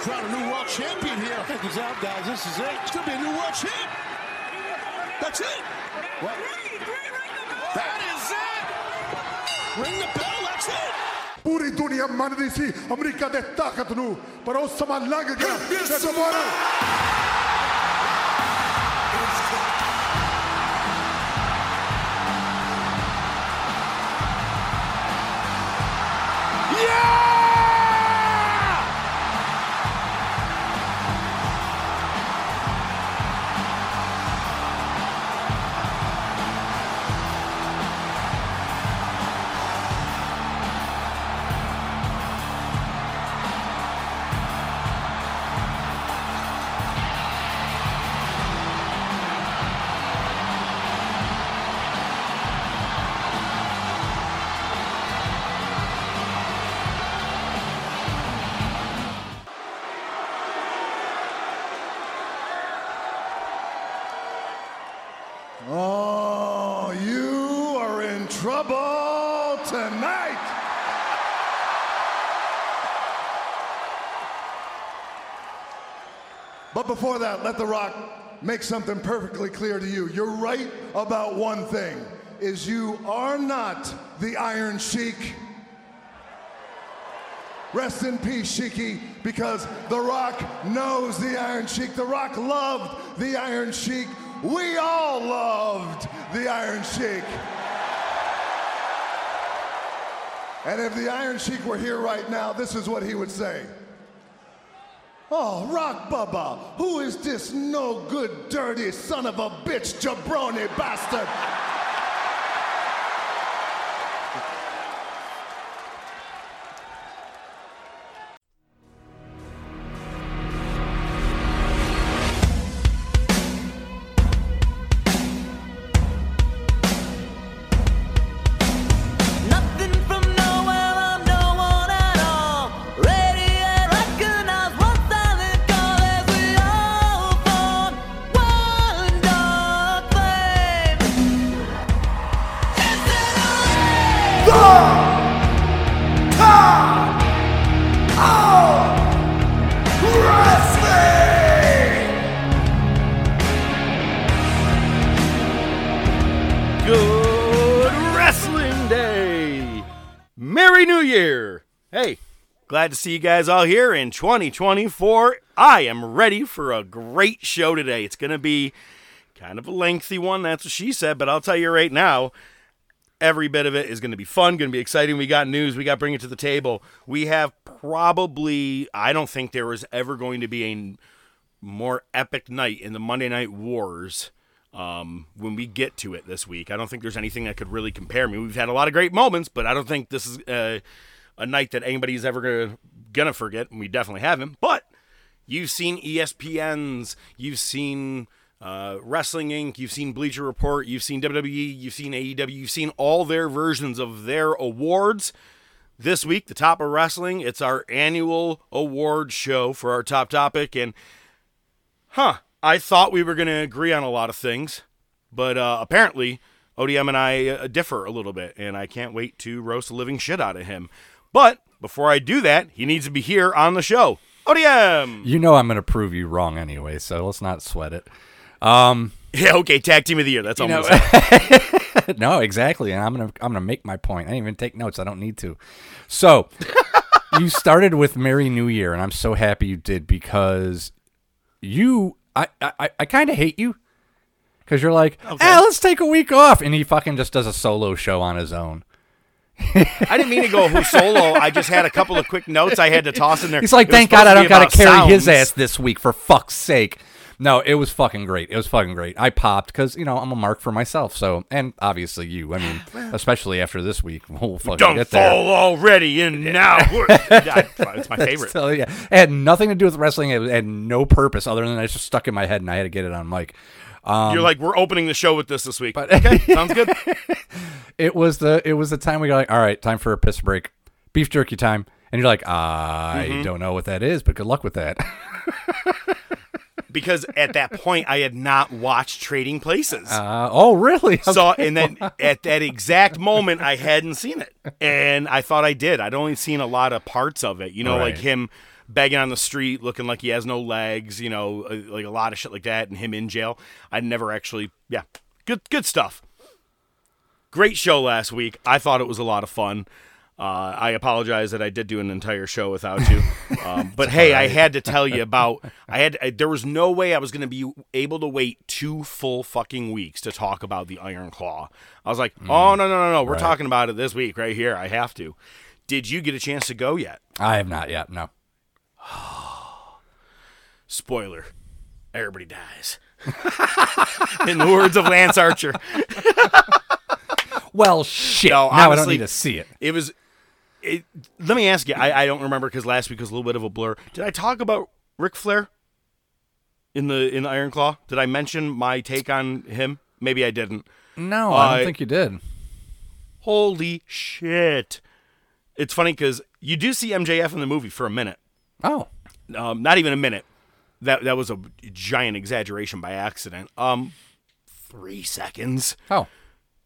crown a new world champion here. Good out, guys. This is it. It's going to be a new world champ. That's it. What? That is it. Ring the bell. That's it. पूरी दुनिया मान रही थी America दे ताकत नु पर उस समा लग गया ये दोबारा Yeah! Before that, let The Rock make something perfectly clear to you. You're right about one thing, is you are not the Iron Sheik. Rest in peace, Sheiky, because The Rock knows the Iron Sheik. The Rock loved the Iron Sheik. We all loved the Iron Sheik. And if the Iron Sheik were here right now, this is what he would say. Oh, Rock Bubba, who is this no good, dirty son of a bitch, jabroni bastard? Glad to see you guys all here in 2024. I am ready for a great show today. It's going to be kind of a lengthy one, that's what she said, but I'll tell you right now, every bit of it is going to be fun, going to be exciting. We got news, we got bring it to the table. We have probably, I don't think there was ever going to be a more epic night in the Monday Night Wars um, when we get to it this week. I don't think there's anything that could really compare. Mean, we've had a lot of great moments, but I don't think this is uh, a night that anybody's ever gonna gonna forget. And we definitely haven't. But you've seen ESPN's, you've seen uh, Wrestling Inc., you've seen Bleacher Report, you've seen WWE, you've seen AEW, you've seen all their versions of their awards. This week, the top of wrestling, it's our annual award show for our top topic, and huh, I thought we were to agree on a lot of things, but uh, apparently ODM and I uh, differ a little bit, and I can't wait to roast the living shit out of him. But before I do that, he needs to be here on the show. ODM! You know I'm going to prove you wrong anyway, so let's not sweat it. Um, Yeah, okay, tag team of the year. That's all you I'm know, gonna no, exactly, and I'm gonna I'm gonna make my point. I didn't even take notes. I don't need to. So you started with Merry New Year, and I'm so happy you did because you I I, I kind of hate you because you're like, ah, let's take a week off, and he fucking just does a solo show on his own. I didn't mean to go who solo. I just had a couple of quick notes I had to toss in there. He's like, It thank God I don't got to carry his ass this week for fuck's sake. No, it was fucking great. It was fucking great. I popped because you know I'm a mark for myself. So, and obviously you. I mean, especially after this week, we'll fucking Don't get there. fall already in now. it's my favorite. So, yeah, it had nothing to do with wrestling. It had no purpose other than I just stuck in my head, and I had to get it on mic. Um, You're like, we're opening the show with this this week. But okay, sounds good. it was the it was the time we got like, all right, time for a piss break, beef jerky time, and you're like, I Mm-hmm. don't know what that is, but good luck with that. Because at that point, I had not watched Trading Places. Uh, oh, really? So, and then at that exact moment, I hadn't seen it, and I thought I did. I'd only seen a lot of parts of it. You know, like him begging on the street, looking like he has no legs, you know, uh, like a lot of shit like that, and him in jail. I never actually, yeah, good, good stuff. Great show last week. I thought it was a lot of fun. Uh, I apologize that I did do an entire show without you, um, but hey, I had to tell you about. I had I, there was no way I was going to be able to wait two full fucking weeks to talk about the Iron Claw. I was like, oh no no no no, we're right. talking about it this week right here. I have to. Did you get a chance to go yet? I have not yet. No. Spoiler: everybody dies. In the words of Lance Archer. Well, shit. No, now I don't honestly, need to see it. It was. It, let me ask you. I, I don't remember because last week was a little bit of a blur. Did I talk about Ric Flair in the in the Iron Claw? Did I mention my take on him? Maybe I didn't. No, I Uh, don't think you did. Holy shit! It's funny because you do see MJF in the movie for a minute. Oh, Um, not even a minute. That that was a giant exaggeration by accident. Um, three seconds. oh,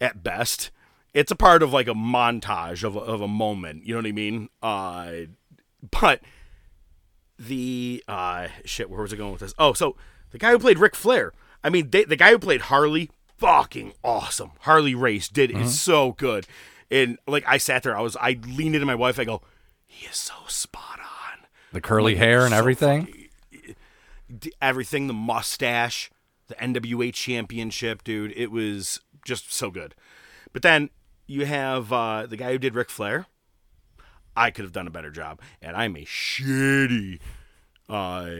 at best. It's a part of like a montage of a, of a moment. You know what I mean? Uh, but the uh, shit. Where was I going with this? Oh, so the guy who played Ric Flair. I mean, they, the guy who played Harley, fucking awesome. Harley Race did is so good. And like I sat there, I was I leaned into my wife. I go, he is so spot on the curly hair and so everything. d- everything, the mustache, the NWA championship, dude. It was just so good. But then you have uh, the guy who did Ric Flair. I could have done a better job, and I'm a shitty uh,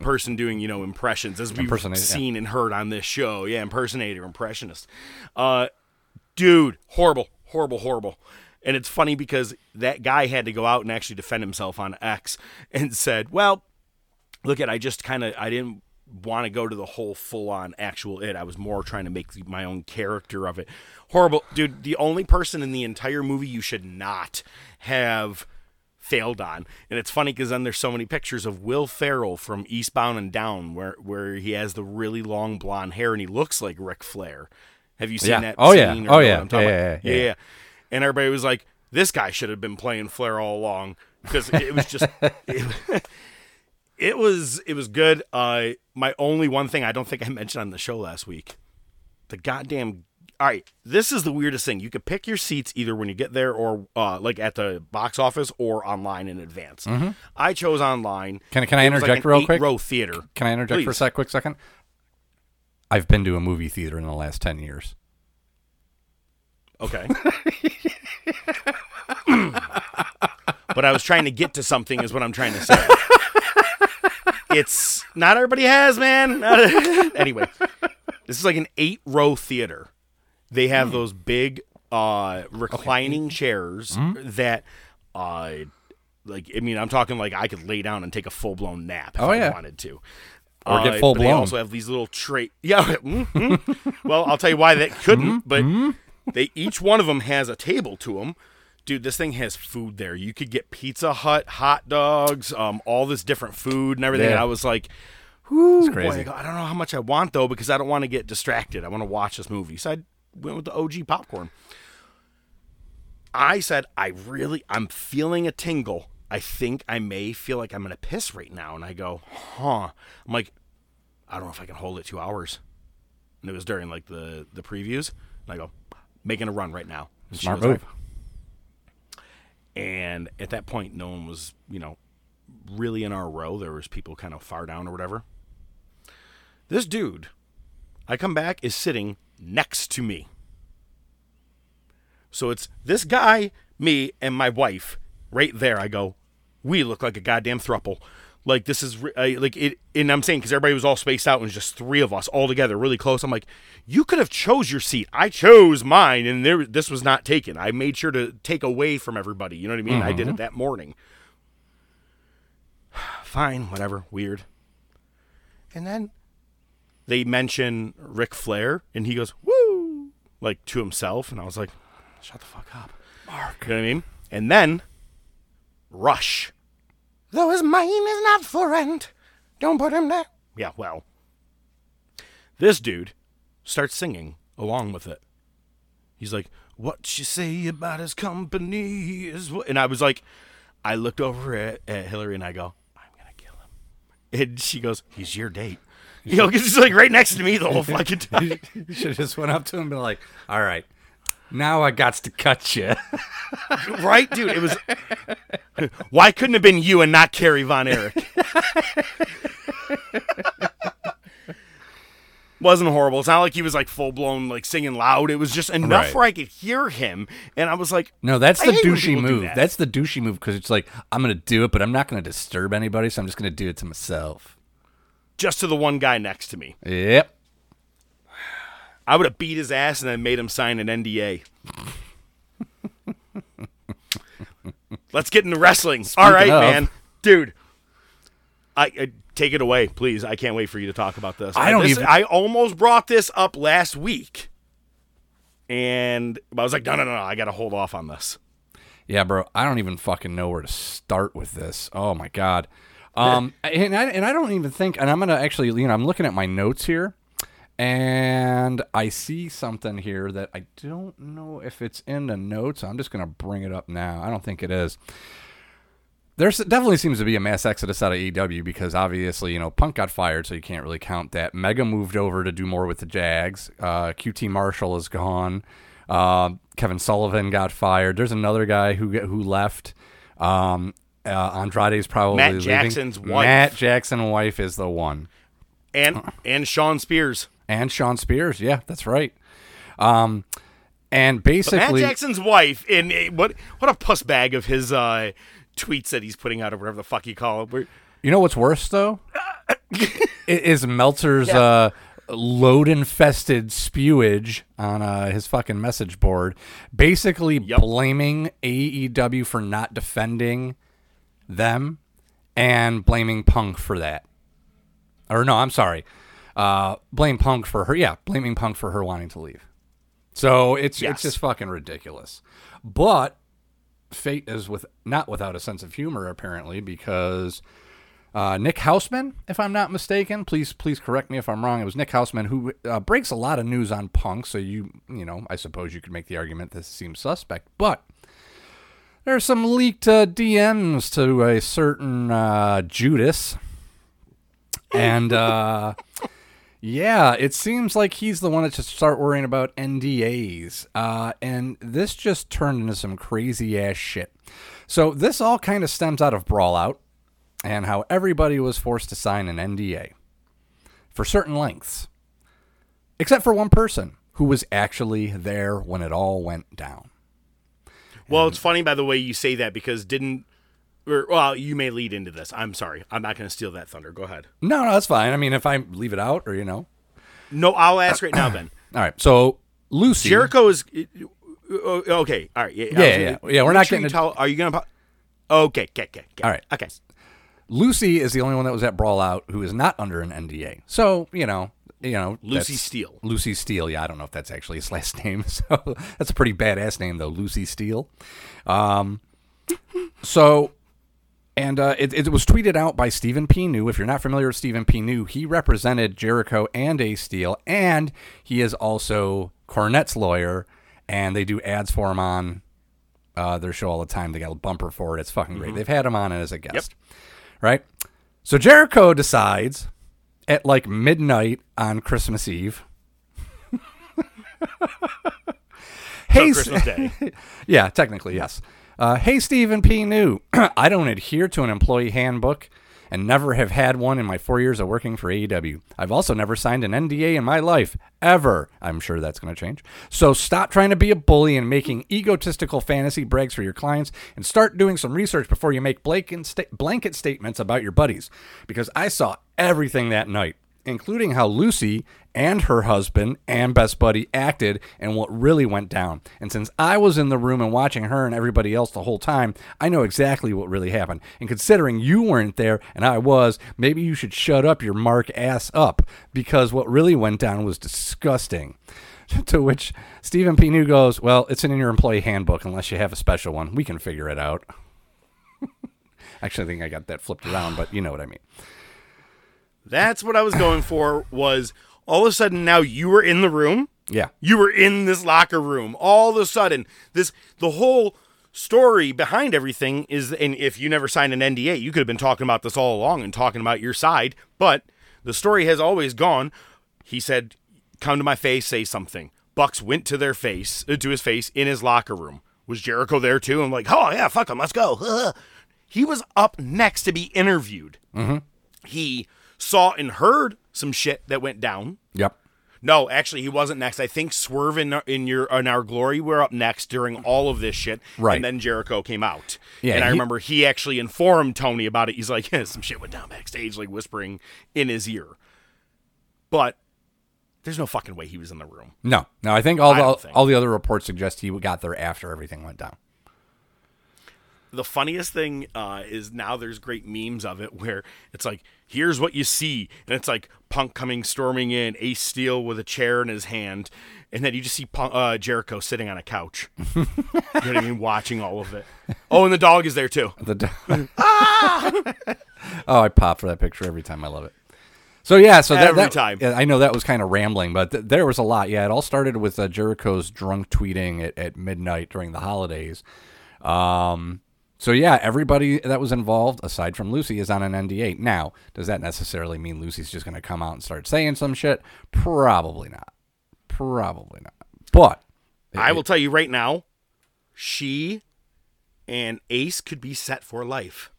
person doing you know impressions as we've Impersonator, yeah. seen and heard on this show. Yeah, impersonator, impressionist. Uh, dude, horrible, horrible, horrible. And it's funny because that guy had to go out and actually defend himself on X and said, "Well, look at I just kind of I didn't want to go to the whole full on actual it. I was more trying to make my own character of it. Horrible, dude. The only person in the entire movie you should not have failed on, and it's funny because then there's so many pictures of Will Ferrell from Eastbound and Down, where where he has the really long blonde hair and he looks like Ric Flair. Have you seen Yeah. that? Oh, yeah. or Oh, yeah. Yeah, about? yeah, yeah, yeah. And everybody was like, "This guy should have been playing Flair all along." Because it was just, it, it was it was good. Uh, my only one thing I don't think I mentioned on the show last week, the goddamn. All right, this is the weirdest thing. You could pick your seats either when you get there or uh, like at the box office or online in advance. I chose online. Mm-hmm. Can I- can I like interject an real quick? Eight-row theater. Can I interject for a sec, quick second? I've been to a movie theater in the last ten years. Okay. but I was trying to get to something, is what I'm trying to say. It's not everybody has, man. Anyway, this is like an eight row theater. They have those big uh, reclining chairs that, uh, like, I mean, I'm talking like I could lay down and take a full blown nap if Oh, I yeah. wanted to. Or get Uh, full but They also have these little tray. Yeah. mm, mm. well, I'll tell you why that couldn't. But they each one of them has a table to them. Dude, this thing has food there. You could get Pizza Hut, hot dogs, um, all this different food and everything. Yeah. And I was like, "Whoo, boy, crazy. I I don't know how much I want though because I don't want to get distracted. I want to watch this movie." So I went with the OG popcorn. I said, "I really, I'm feeling a tingle. I think I may feel like I'm gonna piss right now." And I go, "Huh?" I'm like, I don't know if I can hold it two hours. And it was during like the the previews. And I go, making a run right now. And Smart move. like- and at that point, no one was, you know, really in our row. There was people kind of far down or whatever. This dude, I come back, is sitting next to me. So it's this guy, me, and my wife right there. I go, we look like a goddamn thruple. Like this is I, like it, and I'm saying because everybody was all spaced out and it was just three of us all together, really close. I'm like, you could have chose your seat. I chose mine, and there this was not taken. I made sure to take away from everybody. You know what I mean? I did it mm-hmm. that morning. Fine, whatever. Weird. And then they mention Ric Flair, and he goes, "Woo!" like to himself, and I was like, "Shut the fuck up, Mark." You know what I mean? And then Rush, though his mine is not for rent, don't put him there. Yeah, well, this dude starts singing along with it. He's like, "What you say about his company is what?" And I was like, I looked over at, at Hillary and I go, "I'm going to kill him. And she goes, "He's your date." You know, because he's like right next to me the whole fucking time. You should have just went up to him and been like, "All right, now I got to cut you." right, dude? It was. Why couldn't it have been you and not Kerry Von Erich? Wasn't horrible. It's not like he was like full blown like singing loud. It was just enough Right. where I could hear him, and I was like, No, that's the douchey move. that. That's the douchey move because it's like I'm gonna do it, but I'm not gonna disturb anybody, so I'm just gonna do it to myself. just to the one guy next to me. Yep. I would have beat his ass and then made him sign an NDA. Let's get into wrestling. All right, of- man, dude. I, I take it away, please. I can't wait for you to talk about this. I don't This- even- I almost brought this up last week, and I was like, no, no, no, no I got to hold off on this. Yeah, bro. I don't even fucking know where to start with this. Oh my god. Um, and I and I don't even think. And I'm gonna actually, you know, I'm looking at my notes here, and I see something here that I don't know if it's in the notes. I'm just gonna bring it up now. I don't think it is. There's definitely seems to be a mass exodus out of AEW because obviously, you know, Punk got fired, so you can't really count that. Megha moved over to do more with the Jags. Uh, QT Marshall is gone. Uh, Kevin Sullivan got fired. There's another guy who who left. Um, uh, Andrade's probably Matt leaving. Jackson's wife. Matt Jackson wife is the one, And and Shawn Spears. And Shawn Spears. Yeah, that's right. Um, and Matt basically, Jackson's wife. in eh, what what a puss bag of his uh, tweets that he's putting out or whatever the fuck you call it. Where- You know what's worse though? I- is Meltzer's uh, load-infested spewage on uh, his fucking message board, basically Yep. blaming AEW for not defending them and blaming Punk for that. Or no, I'm sorry, uh, blame Punk for her. Yeah, blaming Punk for her wanting to leave. So it's Yes. it's just fucking ridiculous. But fate is with not without a sense of humor apparently because uh, Nick Hausman, if I'm not mistaken, please please correct me if I'm wrong. It was Nick Hausman who uh, breaks a lot of news on Punk, so you you know I suppose you could make the argument this seems suspect, but there's some leaked uh, DMs to a certain uh, Judas, and uh, yeah, it seems like he's the one that should start worrying about NDAs, uh, and this just turned into some crazy ass shit. So this all kind of stems out of Brawl Out and how everybody was forced to sign an NDA for certain lengths, except for one person who was actually there when it all went down. Well, it's funny by the way you say that because didn't. Or, well, you may lead into this. I'm sorry. I'm not going to steal that thunder. Go ahead. No, no, that's fine. I mean, if I leave it out, or you know, No, I'll ask right now. Then all right. So Lucy, Jericho is uh, okay. All right. Yeah, Yeah, yeah. Yeah, we're not sure getting to- Tell, are you going to? Okay. Okay. Okay. okay. All right. Okay. Lucy is the only one that was at Brawl Out who is not under an NDA. So you know, you know, Lucy Steele. Lucy Steele. Yeah, I don't know if that's actually his last name. So that's a pretty badass name, though. Lucy Steele. Um, so, and uh, it, it was tweeted out by Stephen P. New. If you're not familiar with Stephen P. New, he represented Jericho and Ace Steel, and he is also Cornette's lawyer, and they do ads for him on uh, their show all the time. They got a bumper for it. It's fucking great. They've had him on as a guest, right? So Jericho decides at like midnight on Christmas Eve. hey, So Christmas Day. yeah, technically, yes. Uh, hey, Stephen P. New. I don't adhere to an employee handbook and never have had one in my four years of working for AEW. I've also never signed an NDA in my life, ever. I'm sure that's going to change. So stop trying to be a bully and making egotistical fantasy brags for your clients and start doing some research before you make blanket, blanket statements about your buddies. Because I saw everything that night including how Lucy and her husband and best buddy acted and what really went down. And since I was in the room and watching her and everybody else the whole time, I know exactly what really happened. And considering you weren't there and I was, maybe you should shut up your mark ass up because what really went down was disgusting. to which Stephen P. New goes, Well, it's in your employee handbook unless you have a special one. We can figure it out. Actually, I think I got that flipped around, but you know what I mean. That's what I was going for. Was all of a sudden now you were in the room. Yeah. You were in this locker room. All of a sudden, this the whole story behind everything is, and if you never signed an NDA, you could have been talking about this all along and talking about your side. But the story has always gone. He said, "Come to my face, say something." Bucks went to their face, uh, to his face in his locker room. Was Jericho there too? I'm like, oh yeah, fuck him, let's go. He was up next to be interviewed. He saw and heard some shit that went down. Yep. No, actually, he wasn't next. I think Swerve in, in your in our glory were up next during all of this shit, Right. And then Jericho came out. Yeah, and I he- remember he actually informed Tony about it. He's like, yeah, some shit went down backstage, like whispering in his ear. But there's no fucking way he was in the room. No, no. I think all I the think. all the other reports suggest he got there after everything went down. The funniest thing uh, is now there's great memes of it where it's like here's what you see and it's like punk coming storming in ace steel with a chair in his hand and then you just see punk, uh, jericho sitting on a couch you know what i mean watching all of it oh and the dog is there too The do- oh, I pop for that picture every time. I love it. So yeah, so that, Every that- time. I know that was kind of rambling, but th- there was a lot. Yeah, it all started with uh, Jericho's drunk tweeting at, at midnight during the holidays. Um, so yeah, everybody that was involved, aside from Lucy, is on an NDA. Now, does that necessarily mean Lucy's just going to come out and start saying some shit? Probably not. Probably not. But i will tell you right now she and ace could be set for life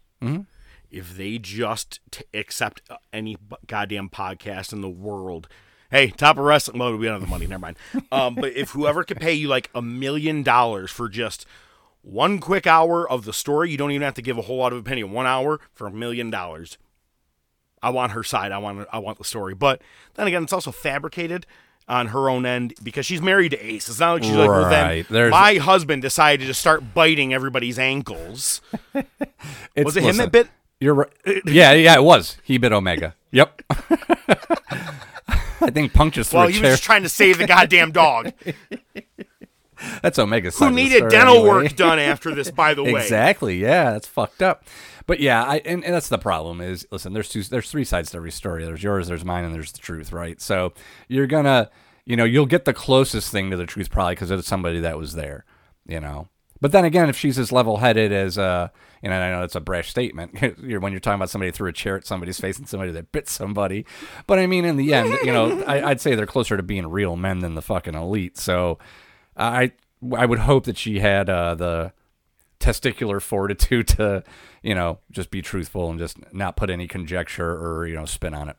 if they just t- accept uh, any goddamn podcast in the world. Hey, top of wrestling. Well, we don't have the money. Never mind. Um, but if whoever could pay you like a million dollars for just one quick hour of the story, you don't even have to give a whole lot of opinion. One hour for a million dollars. I want her side. I want. I want the story. But then again, it's also fabricated on her own end because she's married to Ace. It's not like she's like, well, then There's- my husband decided to start biting everybody's ankles. it's- Was it him that bit? You're right. Yeah, yeah, it was. He bit Omega. Yep. I think Punk just threw Well, he was just trying to save the goddamn dog. That's Omega's Who needed dental anyway. work done after this, by the way. Exactly. Yeah, that's fucked up. But yeah, I and, and that's the problem is listen, there's two there's three sides to every story. There's yours, there's mine, and there's the truth, right? So you're gonna you know, you'll get the closest thing to the truth probably because it's somebody that was there, you know. But then again, if she's as level headed as uh you know, I know it's a brash statement you're- when you're talking about somebody threw a chair at somebody's face and somebody that bit somebody. But I mean, in the end, you know, I, I'd say they're closer to being real men than the fucking elite. So I I would hope that she had uh, the testicular fortitude to, you know, just be truthful and just not put any conjecture or you know spin on it.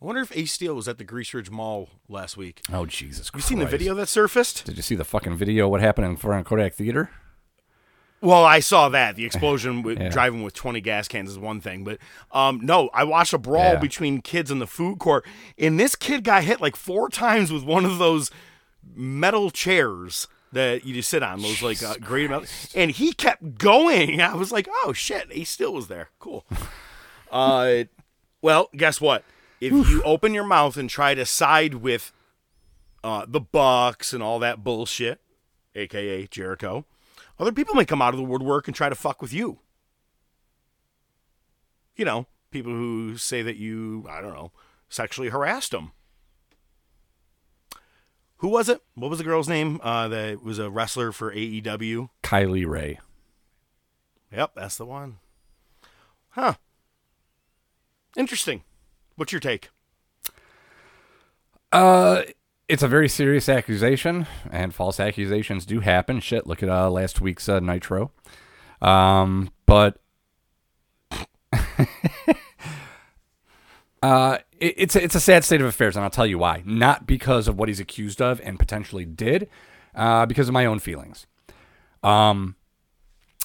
I wonder if Ace Steel was at the Greece Ridge Mall last week. Oh Jesus! Christ. You seen the video that surfaced? Did you see the fucking video? What happened in front of Kodak Theater? Well, I saw that. The explosion with Yeah. driving with 20 gas cans is one thing, but um, no, I watched a brawl Yeah. between kids in the food court, and this kid got hit like four times with one of those metal chairs that you just sit on, those like uh, great metal, and he kept going. I was like, oh shit, he still was there. Cool. uh, well, guess what? If you open your mouth and try to side with uh, the Bucks and all that bullshit, aka Jericho, other people may come out of the woodwork and try to fuck with you. You know, people who say that you, I don't know, sexually harassed them. Who was it? What was the girl's name? Uh, that was a wrestler for AEW. Kylie Rae. Yep, that's the one. Huh. Interesting. What's your take? Uh, it's a very serious accusation, and false accusations do happen. Shit, look at uh, last week's uh, Nitro. Um, but uh, it's a, it's a sad state of affairs, and I'll tell you why. Not because of what he's accused of and potentially did, uh, because of my own feelings. Um,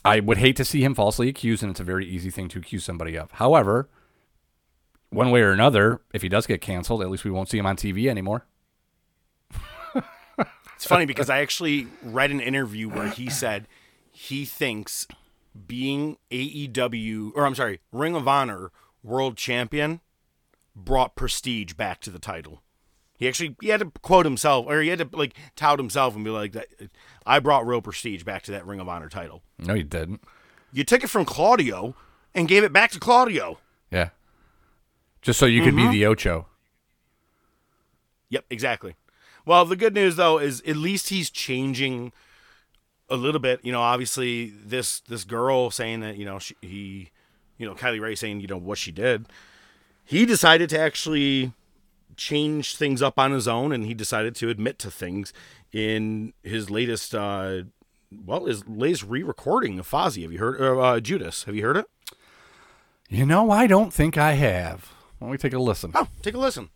I would hate to see him falsely accused, and it's a very easy thing to accuse somebody of. However, one way or another, if he does get canceled, at least we won't see him on TV anymore. It's funny because I actually read an interview where he said he thinks being AEW or I'm sorry, Ring of Honor world champion brought prestige back to the title. He actually he had to quote himself or he had to like tout himself and be like that I brought real prestige back to that Ring of Honor title. No, you didn't. You took it from Claudio and gave it back to Claudio. Yeah. Just so you could Mm-hmm. be the Ocho. Yep, exactly. Well, the good news though is at least he's changing a little bit. You know, obviously this this girl saying that you know she, he, you know Kylie Rae saying you know what she did. He decided to actually change things up on his own, and he decided to admit to things in his latest. Uh, well, his latest re-recording of Fozzy. Have you heard? Uh, uh, Judas. Have you heard it? You know, I don't think I have. Why don't we take a listen? Oh, take a listen.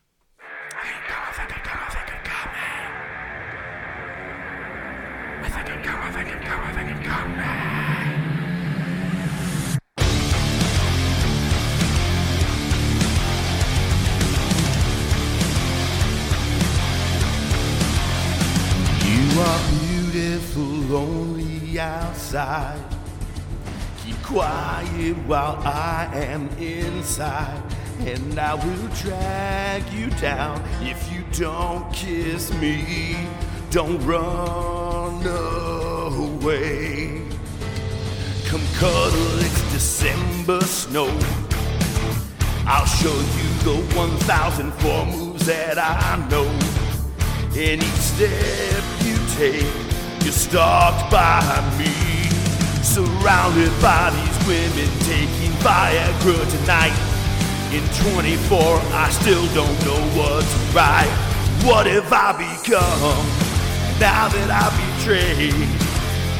Beautiful only outside. Keep quiet while I am inside. And I will drag you down if you don't kiss me. Don't run away. Come cuddle, it's December snow. I'll show you the 1,004 moves that I know. And each step you take, you're stalked by me. Surrounded by these women taking Viagra tonight. In 24, I still don't know what's right. What have I become now that I betrayed?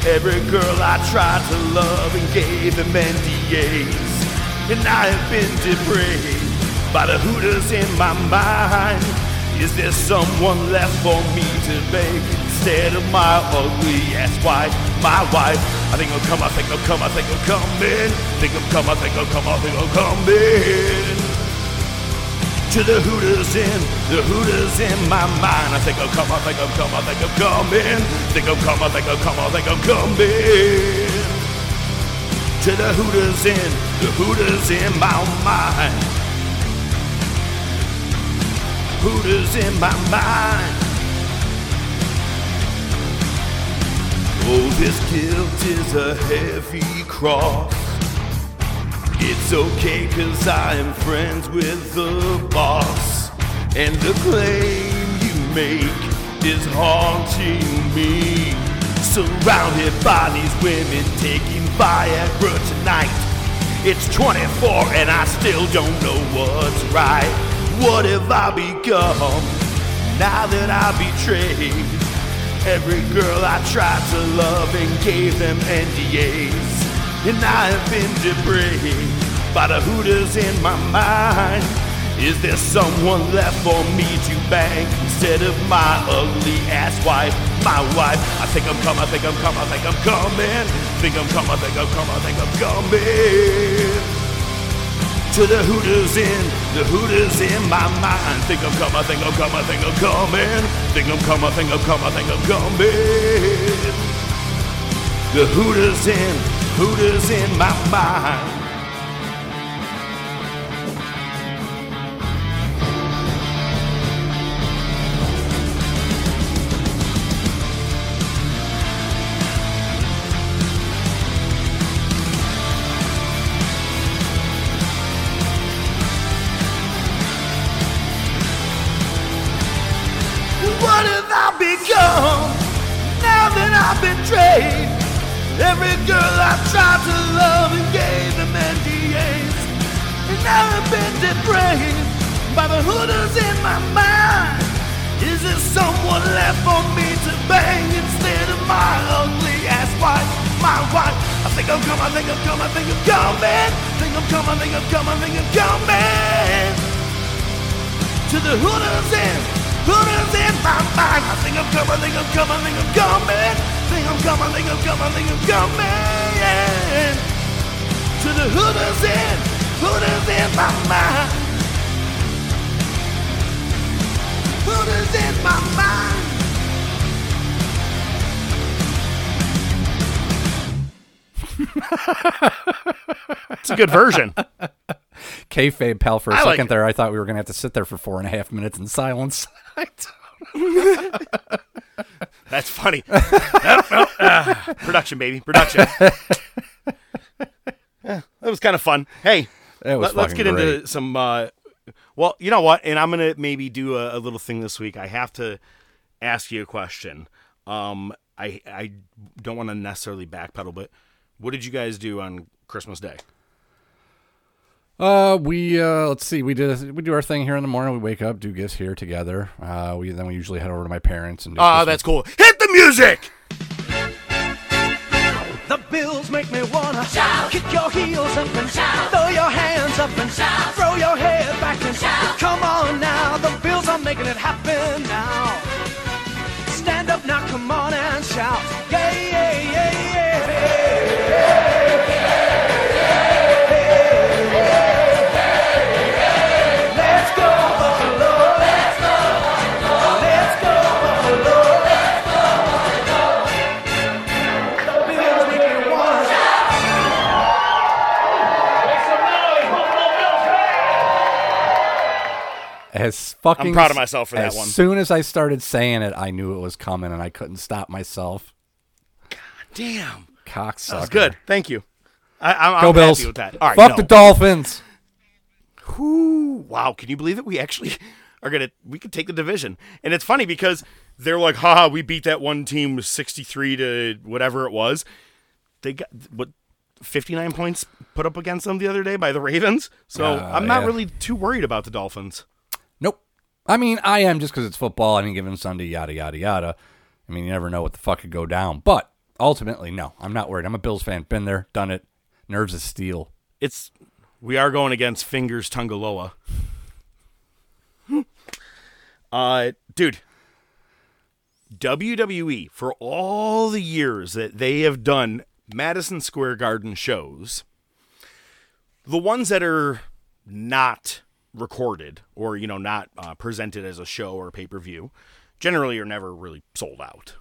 Every girl I tried to love and gave them NDAs. And I have been depraved by the hooters in my mind. Is there someone left for me to beg instead of my ugly ass wife? My wife. I think I'll come, I think I'll come, I think I'll come in. Think I'll come, I think I'll come, I think I'll come in. To the Hooters in, the Hooters in my mind. I think I'll come, I think I'll come, I think I'll come in. Think I'll come, I think I'll come, I think I'll come in. To the Hooters in, the Hooters in my mind. Hooters in my mind. Oh, this guilt is a heavy cross. It's okay cause I am friends with the boss. And the claim you make is haunting me. Surrounded by these women taking Viagra tonight. It's 24 and I still don't know what's right. What have I become now that I betrayed? Every girl I tried to love and gave them NDAs. And I have been depraved by the hooters in my mind. Is there someone left for me to bang instead of my ugly ass wife? My wife. I think I'm coming, I think I'm coming, I think I'm coming. Think I'm coming, I think I'm coming, I think I'm coming to the Hooters in, the Hooters in my mind. Think I'm coming, think I'm coming, think I'm coming. Think I'm coming, think I'm coming, think I'm coming. The Hooters in, Hooters in my mind. Become now that I've betrayed? Every girl I tried to love and gave them NDAs. And now I've been depraved by the hooters in my mind. Is there someone left for me to bang instead of my ugly ass wife? My wife. I think I'm coming, I think I'm coming, I think I'm coming. Think I'm coming, I think I'm coming, I think I'm coming to the hooters in, hooters in my mind. I think I'm coming, think I'm coming, think I'm coming. Think I'm coming, think I'm coming, think I'm coming. To the hooters in, hooters in my mind. Hooters in my mind. It's a good version. Kayfabe pal for a I second it. there. I thought we were gonna have to sit there for four and a half minutes in silence. That's funny. Nope, nope. Ah, production, baby, production. Yeah, that was kind of fun. Hey, let, us get into some. Uh, well, you know what? And I'm gonna maybe do a, a little thing this week. I have to ask you a question. Um, I I don't want to necessarily backpedal, but what did you guys do on Christmas Day? Uh, we uh, let's see, we did we do our thing here in the morning. We wake up, do gifts here together. Uh, we then we usually head over to my parents and. Do Ah, that's cool. Hit the music. The bills make me wanna shout. Kick your heels up and shout. Throw your hands up and shout. Throw your head back and shout. Come on now, the bills are making it happen now. Stand up now, come on and shout. Yeah, yeah, yeah, As fucking. I'm proud of myself for that one. as soon as I started saying it, I knew it was coming, and I couldn't stop myself. God damn, Cocksucker. that's good. Thank you. I, I'm, Go I'm Bills. happy with that. All right, Fuck no. the Dolphins. Whew, wow, can you believe it? We actually are gonna we could take the division, and it's funny because they're like, haha, we beat that one team sixty three to whatever it was. They got what fifty nine points put up against them the other day by the Ravens. So Uh, I'm not yeah. really too worried about the Dolphins. I mean, I am just because it's football. Any given Sunday, yada yada yada. I mean, you never know what the fuck could go down. But ultimately, no, I'm not worried. I'm a Bills fan. Been there, done it. Nerves of steel. It's we are going against Fingers Tagovailoa. uh, dude. WWE for all the years that they have done Madison Square Garden shows, the ones that are not recorded or you know not uh, presented as a show or pay per view, generally are never really sold out.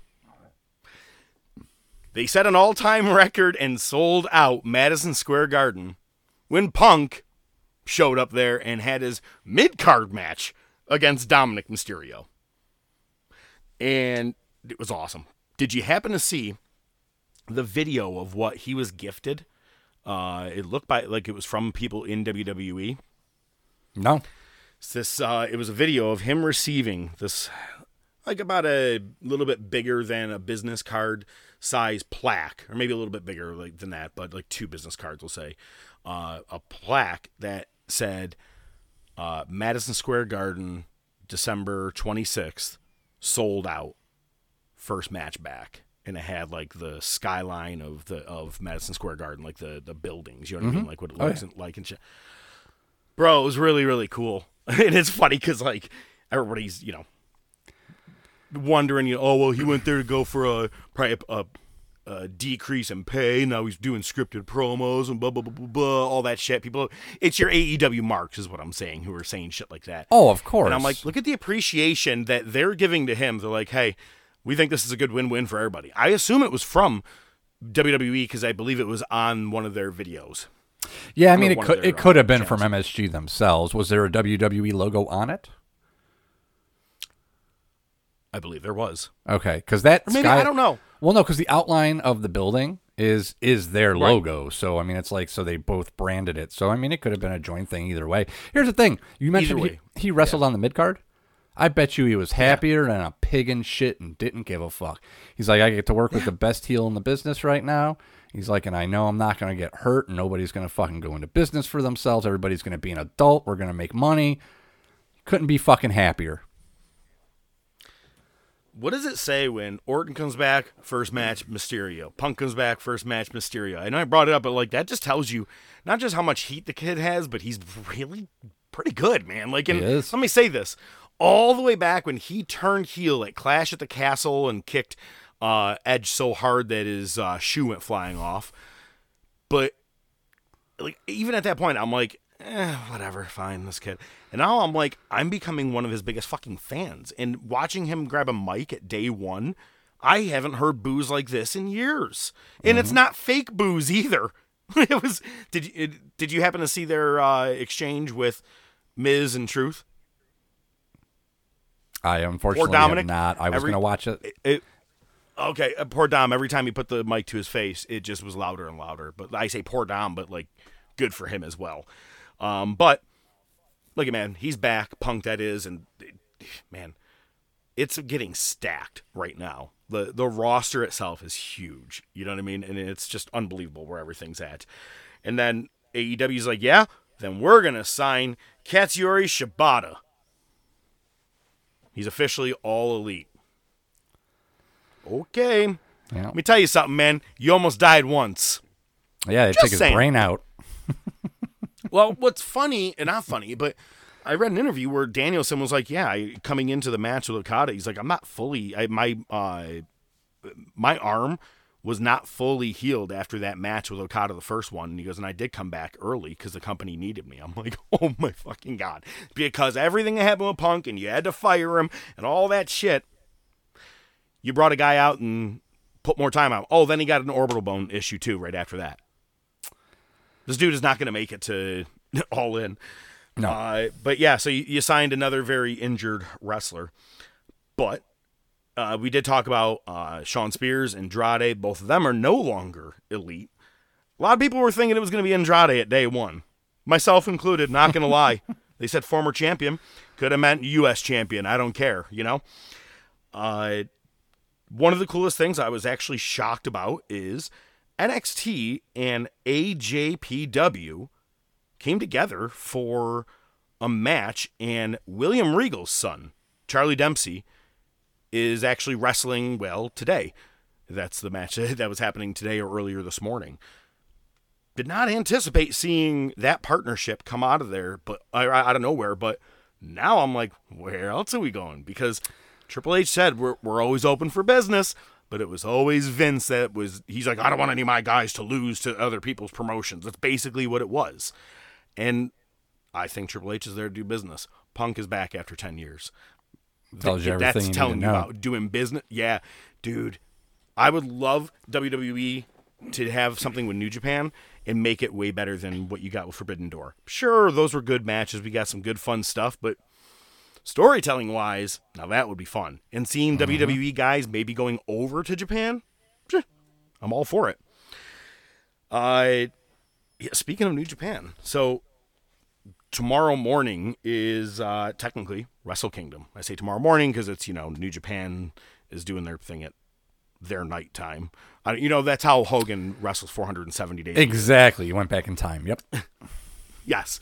They set an all time record and sold out Madison Square Garden when Punk showed up there and had his mid card match against Dominik Mysterio. And it was awesome. Did you happen to see the video of what he was gifted? Uh, it looked by, like it was from people in WWE. No. It's this uh, it was a video of him receiving this like about a little bit bigger than a business card size plaque or maybe a little bit bigger like than that but like two business cards we'll say. Uh, a plaque that said uh, madison square garden december 26th sold out first match back. And it had like the skyline of the of madison square garden like the the buildings you know what i mean? Like what it Oh, looks yeah. like and shit bro it was really really cool. And it's funny because like everybody's you know wondering you know oh well he went there to go for a probably a, a, a decrease in pay. Now he's doing scripted promos and blah blah blah blah blah all that shit. People it's your aew marks is what i'm saying who are saying shit like that. Oh, of course. and i'm like look at the appreciation that they're giving to him. They're like hey we think this is a good win-win for everybody. I assume it was from wwe because i believe it was on one of their videos yeah, I mean, it could it could uh, have been from MSG themselves. Was there a WWE logo on it? i believe there was Okay, because that Or maybe- sky- I don't know. Well, no, because the outline of the building is is their Right. logo. So I mean, it's like so they both branded it. So I mean, it could have been a joint thing either way. Here's the thing: you mentioned he, he wrestled on the mid card. I bet you he was happier than a pig in shit and didn't give a fuck. He's like, I get to work with the best heel in the business right now. He's like, and I know I'm not going to get hurt. And nobody's going to fucking go into business for themselves. Everybody's going to be an adult. We're going to make money. Couldn't be fucking happier. What does it say when Orton comes back, first match, Mysterio? Punk comes back, first match, Mysterio. I know I brought it up, but like that just tells you not just how much heat the kid has, but he's really pretty good, man. Like, and let me say this: all the way back when he turned heel at Clash at the Castle and kicked uh, Edge so hard that his uh, shoe went flying off. But like even at that point, I'm like, eh, whatever, fine, this kid. And now I'm like, I'm becoming one of his biggest fucking fans. And watching him grab a mic at day one, I haven't heard booze like this in years. And it's not fake booze either. it was. Did you it, did you happen to see their uh, exchange with Miz and Truth? I unfortunately Dominic, not. I was going to watch it. It, okay, uh, poor Dom. Every time he put the mic to his face, it just was louder and louder. But I say poor Dom, but like good for him as well. Um, but look at man, he's back. Punk that is, and man, it's getting stacked right now. The the roster itself is huge. You know what I mean? And it's just unbelievable where everything's at. And then AEW's like, yeah, then we're gonna sign Katsuyori Shibata. He's officially all elite. Okay. Yeah. Let me tell you something, man. You almost died once. Yeah, they Just took his saying. brain out. Well, what's funny, and not funny, but I read an interview where Danielson was like, "Yeah, I- coming into the match with Okada, he's like, I'm not fully, I, my uh, my arm was not fully healed after that match with Okada, the first one." And he goes, "And I did come back early because the company needed me." I'm like, "Oh my fucking god!" Because everything that happened with Punk, and you had to fire him, and all that shit. You brought a guy out and put more time out. Oh, then he got an orbital bone issue too, right after that. This dude is not going to make it to all in. No. Uh, but yeah, so you, you signed another very injured wrestler. But uh, we did talk about uh, Shawn Spears and Andrade. Both of them are no longer elite. A lot of people were thinking it was going to be Andrade at day one, myself included. Not going to lie. They said former champion could have meant U.S. champion. I don't care. You know. Uh, one of the coolest things I was actually shocked about is NXT and AJPW came together for a match, and William Regal's son, Charlie Dempsey, is actually wrestling well today. That's the match that was happening today or earlier this morning. Did not anticipate seeing that partnership come out of there, but out of nowhere. But now I'm like, where else are we going? Because Triple H said we're we're always open for business, but it was always Vince that was. He's like, I don't want any of my guys to lose to other people's promotions. That's basically what it was. And I think Triple H is there to do business. Punk is back after 10 years. Tells you everything That's you telling you about doing business. Yeah, dude. I would love WWE to have something with New Japan and make it way better than what you got with Forbidden Door. Sure, those were good matches. We got some good fun stuff, but storytelling wise, now that would be fun. And seeing Mm-hmm. WWE guys maybe going over to Japan, I'm all for it. Uh, yeah, speaking of New Japan, so tomorrow morning is uh, technically Wrestle Kingdom. I say tomorrow morning because it's you know New Japan is doing their thing at their nighttime. Uh, you know that's how Hogan wrestles 470 days. Exactly. You went back in time. Yep. Yes.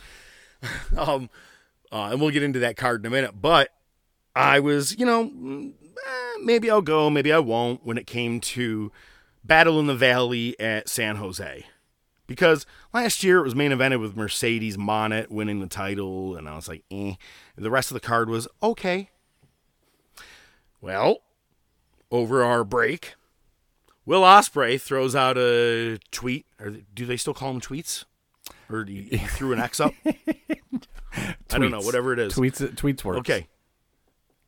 um, uh, and we'll get into that card in a minute. But I was, you know, mm, eh, maybe I'll go, maybe I won't when it came to Battle in the Valley at San Jose. Because last year it was main evented with Mercedes Moné winning the title, and I was like, eh. The rest of the card was okay. Well, over our break, Will Ospreay throws out a tweet. Or do they still call them tweets? Or he, he threw an X up? I don't know. Whatever it is. Tweets. Tweets works. Okay.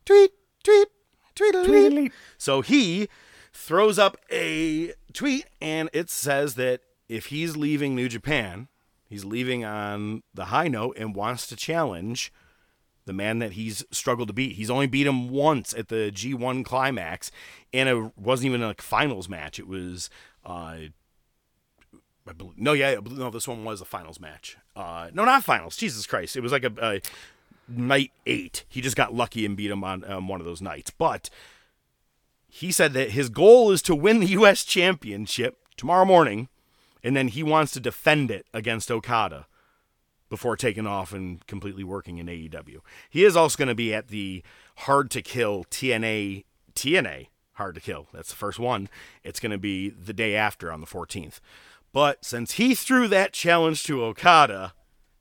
Tweet, tweet, tweet, tweet. So he throws up a tweet and it says that if he's leaving New Japan, he's leaving on the high note and wants to challenge the man that he's struggled to beat. He's only beat him once at the G1 climax, and it wasn't even a finals match. It was, uh, I believe, no, yeah, no, this one was a finals match. Uh, no, not finals. Jesus Christ, it was like a, a night eight. He just got lucky and beat him on um, one of those nights. But he said that his goal is to win the U.S. Championship tomorrow morning, and then he wants to defend it against Okada before taking off and completely working in AEW. He is also going to be at the Hard to Kill TNA TNA Hard to Kill. That's the first one. It's going to be the day after on the 14th. But since he threw that challenge to Okada,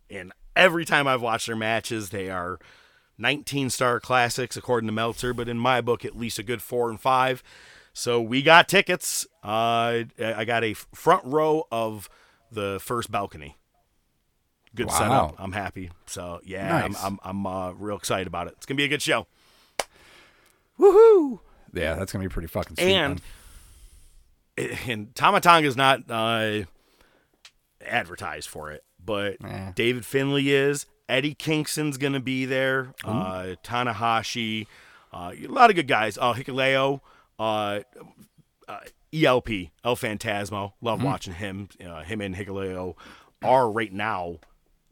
and every time I've watched their matches, they are 19 star classics according to Meltzer, but in my book, at least a good four and five. So we got tickets. Uh, I got a front row of the first balcony. Good Wow. setup. I'm happy. So yeah, Nice. I'm I'm, I'm uh, real excited about it. It's gonna be a good show. Woohoo! Yeah, that's gonna be pretty fucking sweet. and man. and Tama Tonga is not uh, advertised for it, but Eh. David Finlay is. Eddie Kingston's gonna be there. Uh, Tanahashi, uh, a lot of good guys. Uh, Hikuleo, uh, uh, ELP, El Phantasmo. Love watching him. Uh, him and Hikuleo are right now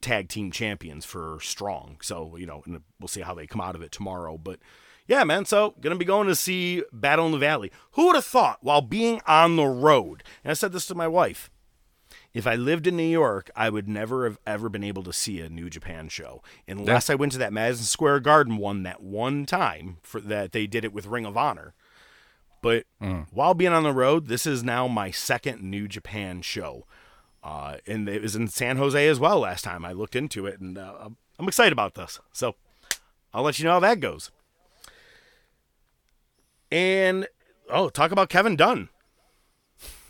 tag team champions for Strong. So you know, and we'll see how they come out of it tomorrow. But yeah, man. So gonna be going to see Battle in the Valley. Who would have thought while being on the road? And I said this to my wife. If I lived in New York, I would never have ever been able to see a New Japan show unless I went to that Madison Square Garden one that one time for that they did it with Ring of Honor. But while being on the road, this is now my second New Japan show. Uh, and it was in San Jose as well last time I looked into it, and uh, I'm excited about this. So I'll let you know how that goes. And oh, talk about Kevin Dunn.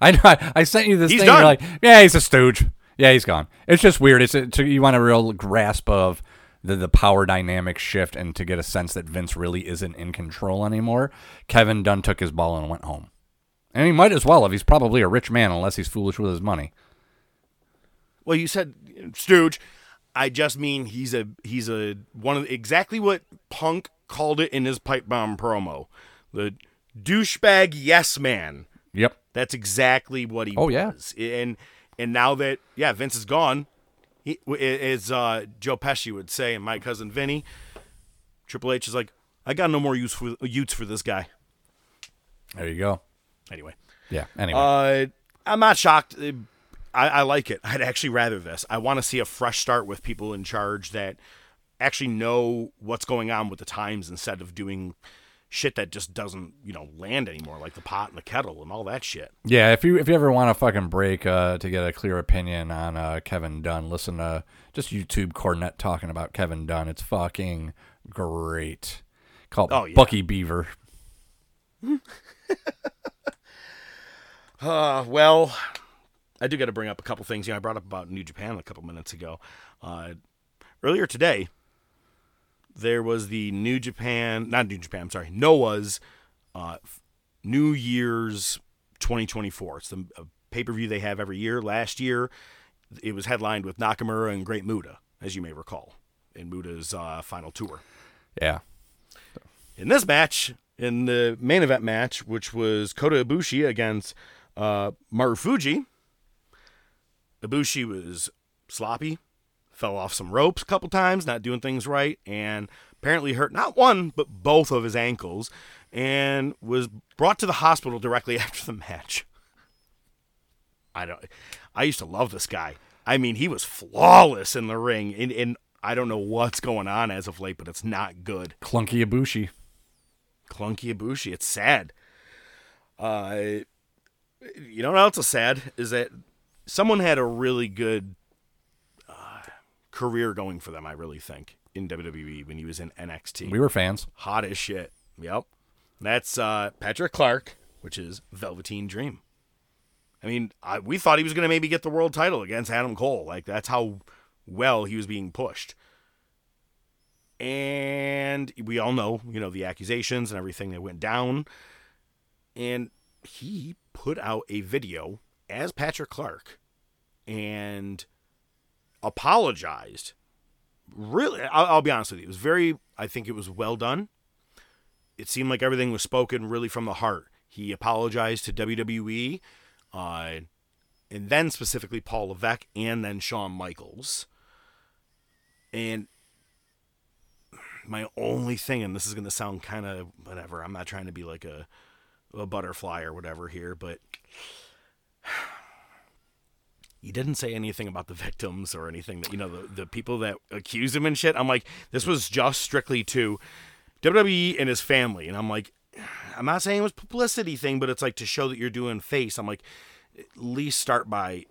I know. I, I sent you this He's thing. done. You're like, yeah, he's a stooge. Yeah, he's gone. It's just weird. It's, it's you want a real grasp of the the power dynamic shift and to get a sense that Vince really isn't in control anymore. Kevin Dunn took his ball and went home, and he might as well if he's probably a rich man unless he's foolish with his money. Well, you said stooge. I just mean he's a he's a one of exactly what Punk called it in his pipe bomb promo. The douchebag yes man. Yep. That's exactly what he Oh, yeah. And and now that yeah, Vince is gone, he as uh, Joe Pesci would say, and my cousin Vinny, Triple H is like, I got no more use for use for this guy. There you go. Anyway, Yeah. Anyway. uh, I'm not shocked. I, I like it. I'd actually rather this. I want to see a fresh start with people in charge that actually know what's going on with the times instead of doing shit that just doesn't, you know, land anymore, like the pot and the kettle and all that shit. Yeah, if you if you ever want to fucking break uh, to get a clear opinion on uh, Kevin Dunn, listen to just YouTube Cornette talking about Kevin Dunn. It's fucking great. Called Oh, yeah. Bucky Beaver. Uh, well, I do got to bring up a couple things. You know, I brought up about New Japan a couple minutes ago. Uh, earlier today, there was the New Japan, not New Japan, I'm sorry, Noah's uh, New Year's 2024. It's the pay per view they have every year. Last year, it was headlined with Nakamura and Great Muta, as you may recall, in Muta's uh, final tour. Yeah. In this match, in the main event match, which was Kota Ibushi against uh, Marufuji, Ibushi was sloppy, fell off some ropes a couple times, not doing things right, and apparently hurt not one but both of his ankles, and was brought to the hospital directly after the match. I don't. I used to love this guy. I mean, he was flawless in the ring, and, and I don't know what's going on as of late, but it's not good. Clunky Ibushi. Clunky Ibushi. It's sad. Uh, you know what else is sad is that someone had a really good career going for them. I really think in WWE when he was in NXT, We were fans. hot as shit. Yep, that's uh, Patrick Clark, which is Velveteen Dream. I mean, I, we thought he was going to maybe get the world title against Adam Cole. Like that's how well he was being pushed. And we all know, you know, the accusations and everything that went down. And he put out a video as Patrick Clark and apologized. Really, I'll, I'll be honest with you. It was very, I think it was well done. It seemed like everything was spoken really from the heart. He apologized to WWE, uh, and then specifically Paul Levesque and then Shawn Michaels. And my only thing, and this is going to sound kind of whatever, I'm not trying to be like a, a butterfly or whatever here, but he didn't say anything about the victims or anything that, you know, the, the people that accuse him and shit. I'm like, this was just strictly to WWE and his family. And I'm like, I'm not saying it was publicity thing, but it's like to show that you're doing face. I'm like, at least start by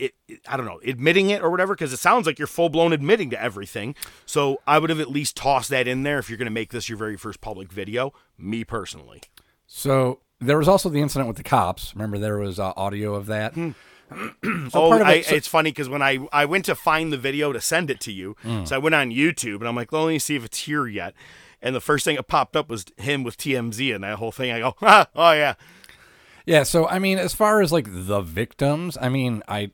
it, it, I don't know, admitting it or whatever, because it sounds like you're full blown admitting to everything. So I would have at least tossed that in there if you're going to make this your very first public video. Me personally. So there was also the incident with the cops. Remember, there was uh, audio of that. Oh, of I, so- it's funny because when I, I went to find the video to send it to you, Mm. so I went on YouTube and I'm like, well, let me see if it's here yet. And the first thing that popped up was him with TMZ and that whole thing. I go, ah, oh yeah, Yeah, so I mean, as far as like the victims, I mean, I,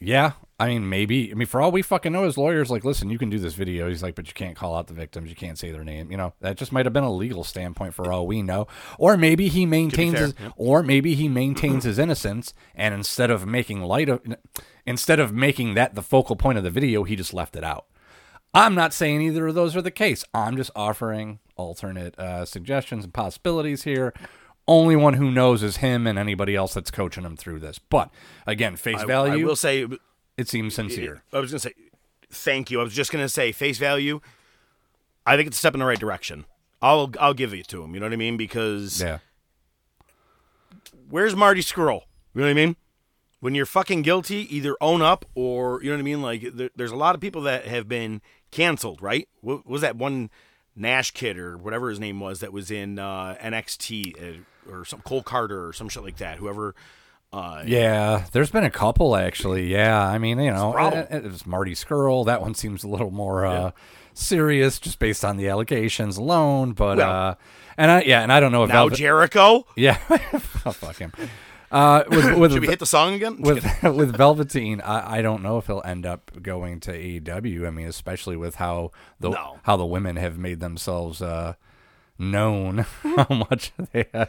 yeah, I mean, maybe. I mean, for all we fucking know, his lawyer's like, listen, you can do this video. He's like, but you can't call out the victims. You can't say their name. You know, that just might have been a legal standpoint for all we know. Or maybe he maintains his, or maybe he maintains his innocence, and instead of making light of, instead of making that the focal point of the video, he just left it out. I'm not saying either of those are the case. I'm just offering alternate uh, suggestions and possibilities here. Only one who knows is him and anybody else that's coaching him through this. But again, face I, value, I will say, it seems sincere. I was gonna say, thank you. I was just gonna say, face value. I think it's a step in the right direction. I'll I'll give it to him. You know what I mean? Because Yeah. where's Marty Scurll? You know what I mean? When you're fucking guilty, either own up or you know what I mean. Like there, there's a lot of people that have been canceled, right? What was that one Nash kid or whatever his name was that was in uh, NXT uh, or some Cole Carter or some shit like that? Whoever. Uh, Yeah, there's been a couple actually. Yeah, I mean, you know, it, it was Marty Scurll. That one seems a little more uh, serious, just based on the allegations alone. But Well- uh, and I yeah, and I don't know if now Velvet, Jericho. yeah, oh, fuck him. Uh, with with, Should we hit the song again? with with Velveteen, I, I don't know if he'll end up going to AEW. I mean, especially with how the No. how the women have made themselves uh, known, how much they had.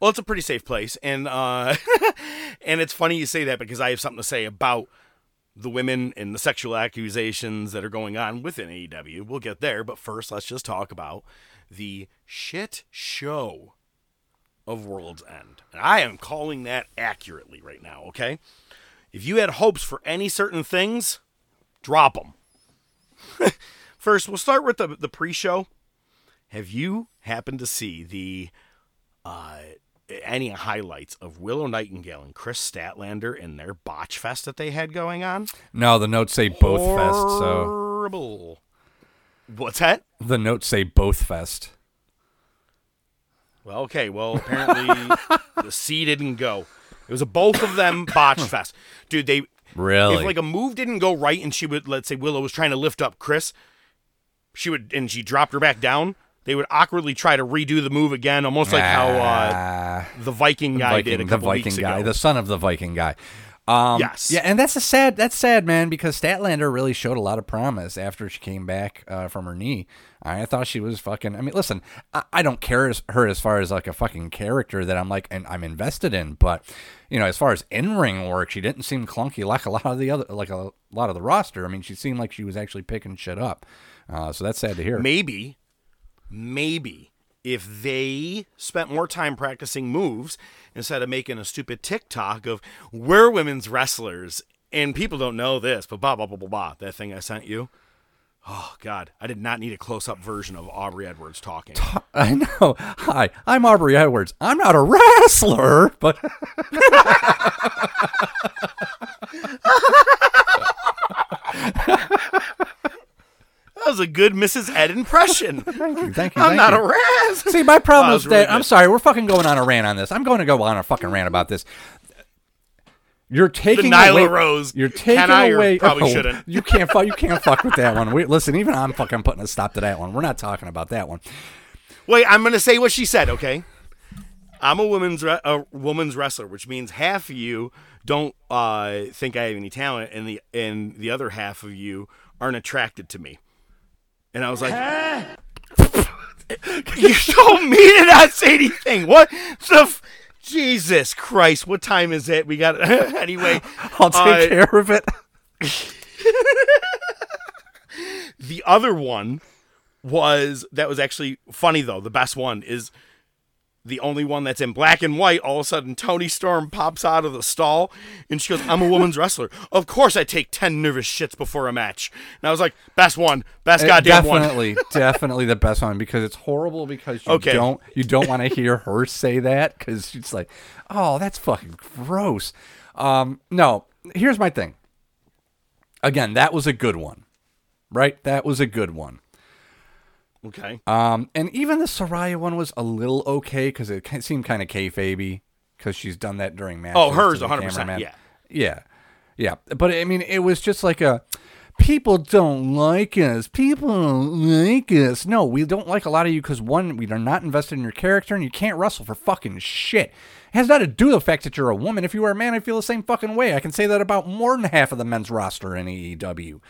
Well, it's a pretty safe place, and uh, and it's funny you say that because I have something to say about the women and the sexual accusations that are going on within AEW. We'll get there, but first, let's just talk about the shit show of World's End, and I am calling that accurately right now. Okay, if you had hopes for any certain things, drop them. first, we'll start with the the pre-show. Have you happened to see the uh, any highlights of Willow Nightingale and Kris Statlander in their botch fest that they had going on? No, the notes say both fest. So Horrible. What's that? the notes say both fest. Well, okay. Well, apparently the C didn't go. It was a both of them botch fest, dude. They Really? if like a move didn't go right and she would let's say Willow was trying to lift up Chris, she would and she dropped her back down. They would awkwardly try to redo the move again, almost like how uh, Ah, the Viking guy Viking, did a the couple Viking weeks guy, ago. the son of the Viking guy. Um, Yes. Yeah, and that's a sad. That's sad, man. Because Statlander really showed a lot of promise after she came back uh, from her knee. I thought she was fucking. I mean, listen, I, I don't care as, her as far as like a fucking character that I'm like, and I'm invested in. But you know, as far as in ring work, she didn't seem clunky like a lot of the other, like a lot of the roster. I mean, she seemed like she was actually picking shit up. Uh, so that's sad to hear. maybe, maybe if they spent more time practicing moves instead of making a stupid TikTok of we're women's wrestlers and people don't know this, but blah blah blah blah blah. That thing I sent you. Oh God, I did not need a close-up version of Aubrey Edwards talking. I know. Hi, I'm Aubrey Edwards. I'm not a wrestler, but That was a good Mrs. Ed impression. thank you. Thank you. I'm thank not you. a ras. See, my problem Wow, is that really I'm good. sorry, we're fucking going on a rant on this. I'm going to go on a fucking rant about this. You're taking Nyla away, Rose. You're taking Can I or away. probably shouldn't? You can't. Fu- you can't fuck with that one. We, listen, even I'm fucking putting a stop to that one. We're not talking about that one. Wait, I'm gonna say what she said. Okay, I'm a woman's re- a woman's wrestler, which means half of you don't uh, think I have any talent, and the and the other half of you aren't attracted to me. And I was like, you told me to not say anything. What the? F- Jesus Christ! What time is it? We got anyway. I'll take uh, care of it. The other one was that was actually funny though. The best one is the only one that's in black and white. All of a sudden, Toni Storm pops out of the stall and she goes, "I'm a woman's wrestler. Of course, I take ten nervous shits before a match." And I was like, "Best one, best goddamn one." definitely, definitely the best one because it's horrible because you Okay. don't you don't want to hear her say that because she's like, oh, that's fucking gross. Um, no, here's my thing. Again, that was a good one, right? That was a good one. Okay. Um, and even the Saraya one was a little okay because it seemed kind of kayfabe because she's done that during matches. Oh, hers, 100%, yeah. yeah, yeah. But I mean, it was just like a people don't like us. People don't like us. No, we don't like a lot of you because one, we are not invested in your character, and you can't wrestle for fucking shit. It has nothing to do with the fact that you're a woman. If you were a man, I feel the same fucking way. I can say that about more than half of the men's roster in AEW.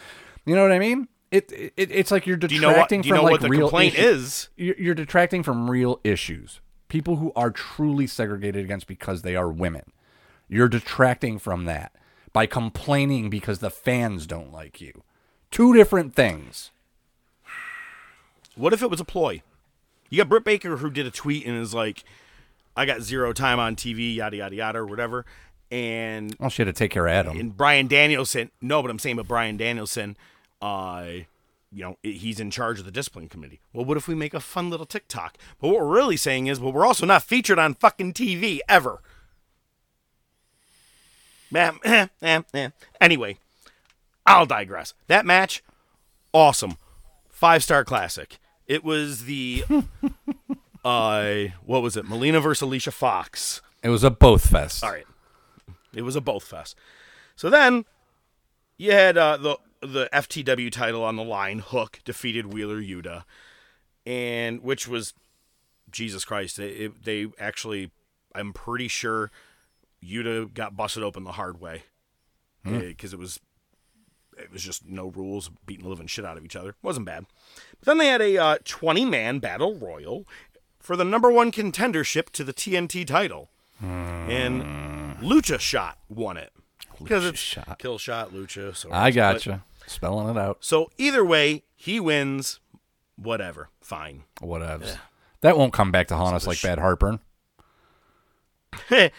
You know what I mean? It, it it's like you're do you know what? detracting from know like what the real complaint issues is? you're you're detracting from real issues. People who are truly segregated against because they are women. You're detracting from that by complaining because the fans don't like you. Two different things. What if it was a ploy? You got Britt Baker who did a tweet and is like, "I got zero time on TV, yada yada yada, or whatever." And Well, she had to take care of Adam. and Bryan Danielson. No, but I'm saying, but Bryan Danielson, uh, you know, he's in charge of the discipline committee. Well, what if we make a fun little TikTok? But what we're really saying is, well, we're also not featured on fucking TV ever. Anyway, I'll digress. That match, awesome, five star classic. It was the, uh, what was it? Melina versus Alicia Fox. It was a both fest. All right. It was a both fest. So then you had uh, the the FTW title on the line. Hook defeated Wheeler Yuta, and which was Jesus Christ. They it, they actually, I'm pretty sure, Yuta got busted open the hard way hmm. eh, because it was it was just no rules, beating the living shit out of each other. wasn't bad. But then they had a uh, 20 man battle royal for the number one contendership to the TNT title, hmm. and Lucha Shot won it because it's Shot. kill shot Lucha. So I gotcha. Spelling it out. So either way, he wins. Whatever, fine. Whatevs. That won't come back to haunt us like sh- bad heartburn.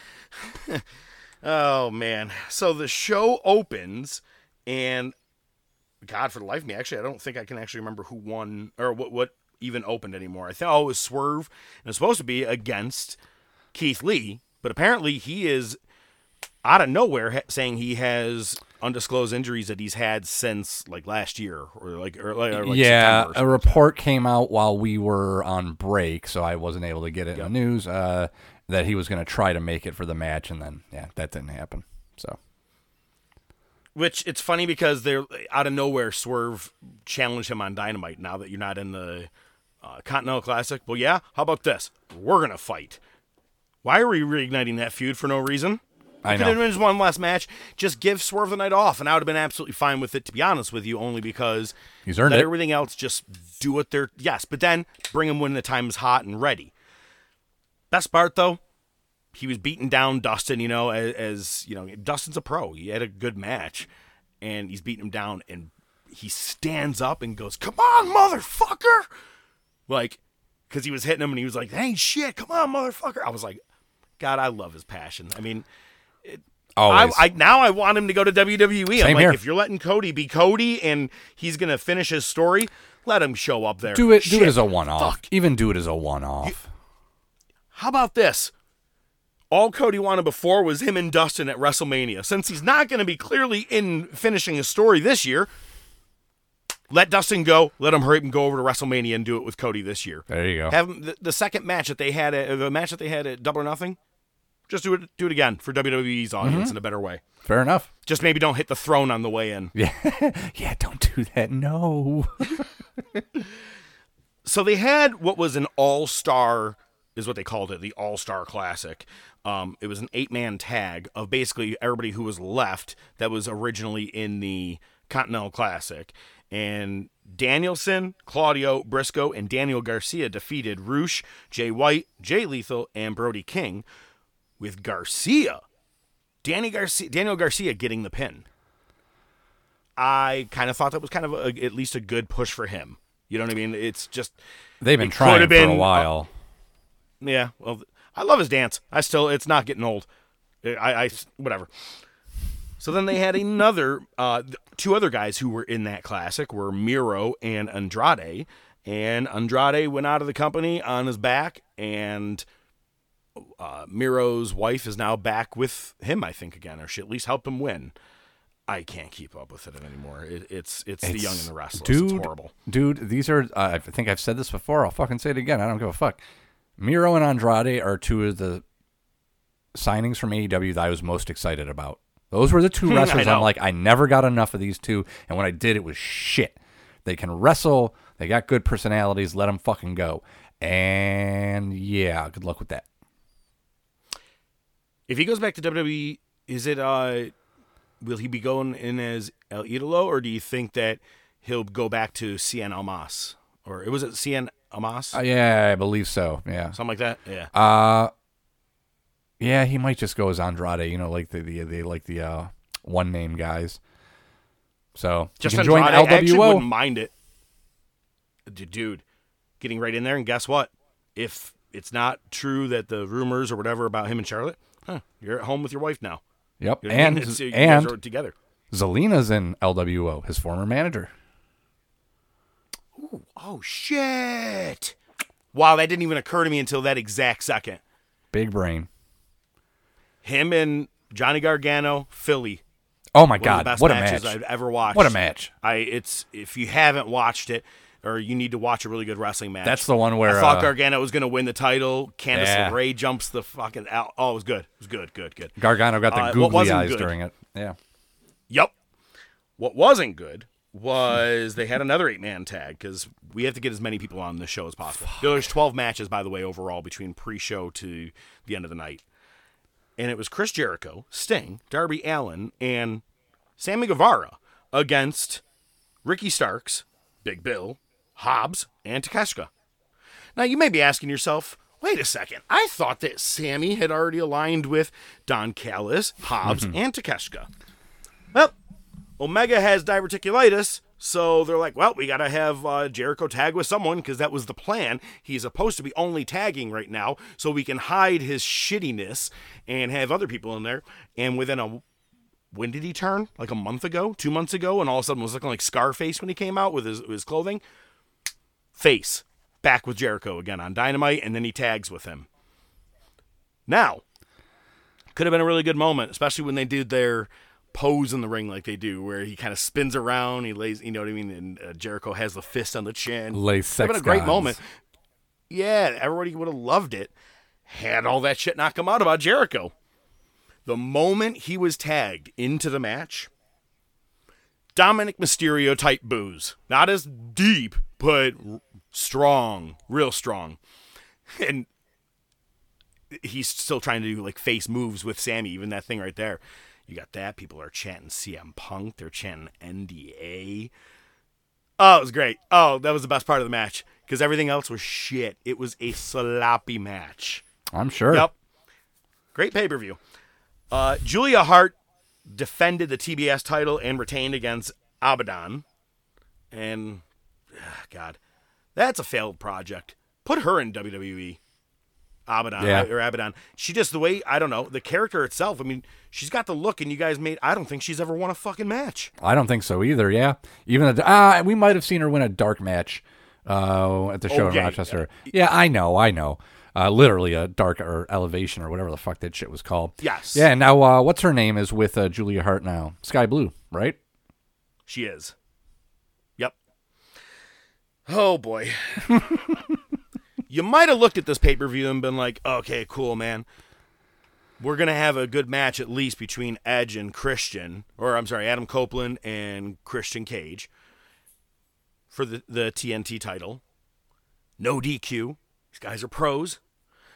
Oh man. So the show opens and God for the life of me, actually I don't think I can actually remember who won or what what even opened anymore. I think oh it was Swerve and it's supposed to be against Keith Lee, but apparently he is out of nowhere ha- saying he has undisclosed injuries that he's had since like last year or like or like, or like yeah, a report came out while we were on break, so I wasn't able to get it in the news. Uh, that he was going to try to make it for the match, and then yeah, that didn't happen. So Which it's funny because they're out of nowhere. Swerve challenged him on Dynamite. Now that you're not in the uh, Continental Classic, well, yeah. How about this? We're gonna fight. Why are we reigniting that feud for no reason? I Could have been one last match. Just give Swerve the night off, and I would have been absolutely fine with it. To be honest with you, only because He's earned let it. everything else just do what they're yes, but then bring him when the time is hot and ready. Best part though, he was beating down Dustin. You know, as, as you know, Dustin's a pro. He had a good match, and he's beating him down, and he stands up and goes, "Come on, motherfucker!" Like, because he was hitting him, and he was like, "Hey, shit, come on, motherfucker!" I was like, God, I love his passion. I mean, always. I now I want him to go to WWE. I'm Same like, here. if you're letting Cody be Cody and he's gonna finish his story, let him show up there. do it. Do it as a one-off. Fuck. Even do it as a one-off. How about this? All Cody wanted before was him and Dustin at WrestleMania. Since he's not going to be clearly in finishing his story this year, let Dustin go. Let him hurry up and go over to WrestleMania and do it with Cody this year. There you go. Have him, the, the second match that they had, at, the match that they had at Double or Nothing, just do it. Do it again for WWE's audience Mm-hmm. in a better way. Fair enough. Just maybe don't hit the throne on the way in. Yeah, yeah. Don't do that. No. so they had what was an all-star is what they called it the all-star classic um, it was an eight-man tag of basically everybody who was left that was originally in the continental classic and danielson claudio briscoe and daniel garcia defeated roosh jay white jay lethal and brody king with garcia danny garcia daniel garcia getting the pin i kind of thought that was kind of a, at least a good push for him you know what i mean it's just They've been trying could've for a been, uh, while. yeah, well, I love his dance. I still, it's not getting old. I, I whatever. So then they had another, uh, two other guys who were in that classic were Miro and Andrade, and Andrade went out of the company on his back, and uh, Miro's wife is now back with him, I think, again, or she at least helped him win. I can't keep up with it anymore. It, it's, it's the young and the restless. dude. it's horrible. Dude, these are. Uh, I think I've said this before. I'll fucking say it again. I don't give a fuck. Miro and Andrade are two of the signings from AEW that I was most excited about. Those were the two wrestlers. I'm like, I never got enough of these two, and when I did, it was shit. They can wrestle. They got good personalities. Let them fucking go. And yeah, good luck with that. If he goes back to WWE, is it uh will he be going in as El Idolo or do you think that he'll go back to Cien Almas? Or it was it Cien Almas? Uh, yeah, I believe so. Yeah. Something like that? Yeah. Uh yeah, he might just go as Andrade. You know, like the the, the like the uh, one name guys. So Just you can join Andrade, I actually wouldn't mind it. Dude, getting right in there, and guess what? If it's not true that the rumors or whatever about him and Charlotte, huh, you're at home with your wife now. Yep, You know what I and you and guys are together. Zelina's in LWO, his former manager. Oh shit! Wow, that didn't even occur to me until that exact second. Big brain. Him and Johnny Gargano, Philly. Oh my One God! of the best what a match! I've ever watched. What a match! I it's if you haven't watched it or you need to watch a really good wrestling match. That's the one where, I thought uh, Gargano was going to win the title. Candice Yeah. LeRae jumps the fucking out. Oh, it was good. It was good. Good. Good. Gargano got the Uh, googly eyes good? during it. Yeah. Yep. What wasn't good was they had another eight man tag because we have to get as many people on the show as possible. There's 12 matches, by the way, overall between pre show to the end of the night. And it was Chris Jericho, Sting, Darby Allin, and Sammy Guevara against Ricky Starks, Big Bill, Hobbs, and Takeshita. Now, you may be asking yourself, wait a second, I thought that Sammy had already aligned with Don Callis, Hobbs, and Takeshita. Well, Omega has diverticulitis, so they're like, well, we got to have uh, Jericho tag with someone because that was the plan. He's supposed to be only tagging right now, so we can hide his shittiness and have other people in there. And within a when did he turn? Like a month ago, two months ago, and all of a sudden was looking like Scarface when he came out with his his clothing. Face back with Jericho again on Dynamite, and then he tags with him. Now, could have been a really good moment, especially when they did their pose in the ring like they do, where he kind of spins around, he lays, you know what I mean, and uh, Jericho has the fist on the chin. Lay sex been a great gods. moment. Yeah, everybody would have loved it. Had all that shit not come out about Jericho. The moment he was tagged into the match, Dominik Mysterio type booze. Not as deep, but strong, real strong. And he's still trying to do like face moves with Sammy, even that thing right there. You got that. People are chanting CM Punk. They're chanting NDA. Oh, it was great. Oh, that was the best part of the match because everything else was shit. It was a sloppy match. I'm sure. Yep. Great pay per view. Uh, Julia Hart defended the TBS title and retained against Abaddon. And, ah, God, that's a failed project. Put her in WWE. Abaddon Yeah. or Abaddon. She just the way I don't know the character itself. I mean, she's got the look, and you guys made. I don't think she's ever won a fucking match. I don't think so either. Yeah, even a, uh, we might have seen her win a dark match uh, at the show Oh, in Rochester. Yeah, I know, I know. Uh, literally a dark or elevation or whatever the fuck that shit was called. Yes. Yeah. Now, uh, what's her name is with uh, Julia Hart now? Skye Blue, right? She is. Oh boy. you might have looked at this pay per view and been like, okay, cool, man. We're going to have a good match at least between Edge and Christian, or I'm sorry, Adam Copeland and Christian Cage for the, the TNT title. No DQ. These guys are pros.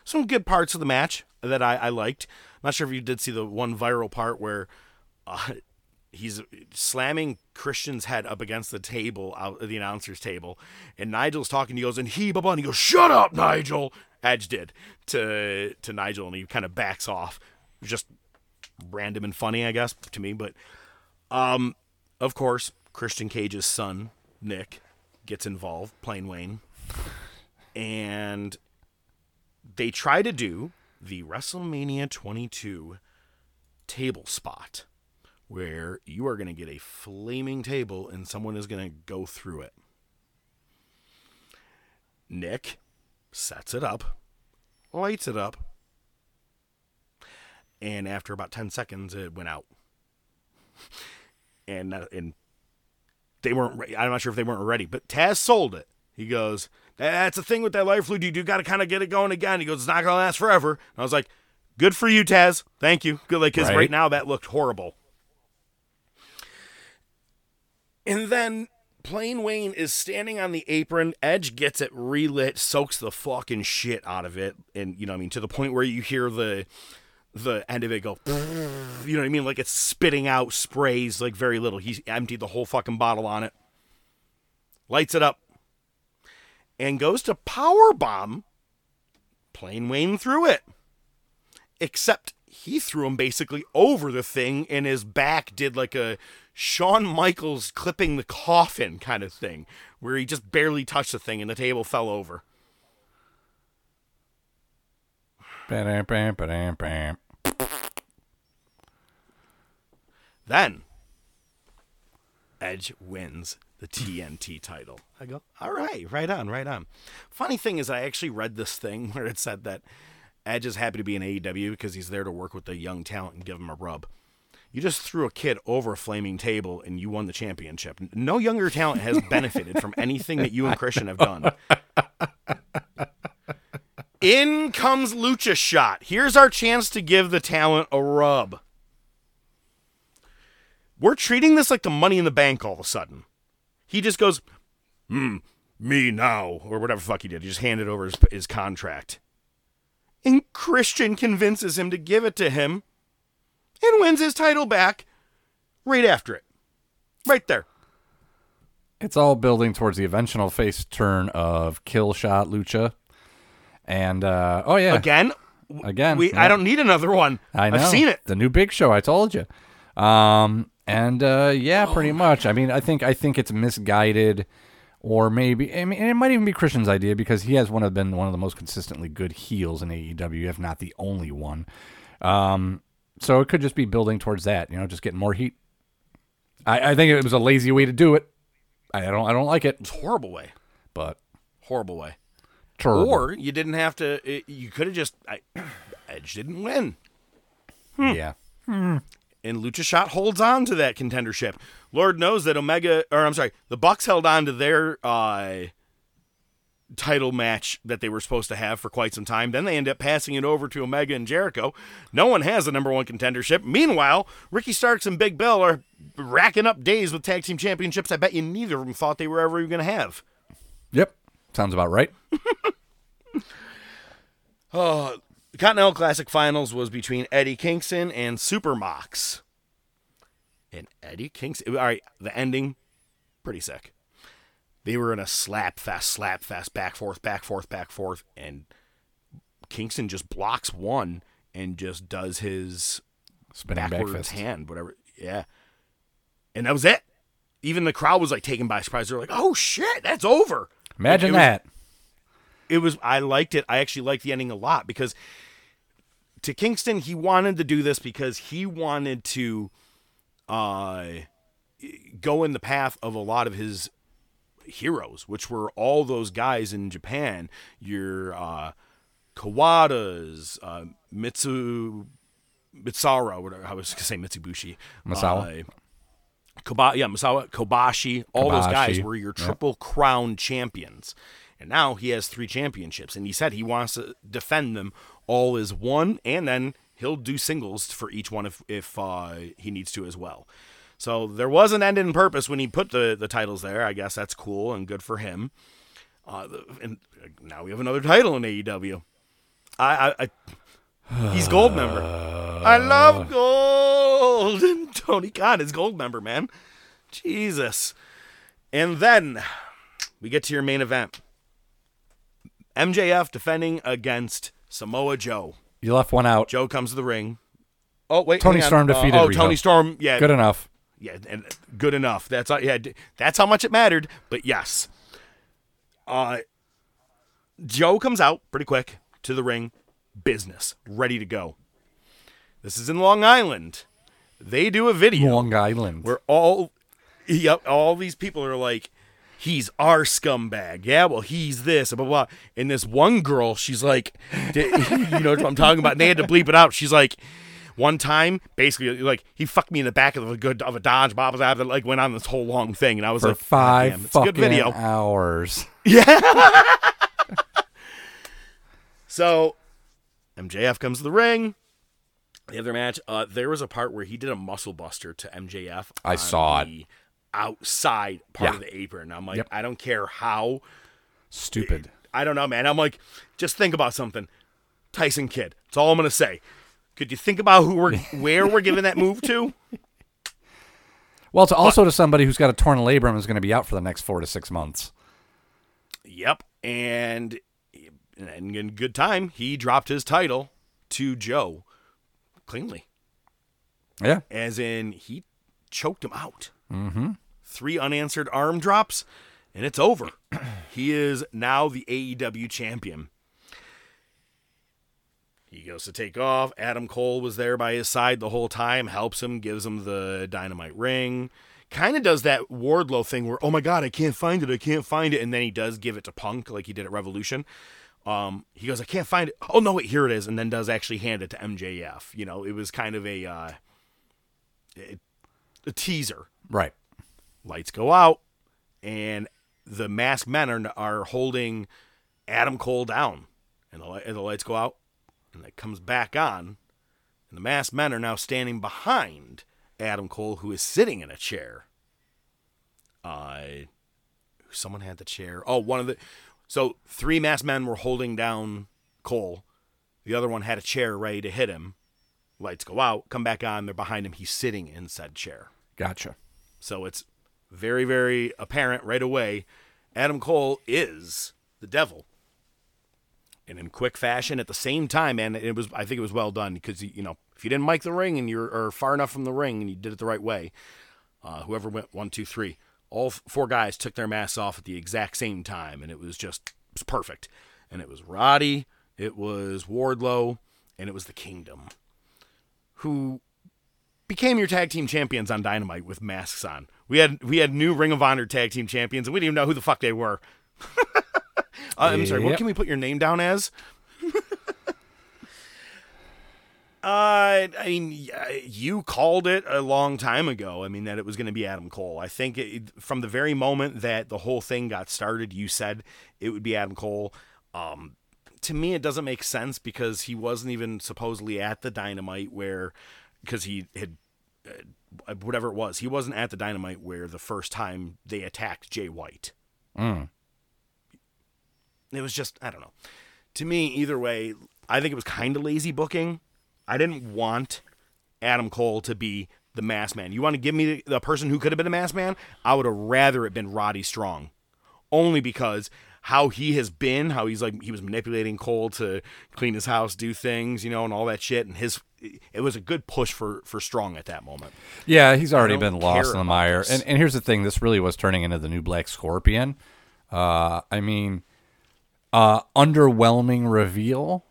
Some good parts of the match that I, I liked. not sure if you did see the one viral part where uh, he's slamming Christian's head up against the table out the announcer's table, and Nigel's talking. He goes and he blah blah. And he goes, "Shut up, Nigel." Edge did to to Nigel, and he kind of backs off. Just random and funny, I guess, to me. But um, of course, Christian Cage's son Nick gets involved, playing Wayne, and they try to do the WrestleMania 22 table spot where you are going to get a flaming table and someone is going to go through it. Nick sets it up, lights it up, and after about 10 seconds, it went out. And, uh, and they weren't, re- I'm not sure if they weren't ready, but Taz sold it. He goes, That's the thing with that life fluid. You do got to kind of get it going again. He goes, It's not going to last forever. And I was like, Good for you, Taz. Thank you. Good, like, because Right. right now that looked horrible. And then Plain Wayne is standing on the apron. Edge gets it relit, soaks the fucking shit out of it, and you know I mean to the point where you hear the the end of it go. You know what I mean? Like it's spitting out sprays like very little. He's emptied the whole fucking bottle on it. Lights it up. And goes to power bomb Plain Wayne through it. Except he threw him basically over the thing and his back did like a Shawn Michaels clipping the coffin kind of thing, where he just barely touched the thing and the table fell over. Ba-dam, bam, ba-dam, bam. Then Edge wins the TNT title. I go, all right, right on, right on. Funny thing is, I actually read this thing where it said that Edge is happy to be in AEW because he's there to work with the young talent and give them a rub. You just threw a kid over a flaming table and you won the championship. No younger talent has benefited from anything that you and Christian have done. In comes Lucha Shot. Here's our chance to give the talent a rub. We're treating this like the money in the bank all of a sudden. He just goes, hmm, me now, or whatever the fuck he did. He just handed over his, his contract. And Christian convinces him to give it to him and wins his title back right after it. Right there. It's all building towards the eventual face turn of Kill Shot Lucha. And uh, oh yeah, Again, again. we, yeah. I don't need another one. I know. I've seen it. The new Big Show. I told you. Um, and uh, yeah, pretty Oh. much. I mean, I think I think it's misguided, or maybe I mean, it might even be Christian's idea because he has one of been one of the most consistently good heels in AEW, if not the only one. Um, so it could just be building towards that. You know, just getting more heat. I, I think it was a lazy way to do it. I don't. I don't like it, It's a horrible way. but Horrible way. terrible. Or you didn't have to. It, you could have just. I, Edge didn't win. yeah. Hmm. and Lucha Shot holds on to that contendership. Lord knows that Omega, or I'm sorry, the Bucks held on to their uh, title match that they were supposed to have for quite some time. Then they end up passing it over to Omega and Jericho. No one has the number one contendership. Meanwhile, Ricky Starks and Big Bill are racking up days with tag team championships. I bet you neither of them thought they were ever even going to have. Yep. Sounds about right. The uh, Continental Classic Finals was between Eddie Kingston and Super Mox. And Eddie Kingston, all right, the ending, pretty sick. They were in a slap fast, slap fast, back forth, back forth, back forth, and Kingston just blocks one and just does his Spinning back backwards fist. hand, whatever. Yeah, and that was it. Even the crowd was like taken by surprise. They're like, "Oh shit, that's over." Imagine It was- that. it was I liked it. I actually liked the ending a lot because to Kingston he wanted to do this because he wanted to uh go in the path of a lot of his heroes, which were all those guys in Japan. Your uh Kawadas, uh Mitsu Mitsara, whatever I was gonna say Mitsubushi. Misawa? Uh, Koba- yeah, Misawa, Kobashi, all those guys were your yep. triple crown champions. And now he has three championships. And he said he wants to defend them all as one, and then he'll do singles for each one if, if uh, he needs to as well. So there was an end in purpose when he put the, the titles there. I guess that's cool and good for him. Uh, and now we have another title in AEW. I, I, I he's gold member. I love gold. And Tony Khan is gold member, man. Jesus. And then we get to your main event. MJF defending against Samoa Joe. You left one out. Joe comes to the ring. Oh wait, Toni. Storm Uh, defeated oh, Riho. Toni Storm. Yeah, Good enough. Yeah, and good enough. That's all- yeah, that's how much it mattered. But yes, uh, Joe comes out pretty quick to the ring, business ready to go. This is in Long Island. They do a video Long Island. where all, yep, all these people are like, he's our scumbag. Yeah, well, he's this, blah, blah, blah. And this one girl, she's like, you know what I'm talking about? And they had to bleep it out. She's like, one time, basically, like, he fucked me in the back of a good of a Dodge, blah, blah, that, like, went on this whole long thing. And I was for like, "God five damn, fucking good video. hours. Yeah. so MJF comes to the ring. The other match. Uh, there was a part where he did a muscle buster to MJF. I saw it. Outside part Yeah. of the apron. I'm like, Yep. I don't care how. Stupid. I don't know, man. I'm like, just think about something. Tyson Kidd. That's all I'm gonna say. Could you think about who we're where we're giving that move to? Well, it's also to somebody who's got a torn labrum and is going to be out for the next four to six months. Yep. And, and in good time, he dropped his title to Joe cleanly. Yeah. as in he choked him out. Mm-hmm. Three unanswered arm drops, and it's over. he is now the AEW champion. He goes to take off. Adam Cole was there by his side the whole time, helps him, gives him the dynamite ring. Kind of does that Wardlow thing where, oh my God, I can't find it, I can't find it. And then he does give it to Punk like he did at Revolution. Um, he goes, I can't find it. Oh no, wait, here it is. And then does actually hand it to MJF. You know, it was kind of a, uh, a, a teaser. Right. Lights go out, and the masked men are, are holding Adam Cole down. And the, and the lights go out, and it comes back on. And the masked men are now standing behind Adam Cole, who is sitting in a chair. Uh, someone had the chair. Oh, one of the. So three masked men were holding down Cole. The other one had a chair ready to hit him. Lights go out, come back on. They're behind him. He's sitting in said chair. Gotcha. So it's very, very apparent right away. Adam Cole is the devil. And in quick fashion at the same time, and it was I think it was well done because you know if you didn't mic the ring and you're far enough from the ring and you did it the right way, uh, whoever went one, two, three, all four guys took their masks off at the exact same time, and it was just it was perfect. And it was Roddy, it was Wardlow, and it was the Kingdom, who became your tag team champions on Dynamite with masks on. We had we had new Ring of Honor tag team champions, and we didn't even know who the fuck they were. Uh, I'm sorry. What can we put your name down as? Uh, I mean, you called it a long time ago. I mean, that it was going to be Adam Cole. I think it, from the very moment that the whole thing got started, you said it would be Adam Cole. Um, to me, it doesn't make sense because he wasn't even supposedly at the Dynamite where, because he had, uh, whatever it was, he wasn't at the Dynamite where the first time they attacked Jay White. It was just, I don't know. To me, either way, I think it was kind of lazy booking. I didn't want Adam Cole to be the mass man. You want to give me the, the person who could have been a mass man? I would have rather it been Roddy Strong. Only because how he has been, how he's like he was manipulating Cole to clean his house, do things, you know, and all that shit. And his it was a good push for for Strong at that moment. Yeah, he's already been lost in the mire. this. And and here's the thing: this really was turning into the new Black Scorpion. Uh, I mean, uh, underwhelming reveal,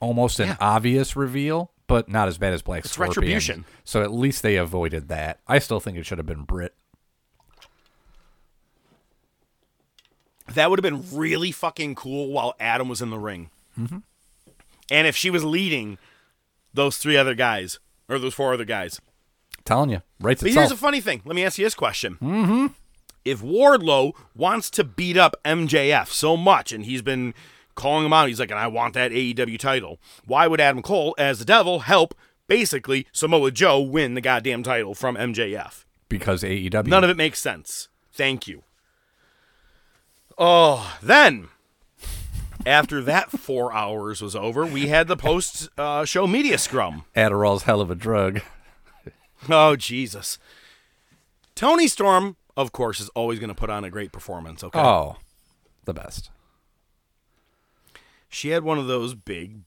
almost an Yeah. obvious reveal, but not as bad as Black It's Scorpion. retribution. So at least they avoided that. I still think it should have been Brit. That would have been really fucking cool while Adam was in the ring. And if she was leading those three other guys or those four other guys. telling you, right? But itself. here's a funny thing. Let me ask you this question. Mm-hmm. If Wardlow wants to beat up MJF so much, and he's been calling him out, he's like, and I want that AEW title. Why would Adam Cole, as the devil, help basically Samoa Joe win the goddamn title from MJF? because AEW. None of it makes sense. Thank you. Oh, then after that four hours was over, we had the post uh, show media scrum. Adderall's hell of a drug. Oh, Jesus. Toni Storm, of course, is always going to put on a great performance, okay? Oh, the best. She had one of those big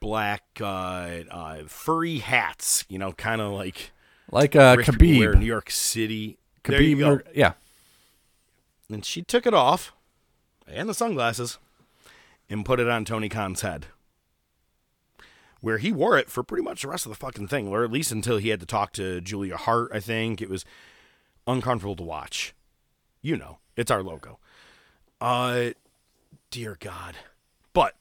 black uh, uh, furry hats, you know, kind of like Like uh, rich people wear in New York City. There you Khabib, go. Mur- yeah. And she took it off and the sunglasses and put it on Tony Khan's head. Where he wore it for pretty much the rest of the fucking thing, or at least until he had to talk to Julia Hart, I think. It was uncomfortable to watch. You know, it's our logo. Uh dear God. But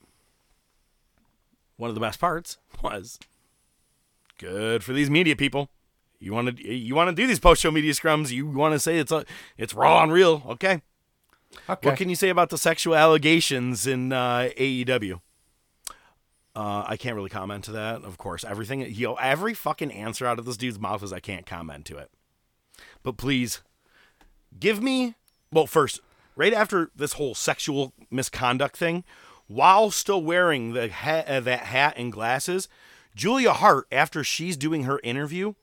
one of the best parts was good for these media people. You want to you want to do these post show media scrums. You want to say it's a, it's raw and real. Okay. Okay. What can you say about the sexual allegations in uh, AEW? Uh, I can't really comment to that. Of course, everything you know, every fucking answer out of this dude's mouth is I can't comment to it. But please, give me well first, right after this whole sexual misconduct thing, while still wearing the hat, uh, that hat and glasses, Julia Hart, after she's doing her interview,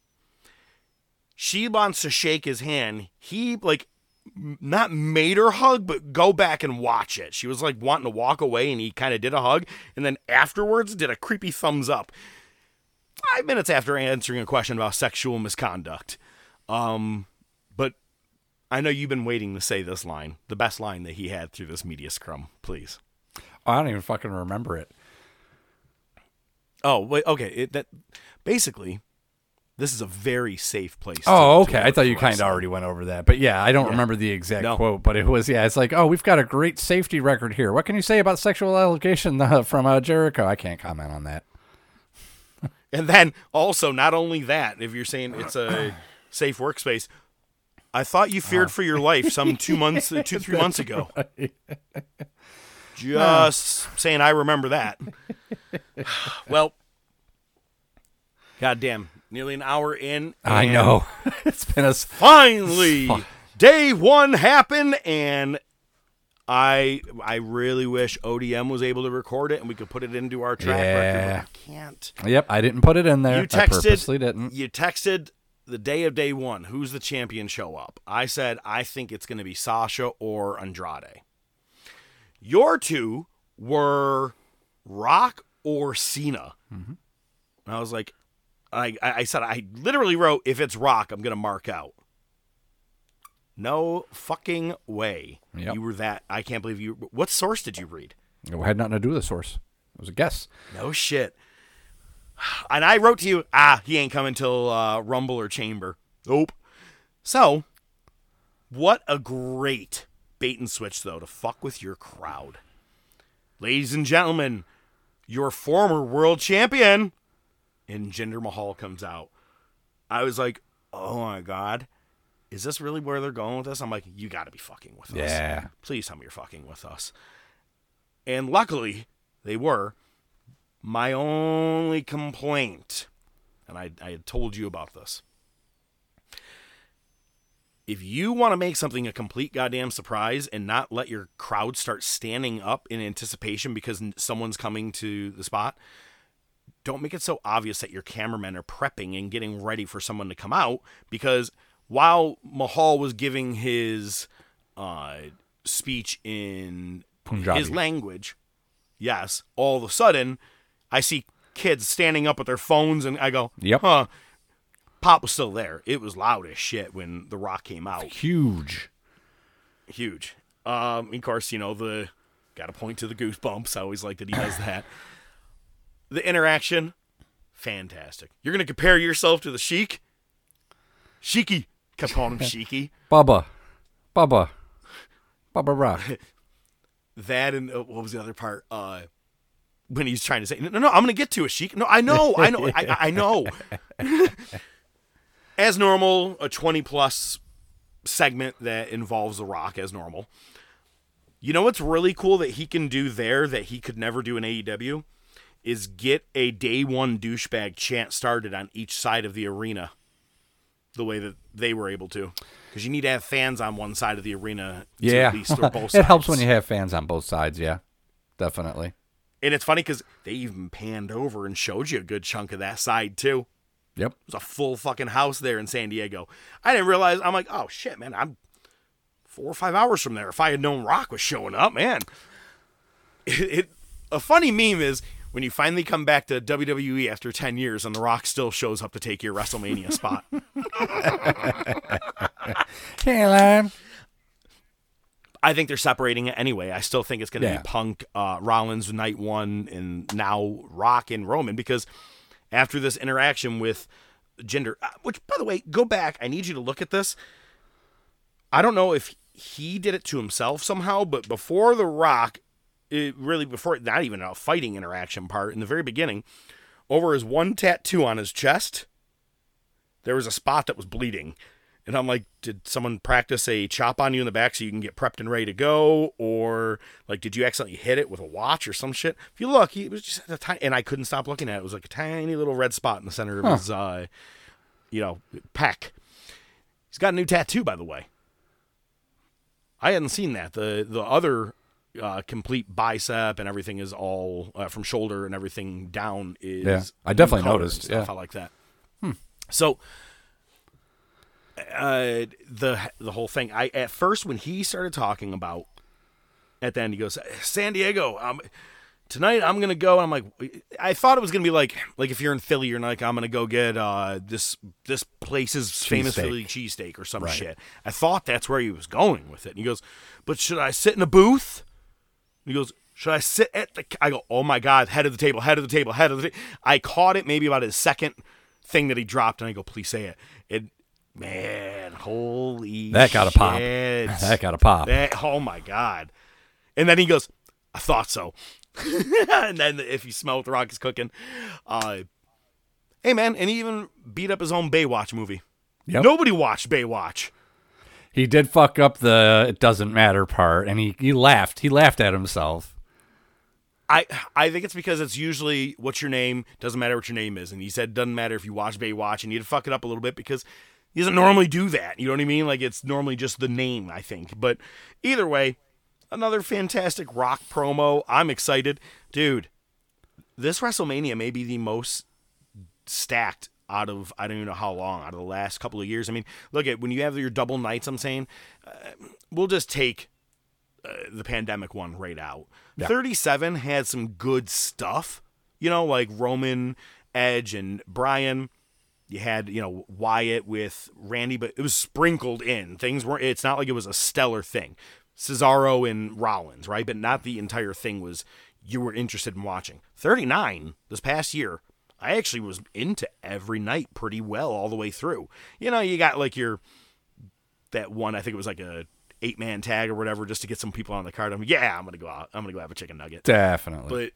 she wants to shake his hand. He like not made her hug, but go back and watch it. She was like wanting to walk away, and he kind of did a hug, and then afterwards did a creepy thumbs up. Five minutes after answering a question about sexual misconduct. Um, but I know you've been waiting to say this line, the best line that he had through this media scrum. Please. I don't even fucking remember it. Oh, wait, okay. It, that basically, this is a very safe place. to- Oh, to okay. I thought you kind of already went over that, but yeah, I don't Yeah. remember the exact No. quote, but it was yeah. It's like, oh, we've got a great safety record here. What can you say about sexual allegation uh, from uh, Jericho? I can't comment on that. And then also, not only that, if you're saying it's a safe workspace, I thought you feared oh. for your life some two months, two three months ago. Just saying, I remember that. well, goddamn, nearly an hour in. I know. it's been a Finally, day one happened, and I I really wish ODM was able to record it and we could put it into our track record, Yeah. but I can't. Yep, I didn't put it in there. You I texted. purposely didn't. You texted the day of day one. Who's the champion? Show up. I said I think it's going to be Sasha or Andrade. Your two were Rock or Cena. Mm-hmm. And I was like, I I I said I literally wrote if it's Rock, I'm going to mark out. No fucking way. Yep. You were that. I can't believe you. What source did you read? It had nothing to do with the source. It was a guess. No shit. And I wrote to you, ah, he ain't coming till uh, Rumble or Chamber. Nope. So, what a great bait and switch, though, to fuck with your crowd. Ladies and gentlemen, your former world champion, and Jinder Mahal comes out. I was like, oh my God, is this really where they're going with this? I'm like, you got to be fucking with us. Yeah. Please tell me you're fucking with us. And luckily, they were. My only complaint, and I, I had told you about this. If you want to make something a complete goddamn surprise and not let your crowd start standing up in anticipation because someone's coming to the spot, don't make it so obvious that your cameramen are prepping and getting ready for someone to come out because while Mahal was giving his uh, speech in Punjabi. his language, yes, all of a sudden I see kids standing up with their phones and I go, Yep. huh. Pop was still there. It was loud as shit when The Rock came out Huge. huge. Um, of course, you know the got to point to the goosebumps. I always like that he does that. the interaction, fantastic. You're gonna compare yourself to the Sheik. Sheiky kept calling him Sheiky. Bubba. Bubba. Bubba Rock. That and uh, what was the other part? Uh, when he's trying to say, no, no, no, I'm gonna get to a Sheik. No, I know, I know, I, I- know. as normal, a 20 plus segment that involves The Rock as normal. You know what's really cool that he can do there that he could never do in AEW is get a day one douchebag chant started on each side of the arena the way that they were able to. Because you need to have fans on one side of the arena to Yeah. at least it helps when you have fans on both sides, yeah. Definitely. And it's funny because they even panned over and showed you a good chunk of that side too. Yep. It was a full fucking house there in San Diego. I didn't realize. I'm like, oh shit, man. I'm four or five hours from there. If I had known Rock was showing up, man. It, it a funny meme is when you finally come back to WWE after ten years and The Rock still shows up to take your WrestleMania spot. hey, Caroline. I think they're separating it anyway. I still think it's going to Yeah. be Punk, uh, Rollins night one, and now Rock and Roman because after this interaction with Jinder, uh, which by the way, go back. I need you to look at this. I don't know if he did it to himself somehow, but before the Rock, it really before not even a fighting interaction part in the very beginning, over his one tattoo on his chest, there was a spot that was bleeding. And I'm like, did someone practice a chop on you in the back so you can get prepped and ready to go? Or like, did you accidentally hit it with a watch or some shit? If you look, he it was just a tiny, and I couldn't stop looking at it. It was like a tiny little red spot in the center of his, uh, you know, pec. He's got a new tattoo, by the way. I hadn't seen that. The the other uh, complete bicep and everything is all uh, from shoulder and everything down is. Yeah, I definitely new color and noticed, yeah. I like that. So uh, the the whole thing. I at first when he started talking about at the end, he goes, "San Diego, um, tonight I'm gonna go. And I'm like, I thought it was gonna be like, like if you're in Philly, you're like, I'm gonna go get uh, this this place's famous Cheesesteak. Philly cheesesteak or some Right. shit. I thought that's where he was going with it. And he goes, but should I sit in a booth? And he goes, should I sit at the? I go, oh my god, head of the table, head of the table, head of the. Ta-. I caught it maybe about his second thing that he dropped, and I go, please say. It, man, holy That got a pop. shit. That got a pop. That- oh my god! And then he goes, "I thought so." and then if you smell what the Rock is cooking, uh, hey man, and he even beat up his own Baywatch movie. Yep. Nobody watched Baywatch. He did fuck up the it doesn't matter part, and he, he laughed. He laughed at himself. I I think it's because it's usually what's your name doesn't matter what your name is, and he said doesn't matter if you watch Baywatch, and he'd fuck it up a little bit because he doesn't normally do that. You know what I mean? Like it's normally just the name, I think. But either way, another fantastic Rock promo. I'm excited, dude. This WrestleMania may be the most stacked out of I don't even know how long out of the last couple of years. I mean, look at when you have your double nights. I'm saying uh, we'll just take uh, the pandemic one right out. 37 had some good stuff, you know, like Roman, Edge, and Bryan. You had, you know, Wyatt with Randy, but it was sprinkled in. Things weren't, it's not like it was a stellar thing. Cesaro and Rollins, right? But not the entire thing was you were interested in watching. 39 this past year, I actually was into every night pretty well all the way through. You know, you got like your that one. I think it was like a eight man tag or whatever, just to get some people on the card. I'm yeah, I'm gonna go out. I'm gonna go have a chicken nugget. Definitely.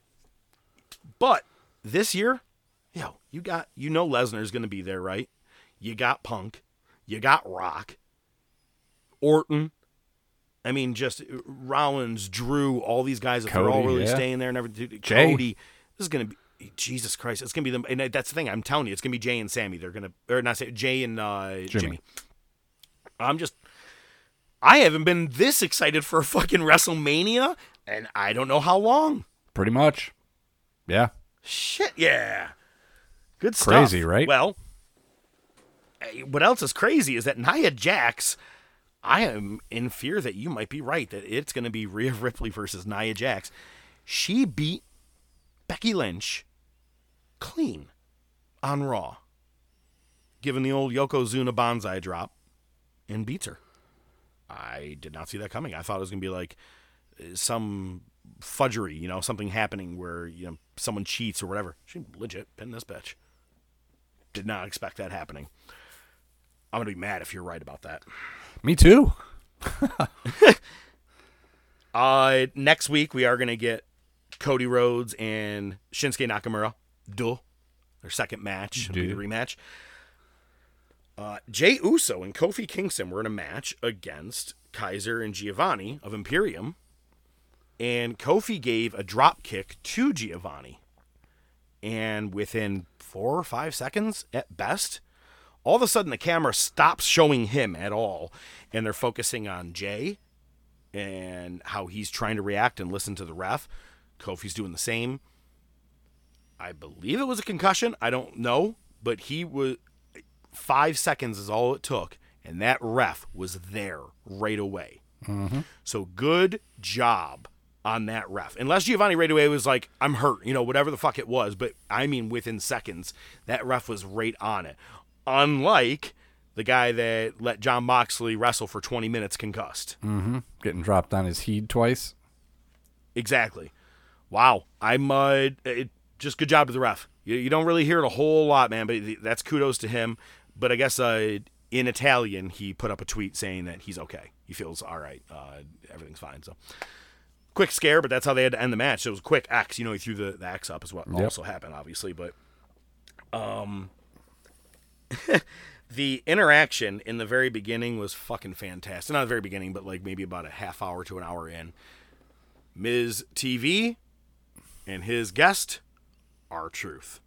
But but this year, yo, you got you know Lesnar's gonna be there, right? You got Punk, you got Rock, Orton. I mean, just uh, Rollins, Drew, all these guys. If they're all really yeah. staying there and everything. Cody. This is gonna be Jesus Christ. It's gonna be them, and that's the thing. I'm telling you, it's gonna be Jey and Sammy. They're gonna or not say Jey and uh, Jimmy. I'm just. I haven't been this excited for a fucking WrestleMania, and I don't know how long. Pretty much. Yeah. Shit, yeah. Good stuff. Crazy, right? Well, eh, what else is crazy is that Nia Jax, I am in fear that you might be right, that it's going to be Rhea Ripley versus Nia Jax. She beat Becky Lynch clean on Raw, given the old Yokozuna Banzai drop, and beats her. I did not see that coming. I thought it was going to be like uh, some fudgery, you know, something happening where you know someone cheats or whatever. She legit pinned this bitch. Did not expect that happening. I'm gonna be mad if you're right about that. Me too. Uh, next week we are gonna get Cody Rhodes and Shinsuke Nakamura. Duh. Their second match, It'll be the rematch. Uh, Jey Uso and Kofi Kingston were in a match against Kaiser and Giovanni of Imperium, and Kofi gave a drop kick to Giovanni. And within four or five seconds at best, all of a sudden the camera stops showing him at all, and they're focusing on Jey and how he's trying to react and listen to the ref. Kofi's doing the same. I believe it was a concussion. I don't know, but he was five seconds is all it took, and that ref was there right away. Mm-hmm. So good job on that ref. Unless Giovanni right away was like, "I'm hurt," you know, whatever the fuck it was. But I mean, within seconds, that ref was right on it. Unlike the guy that let Jon Moxley wrestle for 20 minutes concussed. Getting dropped on his heed twice. Exactly. Wow. I'm uh, it, just good job to the ref. You, you don't really hear it a whole lot, man, but that's kudos to him. But I guess uh, in Italian, he put up a tweet saying that he's okay. He feels all right. Uh, everything's fine. So quick scare, but that's how they had to end the match. It was a quick axe. You know, he threw the, the X up, is what also happened, obviously. But um, the interaction in the very beginning was fucking fantastic. Not the very beginning, but like maybe about a half hour to an hour in. Miz TV and his guest R-Truth.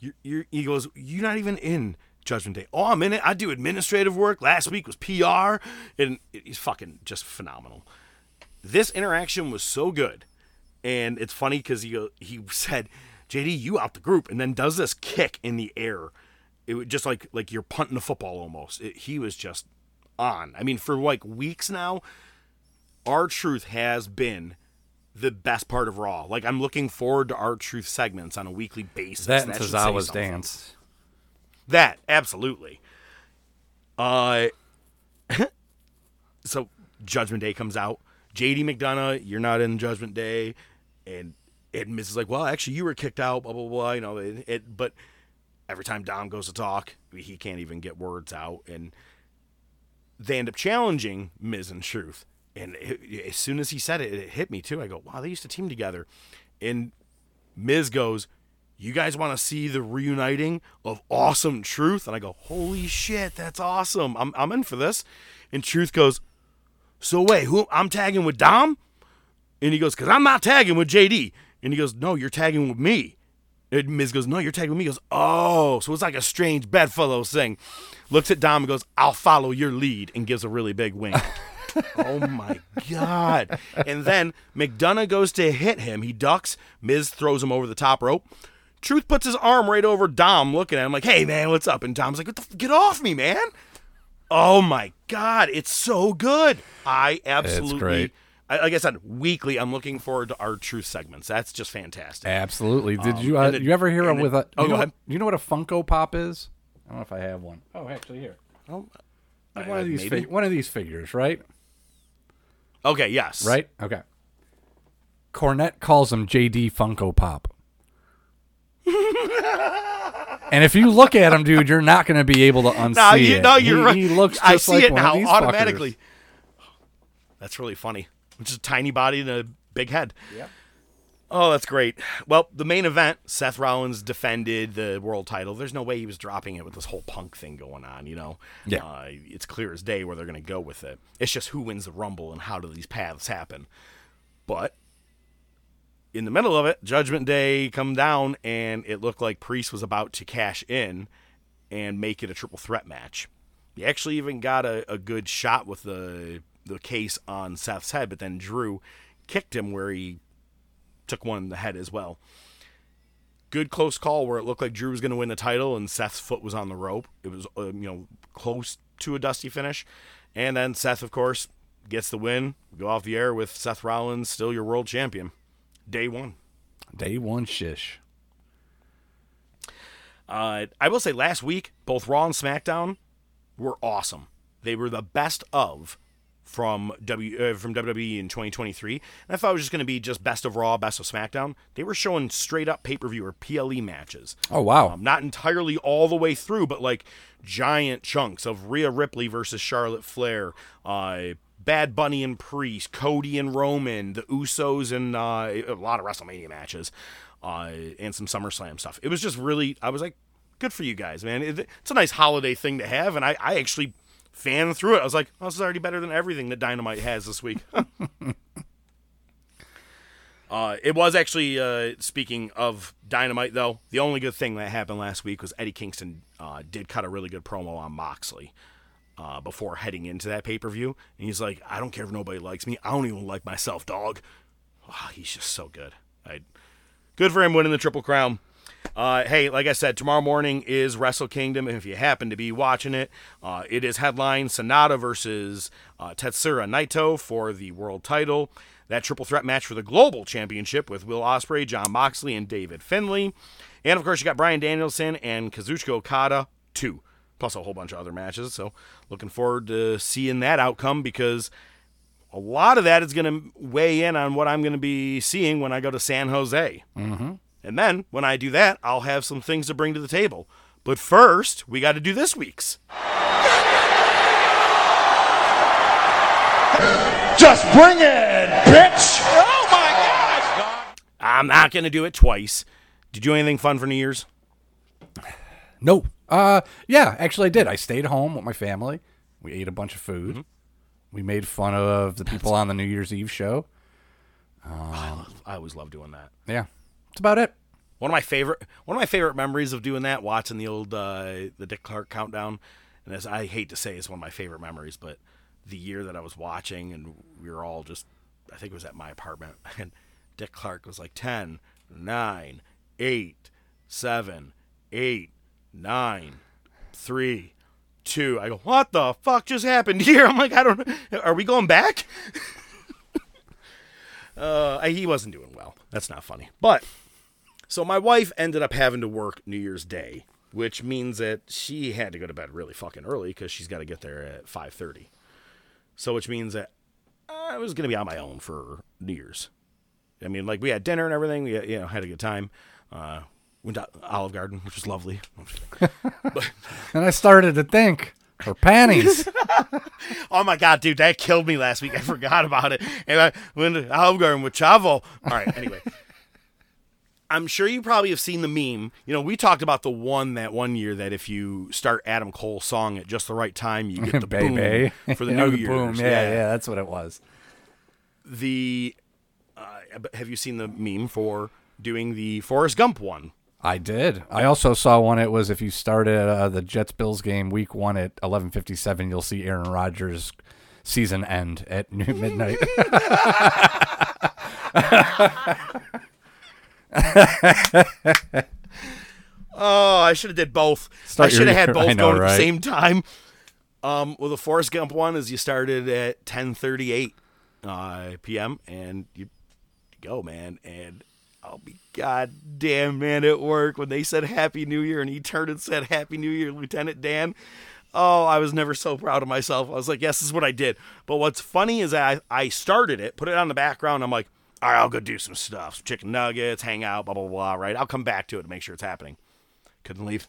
You, you, he goes, You're not even in Judgment Day. Oh, I'm in it. I do administrative work. Last week was PR. And he's fucking just phenomenal. This interaction was so good. And it's funny because he, he said, JD, you out the group. And then does this kick in the air. It was just like like you're punting a football almost. It, he was just on. I mean, for like weeks now, R-Truth has been the best part of Raw. Like I'm looking forward to R-Truth segments on a weekly basis. That should Tozawa's dance. That absolutely. Uh, so Judgment Day comes out. JD McDonagh, you're not in Judgment Day, and and Miz is like, well, actually, you were kicked out. Blah blah blah. You know, it, it but every time Dom goes to talk, he can't even get words out, and they end up challenging Miz and Truth. And it, as soon as he said it, it hit me too. I go, wow, they used to team together. And Miz goes, you guys want to see the reuniting of awesome Truth? And I go, holy shit, that's awesome. I'm, I'm in for this. And Truth goes, so wait, who I'm tagging with Dom? And he goes, because I'm not tagging with JD. And he goes, no, you're tagging with me. And Miz goes, no, you're tagging with me. He goes, oh, so it's like a strange bedfellow thing. Looks at Dom and goes, I'll follow your lead, and gives a really big wink. oh my god! And then McDonagh goes to hit him. He ducks. Miz throws him over the top rope. Truth puts his arm right over Dom, looking at him like, "Hey man, what's up?" And Dom's like, "What the? F- get off me, man!" Oh my god, it's so good. I absolutely, great. I, like I said, weekly. I'm looking forward to R-Truth segments. That's just fantastic. Absolutely. Did Um, you uh, it- you ever hear and it- with a? oh, you go know, ahead. You know what a Funko Pop is? I don't know if I have one. Oh, actually, here. Oh, Like I- one of these maybe? fig- one of these figures, right? Okay, yes, Right? Okay. Cornette calls him JD Funko Pop. and if you look at him, dude, you're not going to be able to unsee No, you, it. no, you're he, right. He looks just I see like it one now automatically. fuckers. That's really funny. Just a tiny body and a big head. Yep. Oh, that's great. Well, the main event, Seth Rollins defended the world title. There's no way he was dropping it with this whole punk thing going on, you know? Yeah. Uh, it's clear as day where they're going to go with it. It's just who wins the Rumble and how do these paths happen. But in the middle of it, Judgment Day come down, and it looked like Priest was about to cash in and make it a triple threat match. He actually even got a, a good shot with the the case on Seth's head, but then Drew kicked him where he took one in the head as well. Good close call where it looked like Drew was going to win the title and Seth's foot was on the rope. It was uh, you know close to a dusty finish, and then Seth, of course, gets the win. We go off the air with Seth Rollins still your world champion. Day one. Day one shish. Uh, I will say last week, both Raw and SmackDown were awesome. They were the best of from W uh, from WWE in 2023. And I thought it was just going to be just best of Raw, best of SmackDown. They were showing straight up pay per view or PLE matches. Oh, wow. Um, not entirely all the way through, but like giant chunks of Rhea Ripley versus Charlotte Flair, uh, Bad Bunny and Priest, Cody and Roman, the Usos, and uh, a lot of WrestleMania matches, uh, and some SummerSlam stuff. It was just really, I was like, good for you guys, man. It, it's a nice holiday thing to have, and I, I actually fan through it. I was like, oh, this is already better than everything that Dynamite has this week. Uh, it was actually uh, speaking of dynamite, though. The only good thing that happened last week was Eddie Kingston uh, did cut a really good promo on Moxley uh, before heading into that pay per view, and he's like, "I don't care if nobody likes me. I don't even like myself, dog." Ah, he's just so good. I, good for him winning the Triple Crown. Uh, hey, like I said, tomorrow morning is Wrestle Kingdom. If you happen to be watching it, uh, it is headline SANADA versus uh, Tetsuya Naito for the world title. That triple threat match for the global championship with Will Ospreay, Jon Moxley, and David Finlay. And of course, you got Bryan Danielson and Kazuchika Okada, two, plus a whole bunch of other matches. So, looking forward to seeing that outcome because a lot of that is going to weigh in on what I'm going to be seeing when I go to San Jose. Mm-hmm. And then when I do that, I'll have some things to bring to the table. But first, we got to do this week's. Just bring it, bitch! Oh my God! I'm not going to do it twice. Did you do anything fun for New Year's? No. Uh, yeah, actually, I did. I stayed home with my family. We ate a bunch of food. Mm-hmm. We made fun of the people on the New Year's Eve show. I always love doing that. Yeah, that's about it. One of my favorite one of my favorite memories of doing that, watching the old uh, the Dick Clark countdown, and as I hate to say, it's one of my favorite memories. But the year that I was watching, and we were all just, I think it was at my apartment, and Dick Clark was like 10, 9, 8, 7, 8, 9, 3, 2. I go, what the fuck just happened here? I'm like, I don't. Are we going back? Uh, he wasn't doing well. That's not funny. But so my wife ended up having to work New Year's Day, which means that she had to go to bed really fucking early because she's got to get there at five thirty. So which means that I was gonna be on my own for New Year's. I mean, like we had dinner and everything. We you know had a good time. Uh, went to Olive Garden, which was lovely. And I started to think, her panties. Oh my god, dude, that killed me last week. I forgot about it. And I went to Olive Garden with Chavo. All right, anyway. I'm sure you probably have seen the meme. You know, we talked about the one that one year that if you start Adam Cole's song at just the right time, you get the boom for the You New know, Year's. boom. Yeah, yeah, that's what it was. The uh, have you seen the meme for doing the Forrest Gump one? I did. I also saw one. It was if you started uh, the Jets Bills game week one at eleven fifty seven, you'll see Aaron Rodgers season end at midnight. Oh, I should have did both. Start I should have had both know, going at the same time. Um, well, the Forrest Gump one is you started at 10:38 uh, p.m. and you go, man, and I'll be goddamn man at work when they said Happy New Year and he turned and said Happy New Year, Lieutenant Dan. Oh, I was never so proud of myself. I was like, yes, this is what I did. But what's funny is that I, I started it, put it on the background. I'm like, all right, I'll go do some stuff, some chicken nuggets, hang out, blah blah blah. Right, I'll come back to it to make sure it's happening. Couldn't leave.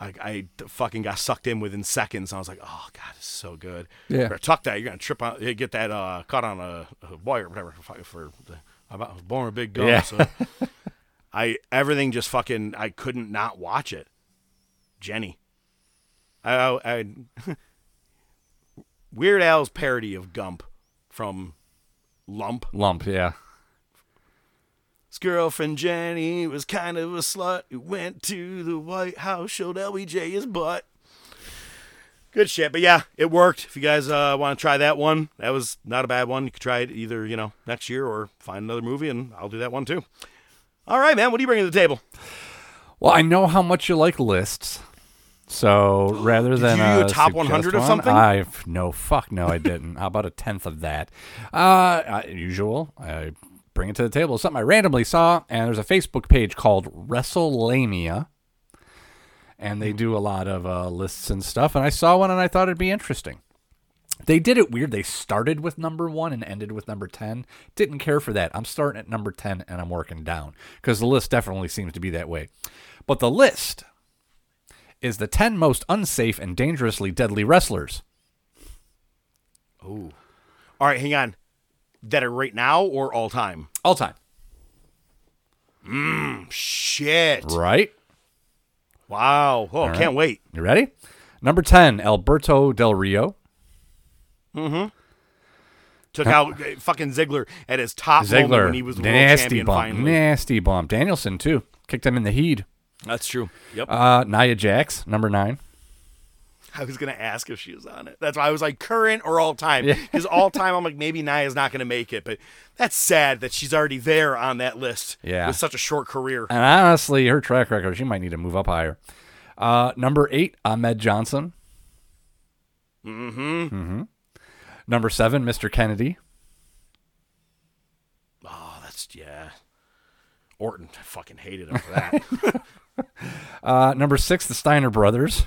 I, I fucking got sucked in within seconds. I was like, oh god, it's so good. Yeah. Better tuck that. You're gonna trip on, you get that uh, caught on a, a wire, or whatever. For, for the, I was born with a big gun, Yeah. so I everything just fucking. I couldn't not watch it. Jenny, I, I, I Weird Al's parody of Gump from Lump. Lump, yeah. His girlfriend Jenny was kind of a slut who went to the White House, showed LBJ his butt. Good shit, but yeah, it worked. If you guys uh, want to try that one, that was not a bad one. You could try it either, you know, next year or find another movie, and I'll do that one too. All right, man, what do you bring to the table? Well, I know how much you like lists. So rather than you do a top 100 of one, something? I no fuck no, I didn't. how about a tenth of that? Uh, uh, usual. I bring it to the table. It's something I randomly saw, and there's a Facebook page called WrestleLamia, and they do a lot of uh, lists and stuff. And I saw one, and I thought it'd be interesting. They did it weird. They started with number one and ended with number 10. Didn't care for that. I'm starting at number 10 and I'm working down because the list definitely seems to be that way. But the list is the 10 most unsafe and dangerously deadly wrestlers. Oh. All right, hang on. That are right now or all time? All time. Mmm, Shit. Right? Wow. Oh, can't wait. You ready? Number 10, Alberto Del Rio. Mm-hmm. Took out uh, fucking Ziggler at his top Ziggler. when he was nasty champion bump. finally. Nasty bump. Danielson, too. Kicked him in the heat. That's true. Yep. Uh, Nia Jax, number 9. I was gonna ask if she was on it. That's why I was like current or all time. Because all time, I'm like maybe Nia's not gonna make it, but that's sad that she's already there on that list. Yeah. with such a short career. And honestly, her track record, she might need to move up higher. Uh, number eight, Ahmed Johnson. Mm-hmm. Mm-hmm. Number seven, Mr. Kennedy. Oh, that's yeah. Orton, I fucking hated him for that. Uh, number six, the Steiner brothers.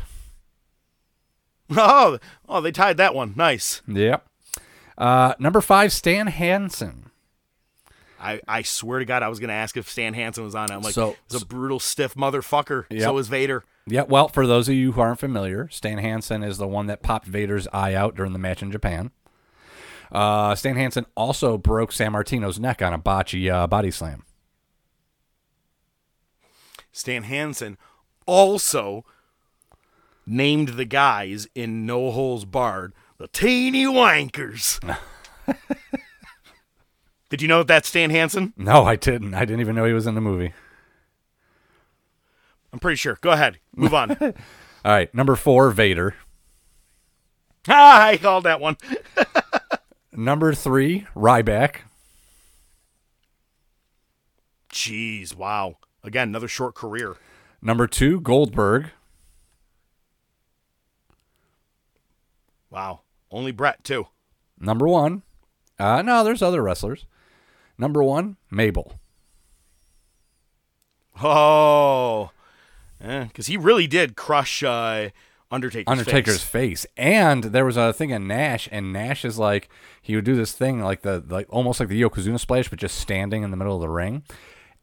oh, oh, they tied that one. Nice. Yep. Uh, number five, Stan Hansen. I, I swear to God, I was gonna ask if Stan Hansen was on it. I'm like, So- it's a brutal, stiff motherfucker. Yep. So is Vader. Yeah, well, for those of you who aren't familiar, Stan Hansen is the one that popped Vader's eye out during the match in Japan. Uh, Stan Hansen also broke Sammartino's neck on a bocce uh, body slam. Stan Hansen also named the guys in No Holds Barred the Teeny Wankers. Did you know that's Stan Hansen? No, I didn't. I didn't even know he was in the movie. I'm pretty sure. Go ahead. Move on. All right, number four, Vader. ah, I called that one. Number three, Ryback. Jeez, wow. Again, another short career. Number two, Goldberg. Wow. Only Bret, too. Number one, uh, no, there's other wrestlers. Number one, Mabel. Oh, because he really did crush uh, Undertaker's, Undertaker's face. face. And there was a thing in Nash, and Nash is like he would do this thing like the like almost like the Yokozuna splash, but just standing in the middle of the ring.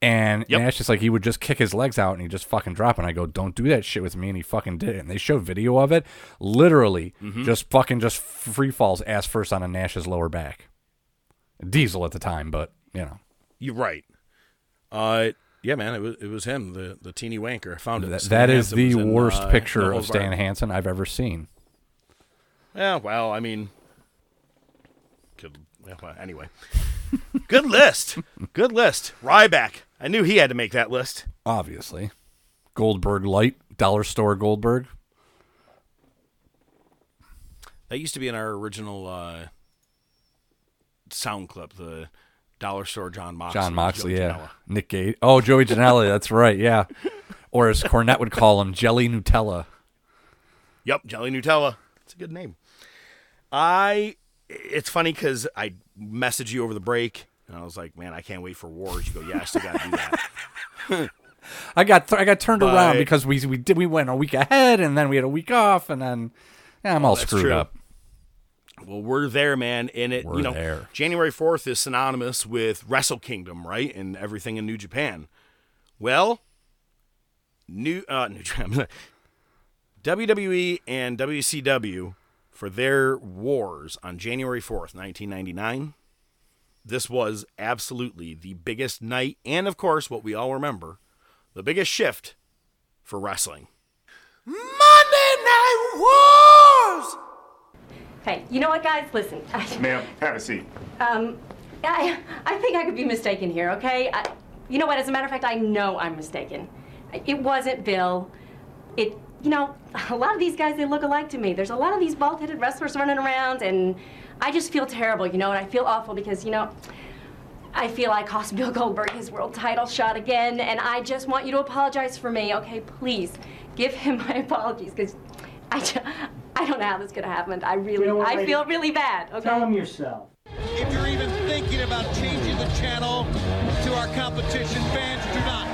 And Yep. Nash just like he would just kick his legs out and he just fucking drop. And I go, don't do that shit with me. And he fucking did it. And they show video of it, literally Mm-hmm. just fucking just free falls ass first on a Nash's lower back. Diesel at the time, but you know You're right. Uh, yeah, man, it was it was him, the the teeny wanker. I found it. that, that is the in, worst uh, picture of Stan. Hansen I've ever seen. Yeah, well, I mean, yeah, well, anyway, good list. Good list. Ryback. I knew he had to make that list. Obviously, Goldberg Light Dollar Store Goldberg. That used to be in our original uh, sound clip. The Dollar Store Jon Moxley. Jon Moxley, Joey yeah. Janela. Nick Gage. Oh, Joey Janela, that's right, yeah. Or as Cornette would call him, Jelly Nutella. Yep, Jelly Nutella. It's a good name. I. It's funny because I messaged you over the break, and I was like, "Man, I can't wait for Wars." You go, "Yeah, I still got to do that." I got I got turned around because we we did we went a week ahead and then we had a week off and then yeah, I'm all that's screwed true. up. Well, we're there, man, and it We're you know there. January fourth is synonymous with Wrestle Kingdom, right, and everything in New Japan. Well, new uh, New Japan, WWE and WCW for their wars on January fourth, nineteen ninety nine. This was absolutely the biggest night, and of course, what we all remember, the biggest shift for wrestling. Monday Night Wars! Hey, you know what, guys? Listen, I, Ma'am, have a seat. um, I, I think I could be mistaken here. Okay? I, you know what? As a matter of fact, I know I'm mistaken. It wasn't Bill. It, you know, a lot of these guys they look alike to me. There's a lot of these bald-headed wrestlers running around, and I just feel terrible, you know, and I feel awful because, you know. I feel I cost Bill Goldberg his world title shot again, and I just want you to apologize for me, okay? Please, give him my apologies, because I, ju- I don't know how this could have happened. I really, know what, I lady? feel really bad, okay? Tell him yourself. If you're even thinking about changing the channel to our competition, fans do not.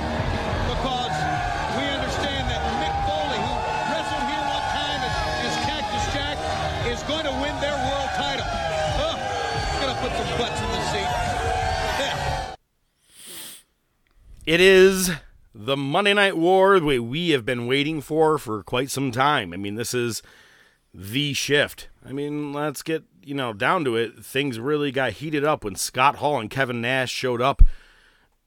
It is the Monday Night War that we have been waiting for for quite some time. I mean, this is the shift. I mean, let's get, you know, down to it. Things really got heated up when Scott Hall and Kevin Nash showed up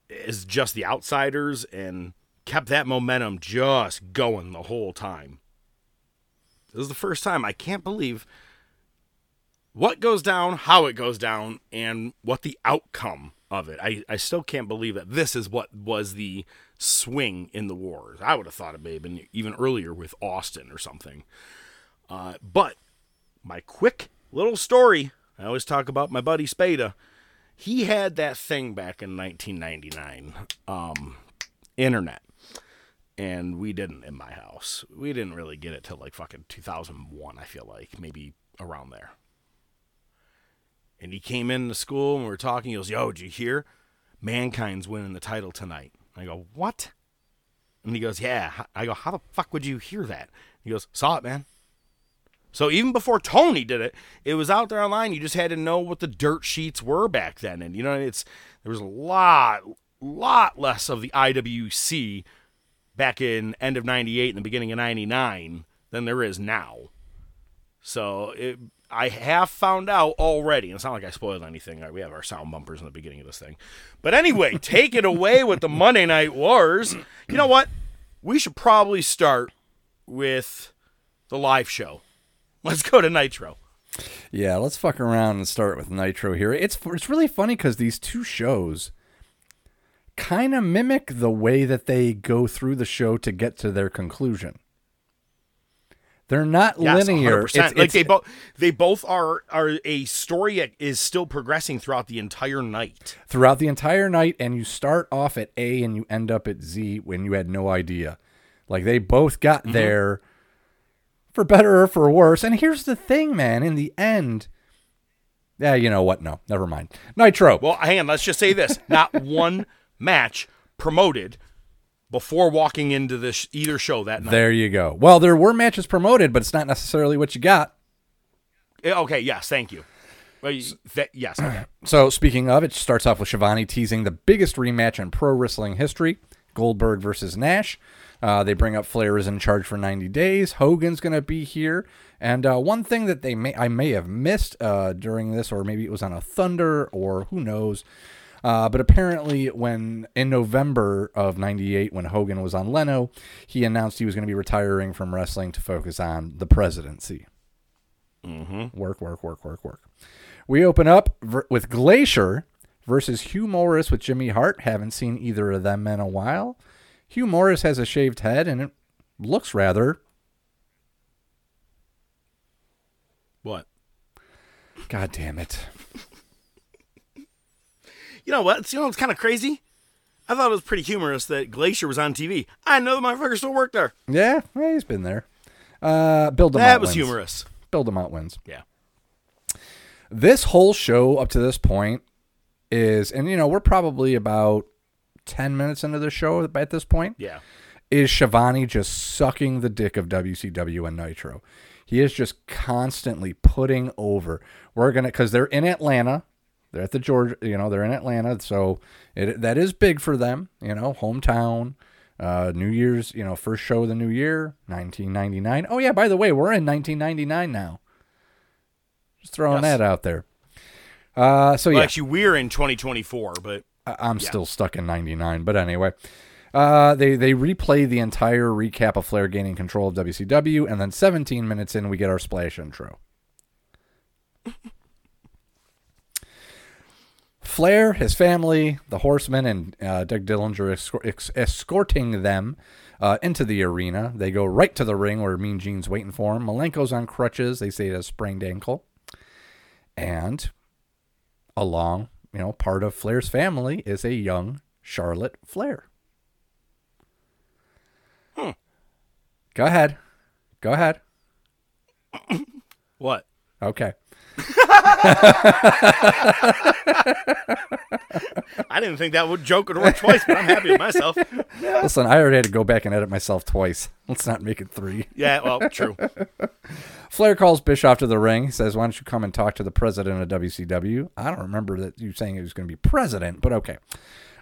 as just the outsiders and kept that momentum just going the whole time. This is the first time I can't believe what goes down, how it goes down, and what the outcome of it. I, I still can't believe that this is what was the swing in the wars. I would have thought it may have been even earlier with Austin or something. Uh, but my quick little story I always talk about my buddy Spada. He had that thing back in 1999, um, internet, and we didn't in my house. We didn't really get it till like fucking 2001. I feel like maybe around there. And he came into school and we were talking. He goes, "Yo, did you hear? Mankind's winning the title tonight." I go, "What?" And he goes, "Yeah." I go, "How the fuck would you hear that?" He goes, "Saw it, man." So even before Tony did it, it was out there online. You just had to know what the dirt sheets were back then, and you know it's there was a lot, lot less of the IWC back in end of '98 and the beginning of '99 than there is now. So it, I have found out already. And it's not like I spoiled anything. We have our sound bumpers in the beginning of this thing, but anyway, take it away with the Monday Night Wars. You know what? We should probably start with the live show. Let's go to Nitro. Yeah, let's fuck around and start with Nitro here. It's it's really funny because these two shows kind of mimic the way that they go through the show to get to their conclusion. They're not Yes, linear. 100%. It's, like it's- they both they both are are a story that is still progressing throughout the entire night. throughout the entire night, and you start off at A and you end up at Z when you had no idea. Like they both got Mm-hmm. there for better or for worse. And here's the thing, man. In the end, Yeah, you know what? No, never mind. Nitro. Well, hang on. Let's just say this: not one match promoted before walking into this either show that night. there you go. Well, there were matches promoted, but it's not necessarily what you got. Eh, Okay. Yes. Thank you. Well, you- that- yes. Okay. So, speaking of, it starts off with Schiavone teasing the biggest rematch in pro wrestling history Goldberg versus Nash. Uh, they bring up Flair is in charge for 90 days. Hogan's going to be here. And uh, one thing that they may I may have missed uh, during this, or maybe it was on a Thunder, or who knows. Uh, but apparently, when in November of '98, when Hogan was on Leno, he announced he was going to be retiring from wrestling to focus on the presidency. Mm-hmm. Work, work, work, work, work. We open up ver- with Glacier versus Hugh Morris with Jimmy Hart. Haven't seen either of them in a while. Hugh Morris has a shaved head and it looks rather. What? God damn it. You know what? You know what's kind of crazy? I thought it was pretty humorous that Glacier was on TV. I know the motherfucker still worked there. Yeah, well, he's been there. Uh, build him That was wins. humorous. Build him out wins. Yeah. This whole show up to this point is, and you know, we're probably about 10 minutes into the show at this point. Yeah. is Schiavone just sucking the dick of WCW and Nitro. He is just constantly putting over. We're gonna because they're in Atlanta. They're at the Georgia, you know, they're in Atlanta, so it that is big for them. You know, hometown. Uh, New Year's, you know, first show of the new year, 1999. Oh yeah, by the way, we're in 1999 now. Just throwing Yes. that out there. Uh, so Well, yeah, actually, we're in 2024, but I- I'm still stuck in 99. But anyway, uh, they, they replay the entire recap of Flair gaining control of WCW, and then 17 minutes in, we get our splash intro. Flair, his family, the Horsemen, and uh, Doug Dillinger escor- ex- escorting them uh, into the arena. They go right to the ring where Mean Gene's waiting for him. Malenko's on crutches. They say he has a sprained ankle. And along, you know, part of Flair's family is a young Charlotte Flair. Go ahead. Go ahead. what? Okay. I didn't think that would joke would work twice, but I'm happy with myself. Listen, I already had to go back and edit myself twice. Let's not make it three. Yeah, well, true. Flair calls Bischoff to the ring. He says, Why don't you come and talk to the president of WCW? I don't remember that you saying he was going to be president, but okay.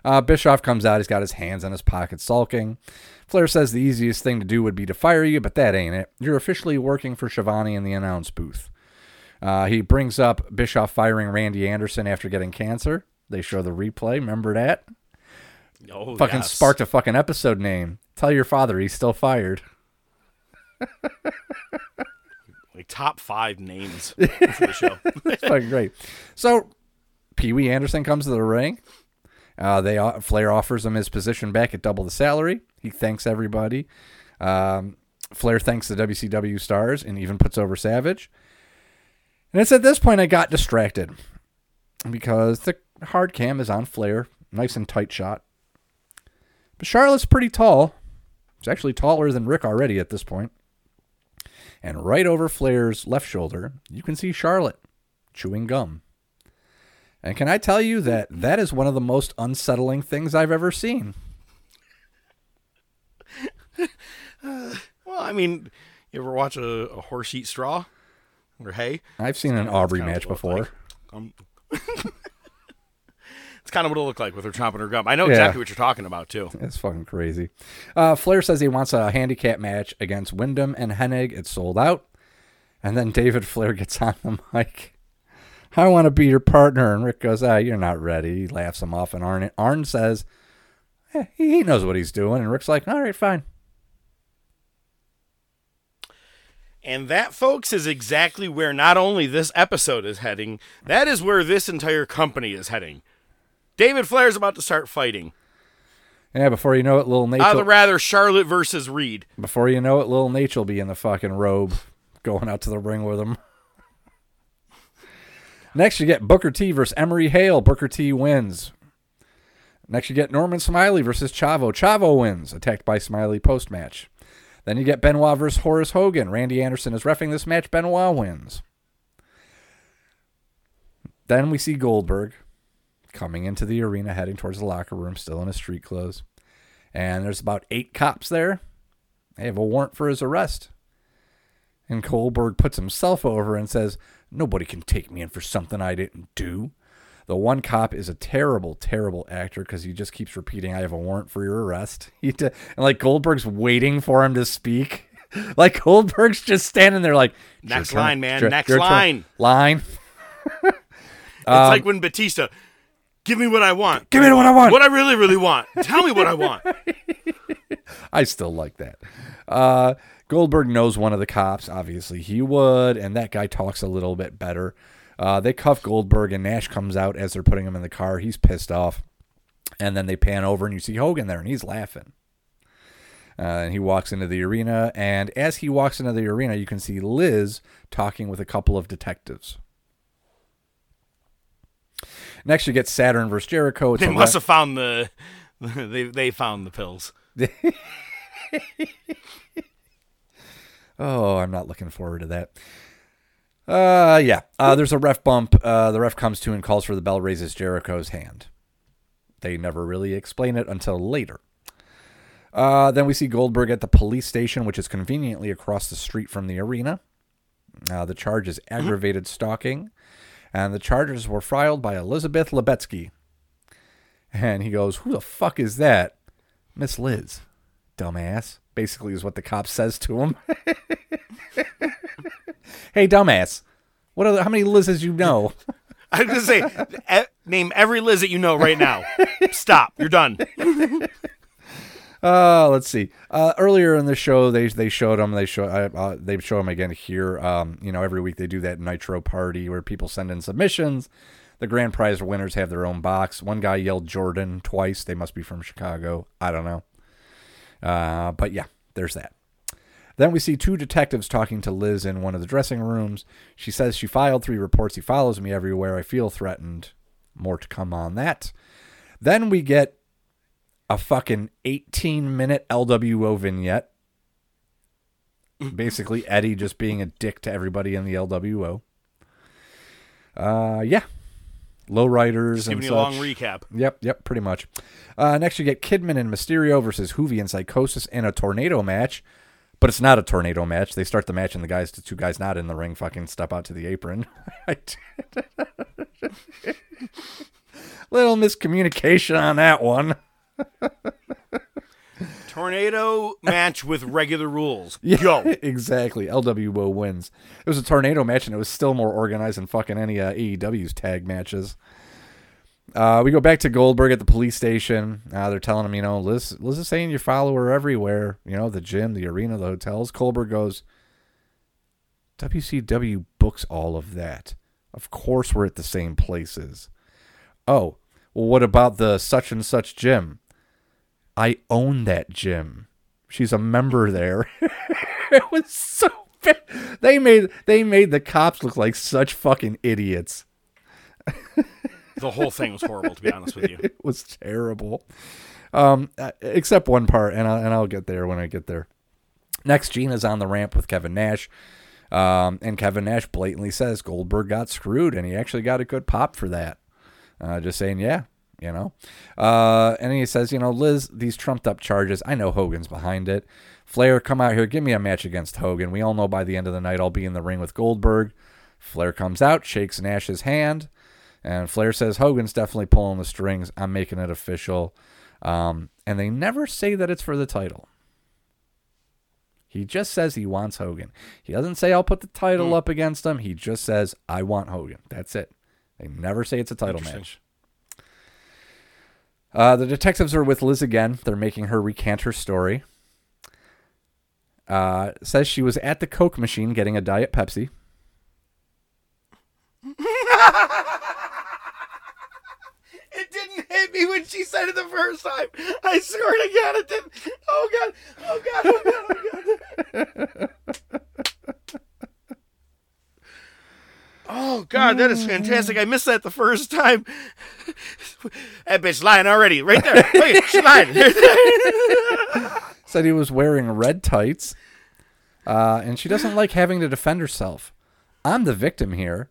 Uh, Bischoff comes out. He's got his hands in his pockets, sulking. Flair says the easiest thing to do would be to fire you, but that ain't it. You're officially working for Schiavone in the announce booth. Uh, he brings up Bischoff firing Randy Anderson after getting cancer. They show the replay. Remember that? Oh, Fucking yes. sparked a fucking episode name. Tell your father he's still fired. like top five names for the show. It's fucking great. So Pee Wee Anderson comes to the ring. Uh, they Flair offers him his position back at double the salary. He thanks everybody. Um, Flair thanks the WCW stars and even puts over Savage. And it's at this point I got distracted because the hard cam is on Flair, nice and tight shot. But Charlotte's pretty tall. She's actually taller than Rick already at this point. And right over Flair's left shoulder, you can see Charlotte chewing gum. And can I tell you that that is one of the most unsettling things I've ever seen? well, I mean, you ever watch a, a horse eat straw or hay? I've seen an Aubrey match before. like. Um, it's kind of what it looked like with her chomping her gum. I know Yeah. exactly what you're talking about too. It's fucking crazy. Uh, Flair says he wants a handicap match against Windham and Hennig. It's sold out. And then David Flair gets on the mic. I want to be your partner. And Rick goes, ah, you're not ready. He laughs him off. And Arn, Arn says, eh, he he knows what he's doing. And Rick's like, all right, fine. And that, folks, is exactly where not only this episode is heading, that is where this entire company is heading. David Flair's about to start fighting. Yeah, before you know it, little Nate. I'd will- rather Charlotte versus Reid. Before you know it, little Nate will be in the fucking robe going out to the ring with him. Next, you get Booker T versus Emory Hale. Booker T wins. Next, you get Norman Smiley versus Chavo. Chavo wins, attacked by Smiley post match. Then you get Benoit versus Horace Hogan. Randy Anderson is refing this match. Benoit wins. Then we see Goldberg coming into the arena, heading towards the locker room, still in his street clothes. And there's about eight cops there. They have a warrant for his arrest. And Goldberg puts himself over and says, Nobody can take me in for something I didn't do. The one cop is a terrible, terrible actor because he just keeps repeating, I have a warrant for your arrest. He d- and like Goldberg's waiting for him to speak. like Goldberg's just standing there like, "It's your Next turn. line, man. Your- Next your turn. line. Line. It's like when Batista, give me what I want. Um, Give me what I want. What I really, really want. Tell me what I want. I still like that. Uh, Goldberg knows one of the cops. Obviously, he would, and that guy talks a little bit better. Uh, they cuff Goldberg, and Nash comes out as they're putting him in the car. He's pissed off, and then they pan over, and you see Hogan there, and he's laughing. Uh, and he walks into the arena, and as he walks into the arena, you can see Liz talking with a couple of detectives. Next, you get Saturn versus Jericho. It's They must have found the. They they found the pills. Oh, I'm not looking forward to that. Uh, yeah. Uh, there's a ref bump. Uh, the ref comes to and calls for the bell, raises Jericho's hand. They never really explain it until later. Uh, then we see Goldberg at the police station, which is conveniently across the street from the arena. Uh, the charge is aggravated stalking, and the charges were filed by Elizabeth Lebetsky. And he goes, Who the fuck is that? Miss Liz, dumbass. Basically, is what the cop says to him. hey, dumbass. What other? How many Liz's you know? I was gonna say, e- name every Liz that you know right now. Stop. You're done. Uh, let's see. Uh, earlier in the show, they they showed them. They show uh, uh, they show them again here. Um, you know, every week they do that Nitro party where people send in submissions. The grand prize winners have their own box. One guy yelled Jordan twice. They must be from Chicago. I don't know. Uh, but yeah, there's that. Then we see two detectives talking to Liz in one of the dressing rooms. She says she filed three reports. He follows me everywhere. I feel threatened. More to come on that. Then we get a fucking 18 minute LWO vignette. Basically, Eddie just being a dick to everybody in the LWO. Uh, yeah. Lowriders and Giving you such. a long recap. Yep, yep, pretty much. Uh, next, you get Kidman and Mysterio versus Juvi and Psychosis in a tornado match, but it's not a tornado match. They start the match, and the guys, the two guys not in the ring, fucking step out to the apron. Little miscommunication on that one. Tornado match with regular rules. Yeah, Go. exactly. LWO wins. It was a tornado match, and it was still more organized than fucking any uh, AEW's tag matches. Uh, we go back to Goldberg at the police station. Uh, they're telling him, you know, Liz, Liz is saying you follow her everywhere. You know, the gym, the arena, the hotels. Goldberg goes, WCW books all of that. Of course, we're at the same places. Oh, well, what about the such and such gym? I own that gym. She's a member there. it was so bad. They made they made the cops look like such fucking idiots. The whole thing was horrible, to be honest with you. It was terrible. Um, uh, except one part, and I'll, and I'll get there when I get there. Next, Gina's on the ramp with Kevin Nash. Um, and Kevin Nash blatantly says Goldberg got screwed, and he actually got a good pop for that. Uh, just saying, yeah, you know. Uh, and he says, you know, Liz, these trumped up charges, I know Hogan's behind it. Flair, come out here, give me a match against Hogan. We all know by the end of the night I'll be in the ring with Goldberg. Flair comes out, shakes Nash's hand, and Flair says, Hogan's definitely pulling the strings. I'm making it official. Um, and they never say that it's for the title. He just says he wants Hogan. He doesn't say, I'll put the title up against him. He just says, I want Hogan. That's it. They never say it's a title match. Uh, the detectives are with Liz again. They're making her recant her story. Uh, says she was at the Coke machine getting a Diet Pepsi. Hit me when she said it the first time. I swear to God, it didn't. Oh God! Oh God! Oh God! Oh God! Oh God, that is fantastic! I missed that the first time. That bitch lying already, right there. Look, she's lying. Said he was wearing red tights. Uh, and she doesn't like having to defend herself. I'm the victim here.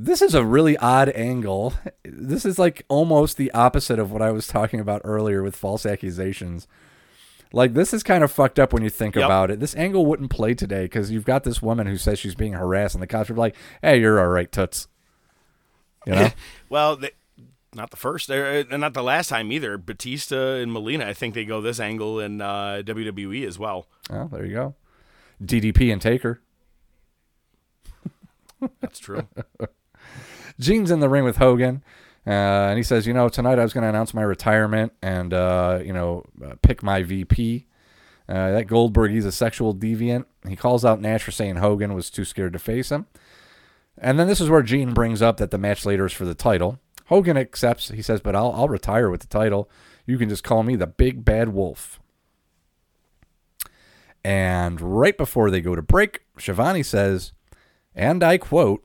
This is a really odd angle. This is like almost the opposite of what I was talking about earlier with false accusations. Like this is kind of fucked up when you think Yep. about it. This angle wouldn't play today because you've got this woman who says she's being harassed, and the cops are like, "Hey, you're all right, toots." You know? Well, they, not the first, uh, and not the last time either. Batista and Melina, I think they go this angle in uh, WWE as well. Oh, there you go. DDP and Taker. That's true. Gene's in the ring with Hogan, uh, and he says, "You know, tonight I was going to announce my retirement and uh, you know uh, pick my VP." Uh, that Goldberg, he's a sexual deviant. He calls out Nash for saying Hogan was too scared to face him. And then this is where Gene brings up that the match later is for the title. Hogan accepts. He says, "But I'll I'll retire with the title. You can just call me the Big Bad Wolf." And right before they go to break, Schiavone says, and I quote,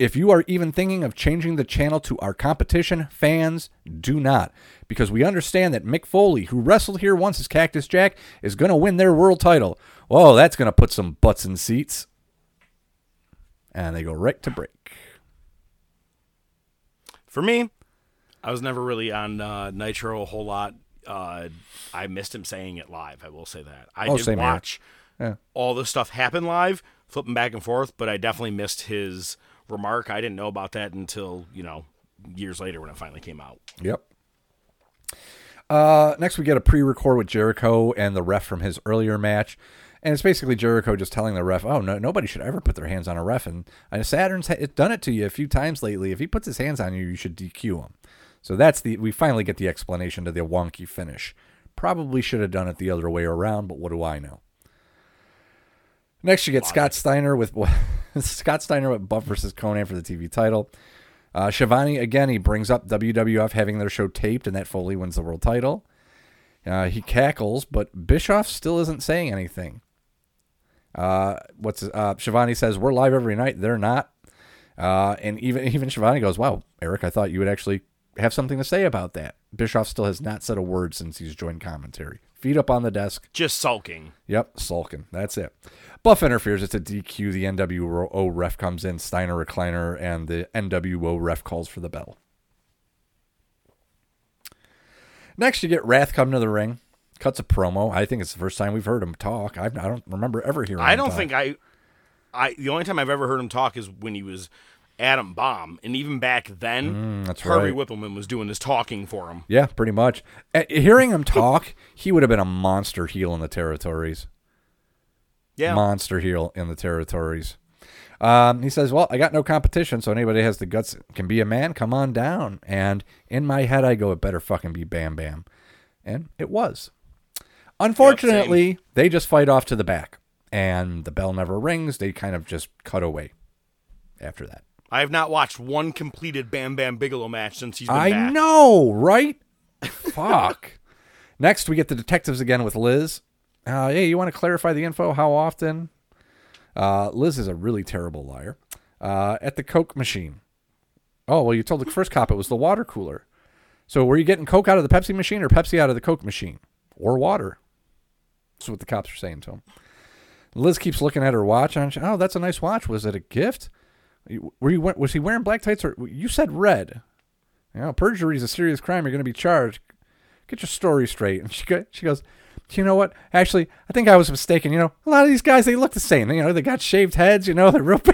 if you are even thinking of changing the channel to our competition, fans, do not. Because we understand that Mick Foley, who wrestled here once as Cactus Jack, is going to win their world title. Whoa, that's going to put some butts in seats. And they go right to break. For me, I was never really on uh, Nitro a whole lot. Uh, I missed him saying it live. I will say that. I Oh, did watch Yeah. all this stuff happen live, flipping back and forth, but I definitely missed his remark. I didn't know about that until you know years later when it finally came out. Yep. Uh, next, we get a pre-record with Jericho and the ref from his earlier match, and it's basically Jericho just telling the ref, "Oh no, nobody should ever put their hands on a ref." And Saturn's ha- done it to you a few times lately. If he puts his hands on you, you should DQ him. So that's the we finally get the explanation to the wonky finish. Probably should have done it the other way around, but what do I know? Next, you get Scott Steiner with Scott Steiner with Buff versus Konnan for the TV title. Uh, Schiavone again, he brings up WWF having their show taped, and that Foley wins the world title. Uh, he cackles, but Bischoff still isn't saying anything. Uh, what's uh, Schiavone says we're live every night. They're not, uh, and even even Schiavone goes, "Wow, Eric, I thought you would actually have something to say about that." Bischoff still has not said a word since he's joined commentary. Feet up on the desk. Just sulking. Yep, sulking. That's it. Buff interferes. It's a DQ. The NWO ref comes in, Steiner recliner, and the NWO ref calls for the bell. Next, you get Wrath come to the ring, cuts a promo. I think it's the first time we've heard him talk. I've, I don't remember ever hearing. I don't talk. think I, I the only time I've ever heard him talk is when he was Adam Bomb, and even back then, Mm, that's Harvey right. Whippleman was doing his talking for him. Yeah, pretty much. Hearing him talk, he would have been a monster heel in the territories. Yeah, monster heel in the territories. Um, he says, "Well, I got no competition, so anybody has the guts can be a man. Come on down." And in my head, I go, "It better fucking be Bam Bam," and it was. Unfortunately, they just fight off to the back, and the bell never rings. They kind of just cut away after that. I have not watched one completed Bam Bam Bigelow match since he's been I back. know, right? Fuck. Next, we get the detectives again with Liz. Uh, hey, you want to clarify the info? How often? Uh, Liz is a really terrible liar. Uh, at the Coke machine. Oh, well, you told the first cop it was the water cooler. So were you getting Coke out of the Pepsi machine or Pepsi out of the Coke machine? Or water? That's what the cops are saying to him. Liz keeps looking at her watch and she, oh, that's a nice watch. Was it a gift? Were you was he wearing black tights or you said red? You know, perjury is a serious crime. You're going to be charged. Get your story straight. And she she goes, you know what? Actually, I think I was mistaken. You know, a lot of these guys they look the same. You know, they got shaved heads. You know, they're real.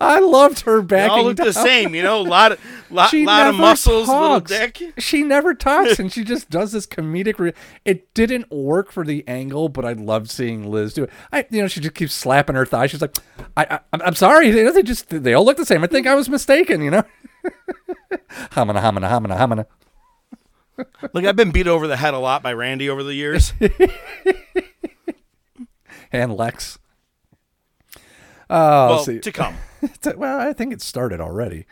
I loved her back. all look the same, you know. A lot of lot, lot of muscles, talks. little dick. She never talks, and she just does this comedic. Re- it didn't work for the angle, but I loved seeing Liz do it. I, you know, she just keeps slapping her thigh. She's like, I, I I'm, I'm sorry. They, they just they all look the same. I think I was mistaken. You know, hamana hamana hamana hamana. Look, I've been beat over the head a lot by Randy over the years. and Lex. Oh, well, see. to come. well, I think it started already.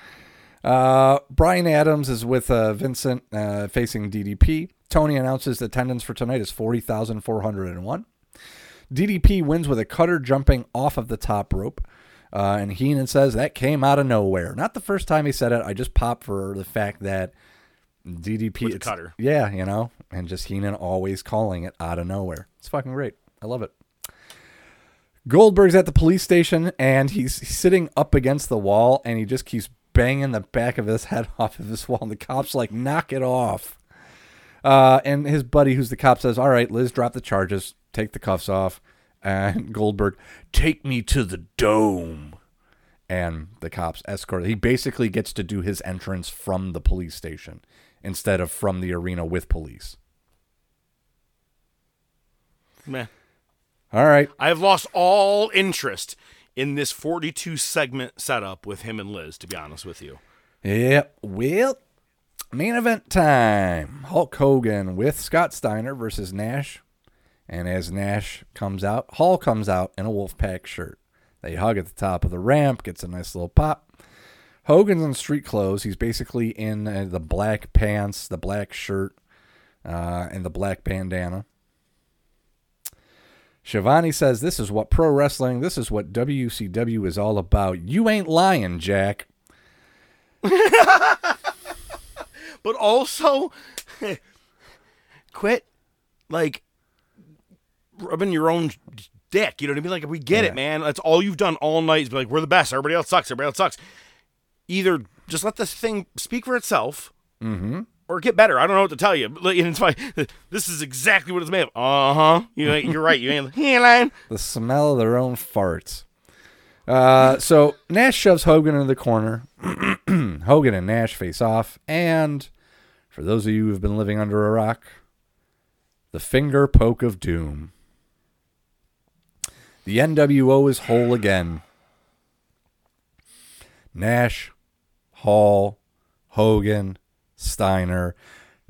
Uh, Brian Adams is with uh, Vincent uh, facing DDP. Tony announces the attendance for tonight is 40,401. DDP wins with a cutter jumping off of the top rope. Uh, and Heenan says that came out of nowhere. Not the first time he said it. I just popped for the fact that DDP. Cutter. Yeah, you know, and just Heenan always calling it out of nowhere. It's fucking great. I love it. Goldberg's at the police station and he's sitting up against the wall and he just keeps banging the back of his head off of this wall. And the cops like knock it off. Uh, and his buddy, who's the cop, says, "All right, Liz, drop the charges, take the cuffs off." And Goldberg, take me to the dome. And the cops escort. He basically gets to do his entrance from the police station instead of from the arena with police. Meh. All right. I have lost all interest in this 42 segment setup with him and Liz, to be honest with you. Yep. Well, main event time. Hulk Hogan with Scott Steiner versus Nash. And as Nash comes out, Hall comes out in a Wolfpack shirt. They hug at the top of the ramp, gets a nice little pop. Hogan's in street clothes. He's basically in uh, the black pants, the black shirt, uh, and the black bandana. Schiavone says, This is what pro wrestling, this is what WCW is all about. You ain't lying, Jack. But also, quit, like, rubbing your own dick. You know what I mean? Like, we get Yeah. it, man. That's all you've done all night is be like, we're the best. Everybody else sucks. Everybody else sucks. Either just let this thing speak for itself. Mm-hmm. Or get better. I don't know what to tell you. It's. This is exactly what it's made of. Uh huh. You, you're right. You ain't. Ain't the smell of their own farts. Uh, so Nash shoves Hogan into the corner. Hogan and Nash face off, and for those of you who have been living under a rock, the finger poke of doom. The NWO is whole again. Nash, Hall, Hogan, Steiner.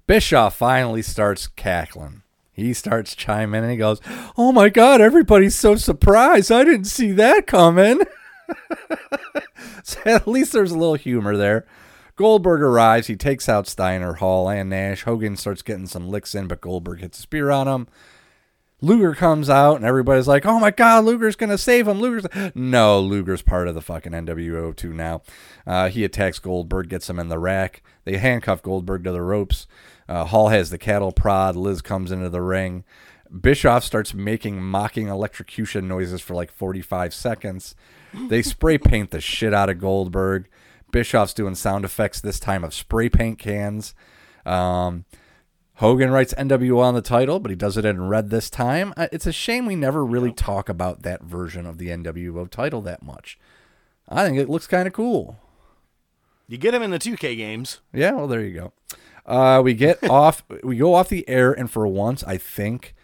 Bischoff finally starts cackling. He starts chiming in and he goes, Oh my God, everybody's so surprised. I didn't see that coming. so at least there's a little humor there. Goldberg arrives. He takes out Steiner, Hall, and Nash. Hogan starts getting some licks in, but Goldberg hits a spear on him. Luger comes out, and everybody's like, "Oh my God, Luger's gonna save him!" Luger's no, Luger's part of the fucking NWO too now. Uh, he attacks Goldberg, gets him in the rack. They handcuff Goldberg to the ropes. Uh, Hall has the cattle prod. Liz comes into the ring. Bischoff starts making mocking electrocution noises for like 45 seconds. They spray paint the shit out of Goldberg. Bischoff's doing sound effects this time of spray paint cans. Um, Hogan writes NWO on the title, but he does it in red this time. Uh, It's a shame we never really talk about that version of the NWO title that much. I think it looks kind of cool. You get him in the 2K games. Yeah, well, there you go. Uh, we get off. We go off the air, and for once, I think,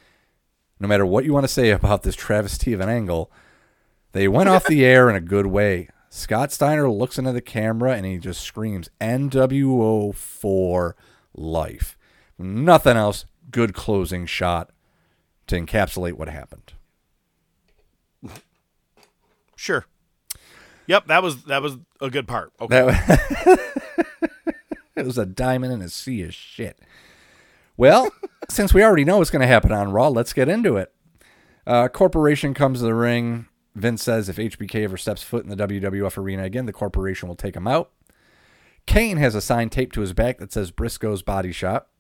no matter what you want to say about this travesty of an angle, they went off the air in a good way. Scott Steiner looks into the camera and he just screams NWO for life. Nothing else. Good closing shot to encapsulate what happened. Sure. Yep, that was that was a good part. Okay. It was a diamond in a sea of shit. Well, since we already know what's going to happen on Raw, let's get into it. Uh, corporation comes to the ring. Vince says if HBK ever steps foot in the WWF arena again, the corporation will take him out. Kane has a sign taped to his back that says Brisco's Body Shop.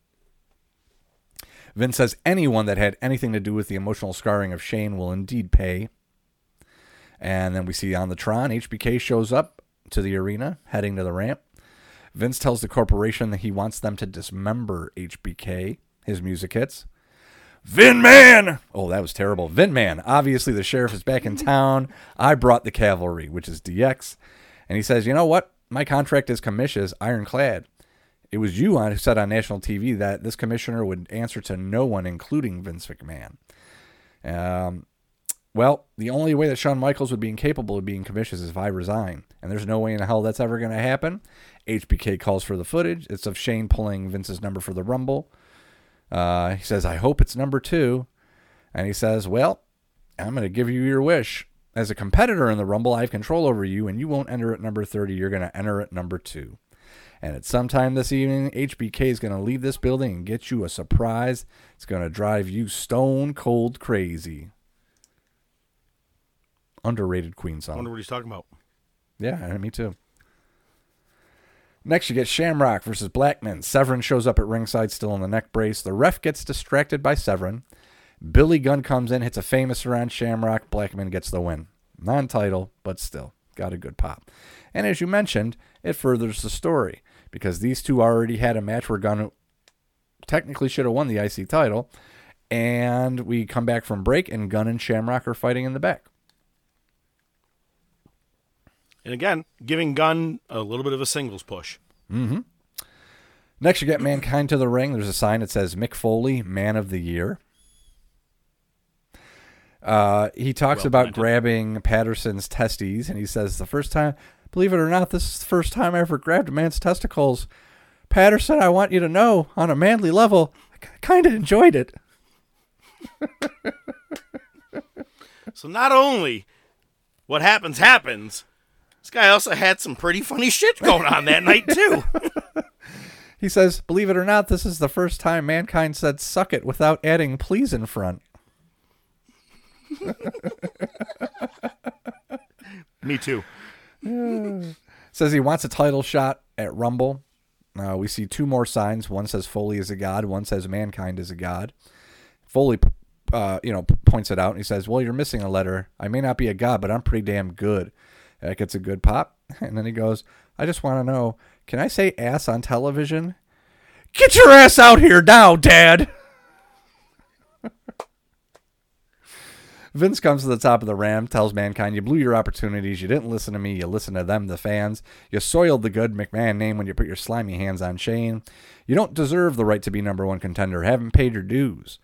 Vince says anyone that had anything to do with the emotional scarring of Shane will indeed pay. And then we see on the Tron, HBK shows up to the arena, heading to the ramp. Vince tells the corporation that he wants them to dismember HBK. His music hits. Vin Man! Oh, that was terrible. Vin Man. Obviously, the sheriff is back in town. I brought the cavalry, which is DX. And he says, You know what? My contract is commission ironclad. It was you who said on national TV that this commissioner would answer to no one, including Vince McMahon. Um, well, the only way that Shawn Michaels would be incapable of being commissioned is if I resign. And there's no way in hell that's ever going to happen. HBK calls for the footage. It's of Shane pulling Vince's number for the Rumble. Uh, he says, I hope it's number two. And he says, Well, I'm going to give you your wish. As a competitor in the Rumble, I have control over you, and you won't enter at number 30. You're going to enter at number two. And at some time this evening, HBK is going to leave this building and get you a surprise. It's going to drive you stone cold crazy. Underrated Queen I song. wonder what he's talking about. Yeah, me too. Next, you get Shamrock versus Blackman. Severn shows up at ringside, still in the neck brace. The ref gets distracted by Severn. Billy Gunn comes in, hits a famous around Shamrock. Blackman gets the win. Non title, but still got a good pop. And as you mentioned, it furthers the story because these two already had a match where Gunn technically should have won the IC title. And we come back from break, and Gunn and Shamrock are fighting in the back. And again, giving Gunn a little bit of a singles push. Next, you get Mankind to the ring. There's a sign that says Mick Foley, Man of the Year. Uh, he talks Well about grabbing Patterson's testes, and he says, The first time, believe it or not, this is the first time I ever grabbed a man's testicles. Patterson, I want you to know, on a manly level, I kind of enjoyed it. So not only what happens happens, this guy also had some pretty funny shit going on that night too. He says, Believe it or not, this is the first time mankind said suck it without adding please in front. Me too. Says he wants a title shot at Rumble. Uh, we see two more signs. One says Foley is a god. One says mankind is a god. Foley, uh, you know, points it out and he says, "Well, you're missing a letter. I may not be a god, but I'm pretty damn good." That gets a good pop. And then he goes, "I just want to know, can I say ass on television?" Get your ass out here now, Dad. Vince comes to the top of the ram, tells Mankind, You blew your opportunities. You didn't listen to me. You listened to them, the fans. You soiled the good McMahon name when you put your slimy hands on Shane. You don't deserve the right to be number one contender. Haven't paid your dues.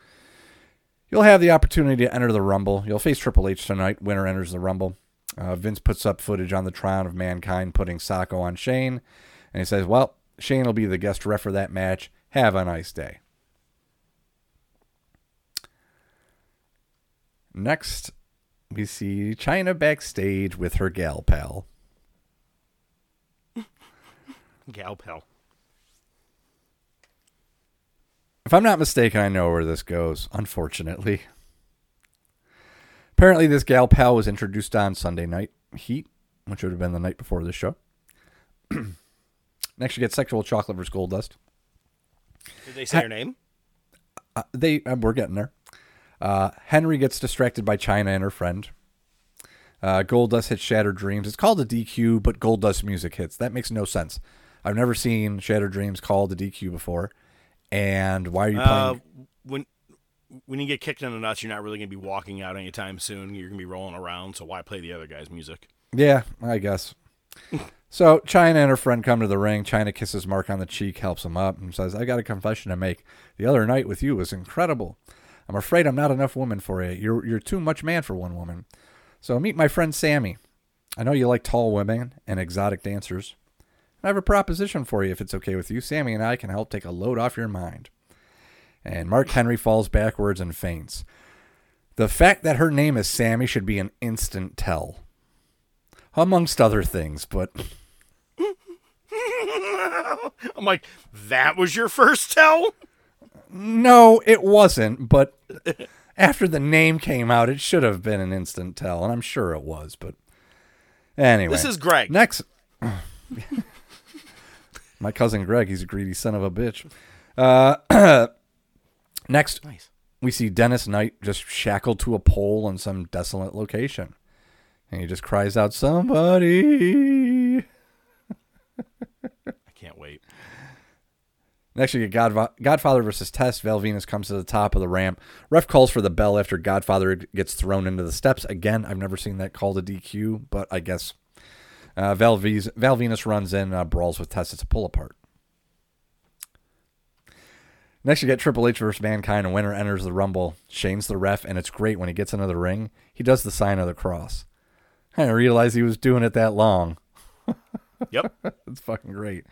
You'll have the opportunity to enter the Rumble. You'll face Triple H tonight. Winner enters the Rumble. Uh, Vince puts up footage on the Tron of Mankind putting Socko on Shane. And he says, Well, Shane will be the guest ref for that match. Have a nice day. Next, we see Chyna backstage with her gal pal. Gal pal. If I'm not mistaken, I know where this goes, unfortunately. Apparently, this gal pal was introduced on Sunday Night Heat, which would have been the night before the show. Next, you get Sexual Chocolate vs. Gold Dust. Did they say her name? Uh, they uh, we're getting there. Uh, Henry gets distracted by Chyna and her friend. Uh, Gold Dust hits Shattered Dreams. It's called a DQ, but Gold Dust music hits. That makes no sense. I've never seen Shattered Dreams called a DQ before. And why are you Uh, playing? when when you get kicked in the nuts, you're not really gonna be walking out anytime soon. You're gonna be rolling around. So why play the other guy's music? Yeah, I guess. so Chyna and her friend come to the ring. Chyna kisses Mark on the cheek, helps him up, and says, "I got a confession to make. The other night with you was incredible. I'm afraid I'm not enough woman for you. You're you're too much man for one woman. So meet my friend Sammy. I know you like tall women and exotic dancers. I have a proposition for you if it's okay with you. Sammy and I can help take a load off your mind." And Mark Henry falls backwards and faints. The fact that her name is Sammy should be an instant tell amongst other things. But I'm like, that was your first tell? No, it wasn't. But after the name came out, it should have been an instant tell, and I'm sure it was. But anyway, This is Greg. Next, my cousin Greg. He's a greedy son of a bitch. Uh, next, Nice. we see Dennis Knight just shackled to a pole in some desolate location. And he just cries out, Somebody. I can't wait. Next, you get Godfa- Godfather versus Test. Val Venis comes to the top of the ramp. Ref calls for the bell after Godfather gets thrown into the steps. Again, I've never seen that called a DQ, but I guess uh, Val, runs in, uh, brawls with Test. It's a pull apart. Next, you get Triple H versus Mankind, and winner enters the Rumble. Shane's the ref, and it's great when he gets into the ring. He does the sign of the cross. I didn't realize he was doing it that long. Yep. It's fucking great.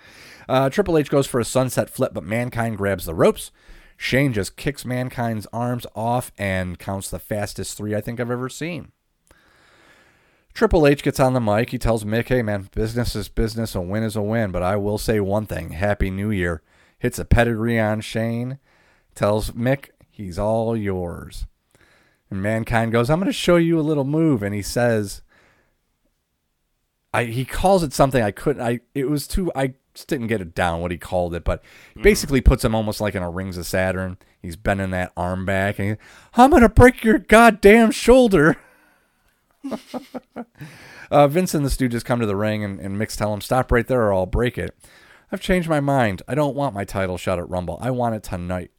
Uh, Triple H goes for a sunset flip, but Mankind grabs the ropes. Shane just kicks Mankind's arms off and counts the fastest three I think I've ever seen. Triple H gets on the mic. He tells Mick, hey, man, business is business. A win is a win. But I will say one thing Happy New Year. Hits a pedigree on Shane. Tells Mick, he's all yours. And Mankind goes, I'm going to show you a little move. And he says, I he calls it something I couldn't I it was too I just didn't get it down what he called it, but he basically puts him almost like in a Rings of Saturn. He's bending that arm back, and he, I'm gonna break your goddamn shoulder. uh, Vince and the Stooges come to the ring, and, and Mix tell him, "Stop right there, or I'll break it." I've changed my mind. I don't want my title shot at Rumble. I want it tonight.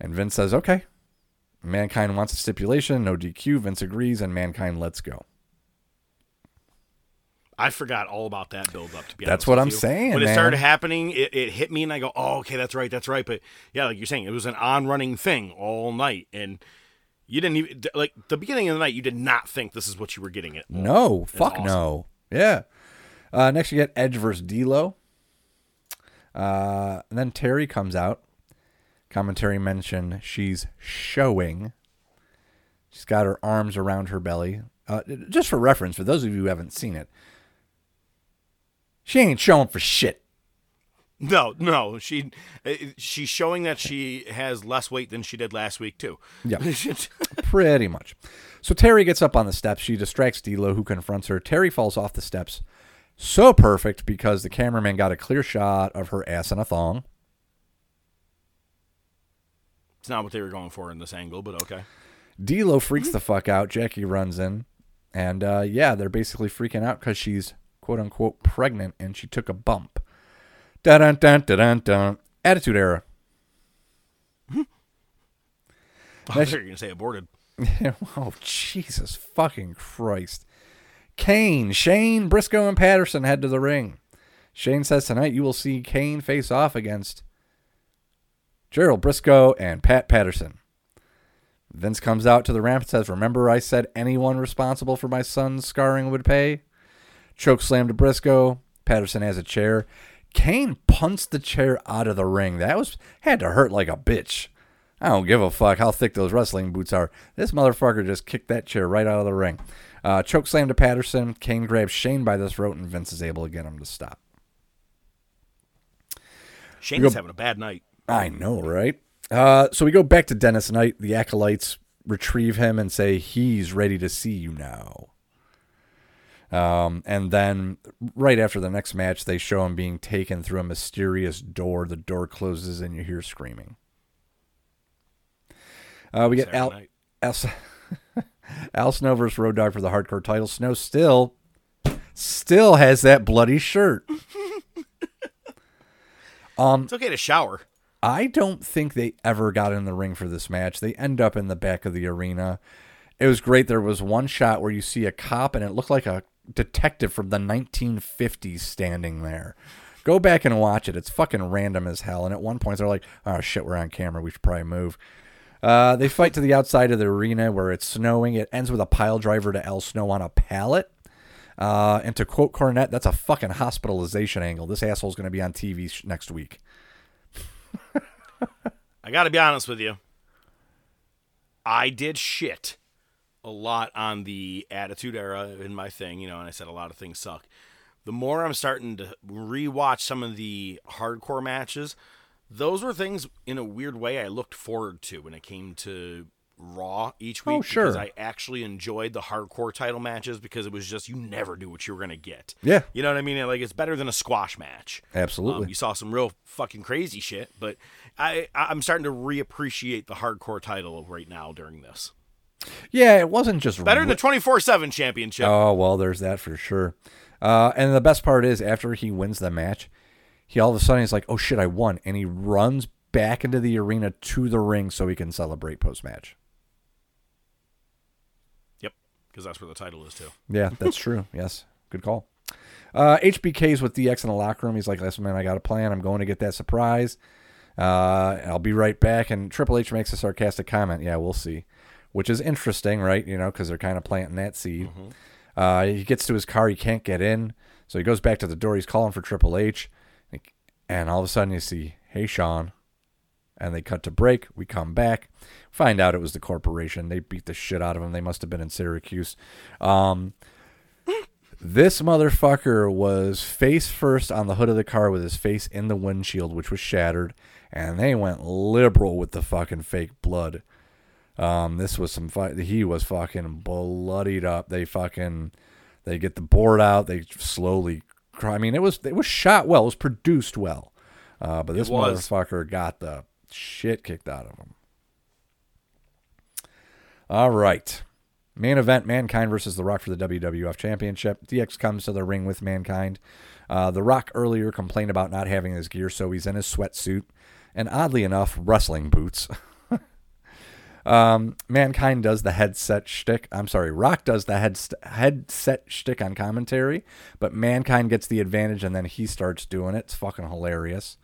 And Vince says, "Okay." Mankind wants a stipulation, no DQ. Vince agrees, and Mankind lets go. I forgot all about that build up. To be honest. That's what I'm you. saying, When it started happening, it, it hit me, and I go, "Oh, okay, that's right, that's right." But yeah, like you're saying, it was an on-running thing all night, and you didn't even like the beginning of the night. You did not think this is what you were getting at. No, It's fuck awesome. no. Yeah. Uh, next, you get Edge versus D'Lo. Uh, and then Terri comes out. Commentary mention she's showing. She's got her arms around her belly. Uh, just for reference, for those of you who haven't seen it, she ain't showing for shit. No, no, she uh, she's showing that she has less weight than she did last week too. Yeah. Pretty much. So Terri gets up on the steps. She distracts D'Lo, who confronts her. Terri falls off the steps. So perfect because the cameraman got a clear shot of her ass in a thong. it's not what they were going for in this angle, but okay. D'Lo freaks the fuck out. Jackie runs in, and uh, yeah, they're basically freaking out because she's quote unquote pregnant and she took a bump. Dun dun dun dun dun. Attitude era. Hmm. I thought you were gonna say aborted. oh Jesus fucking Christ! Kane, Shane, Brisco, and Patterson head to the ring. Shane says tonight you will see Kane face off against Gerald Brisco and Pat Patterson. Vince comes out to the ramp and says, Remember, I said anyone responsible for my son's scarring would pay? Choke slam to Brisco. Patterson has a chair. Kane punts the chair out of the ring. That was had to hurt like a bitch. I don't give a fuck how thick those wrestling boots are. This motherfucker just kicked that chair right out of the ring. Uh, choke slam to Patterson. Kane grabs Shane by the throat, and Vince is able to get him to stop. Shane's go- having a bad night. I know, right? Uh, so we go back to Dennis Knight. The acolytes retrieve him and say he's ready to see you now. Um, and then right after the next match, they show him being taken through a mysterious door. The door closes and you hear screaming. Uh, we get Saturday Al, night. Al, Al Snow versus Road Dog for the hardcore title. Snow still, still has that bloody shirt. um, It's okay to shower. I don't think they ever got in the ring for this match. They end up in the back of the arena. It was great. There was one shot where you see a cop and it looked like a detective from the 1950s standing there. Go back and watch it. It's fucking random as hell. And at one point, they're like, oh shit, we're on camera. We should probably move. Uh, they fight to the outside of the arena where it's snowing. It ends with a pile driver to Al Snow on a pallet. Uh, and to quote Cornette, that's a fucking hospitalization angle. This asshole's going to be on TV sh- next week. I got to be honest with you. I did shit a lot on the Attitude Era in my thing, you know, and I said a lot of things suck. The more I'm starting to rewatch some of the hardcore matches, those were things in a weird way I looked forward to when it came to Raw each week. Oh, sure. Because I actually enjoyed the hardcore title matches because it was just you never knew what you were gonna get. Yeah. You know what I mean? Like it's better than a squash match. Absolutely. Um, you saw some real fucking crazy shit, but I I'm starting to reappreciate the hardcore title right now during this. Yeah, it wasn't just Better than the 24 7 championship. Oh well, there's that for sure. Uh, and the best part is after he wins the match, he all of a sudden he's like, "Oh shit, I won!" and he runs back into the arena to the ring so he can celebrate post match. Yep, because that's where the title is too. Yeah, that's true. Yes, good call. Uh, HBK's with DX in the locker room. He's like, "Listen, man, I got a plan. I'm going to get that surprise. Uh, I'll be right back." And Triple H makes a sarcastic comment. Yeah, we'll see, which is interesting, right? You know, because they're kind of planting that seed. Uh, he gets to his car. He can't get in, so he goes back to the door. He's calling for Triple H, and all of a sudden you see, "Hey, Sean." And they cut to break. We come back, find out it was the corporation. They beat the shit out of him. They must have been in Syracuse. Um, this motherfucker was face first on the hood of the car with his face in the windshield, which was shattered, and they went liberal with the fucking fake blood. Um, this was some fight. He was fucking bloodied up. They fucking, they get the board out. They slowly cry. I mean, it was it was shot well. It was produced well. Uh, but this motherfucker got the shit kicked out of him. All right. Main event Mankind versus The Rock for the WWF Championship. DX comes to the ring with Mankind. Uh, the Rock earlier complained about not having his gear, so he's in his sweatsuit and oddly enough, wrestling boots. um, Mankind does the headset shtick. I'm sorry, Rock does the head headset shtick on commentary, but Mankind gets the advantage and then he starts doing it. It's fucking hilarious.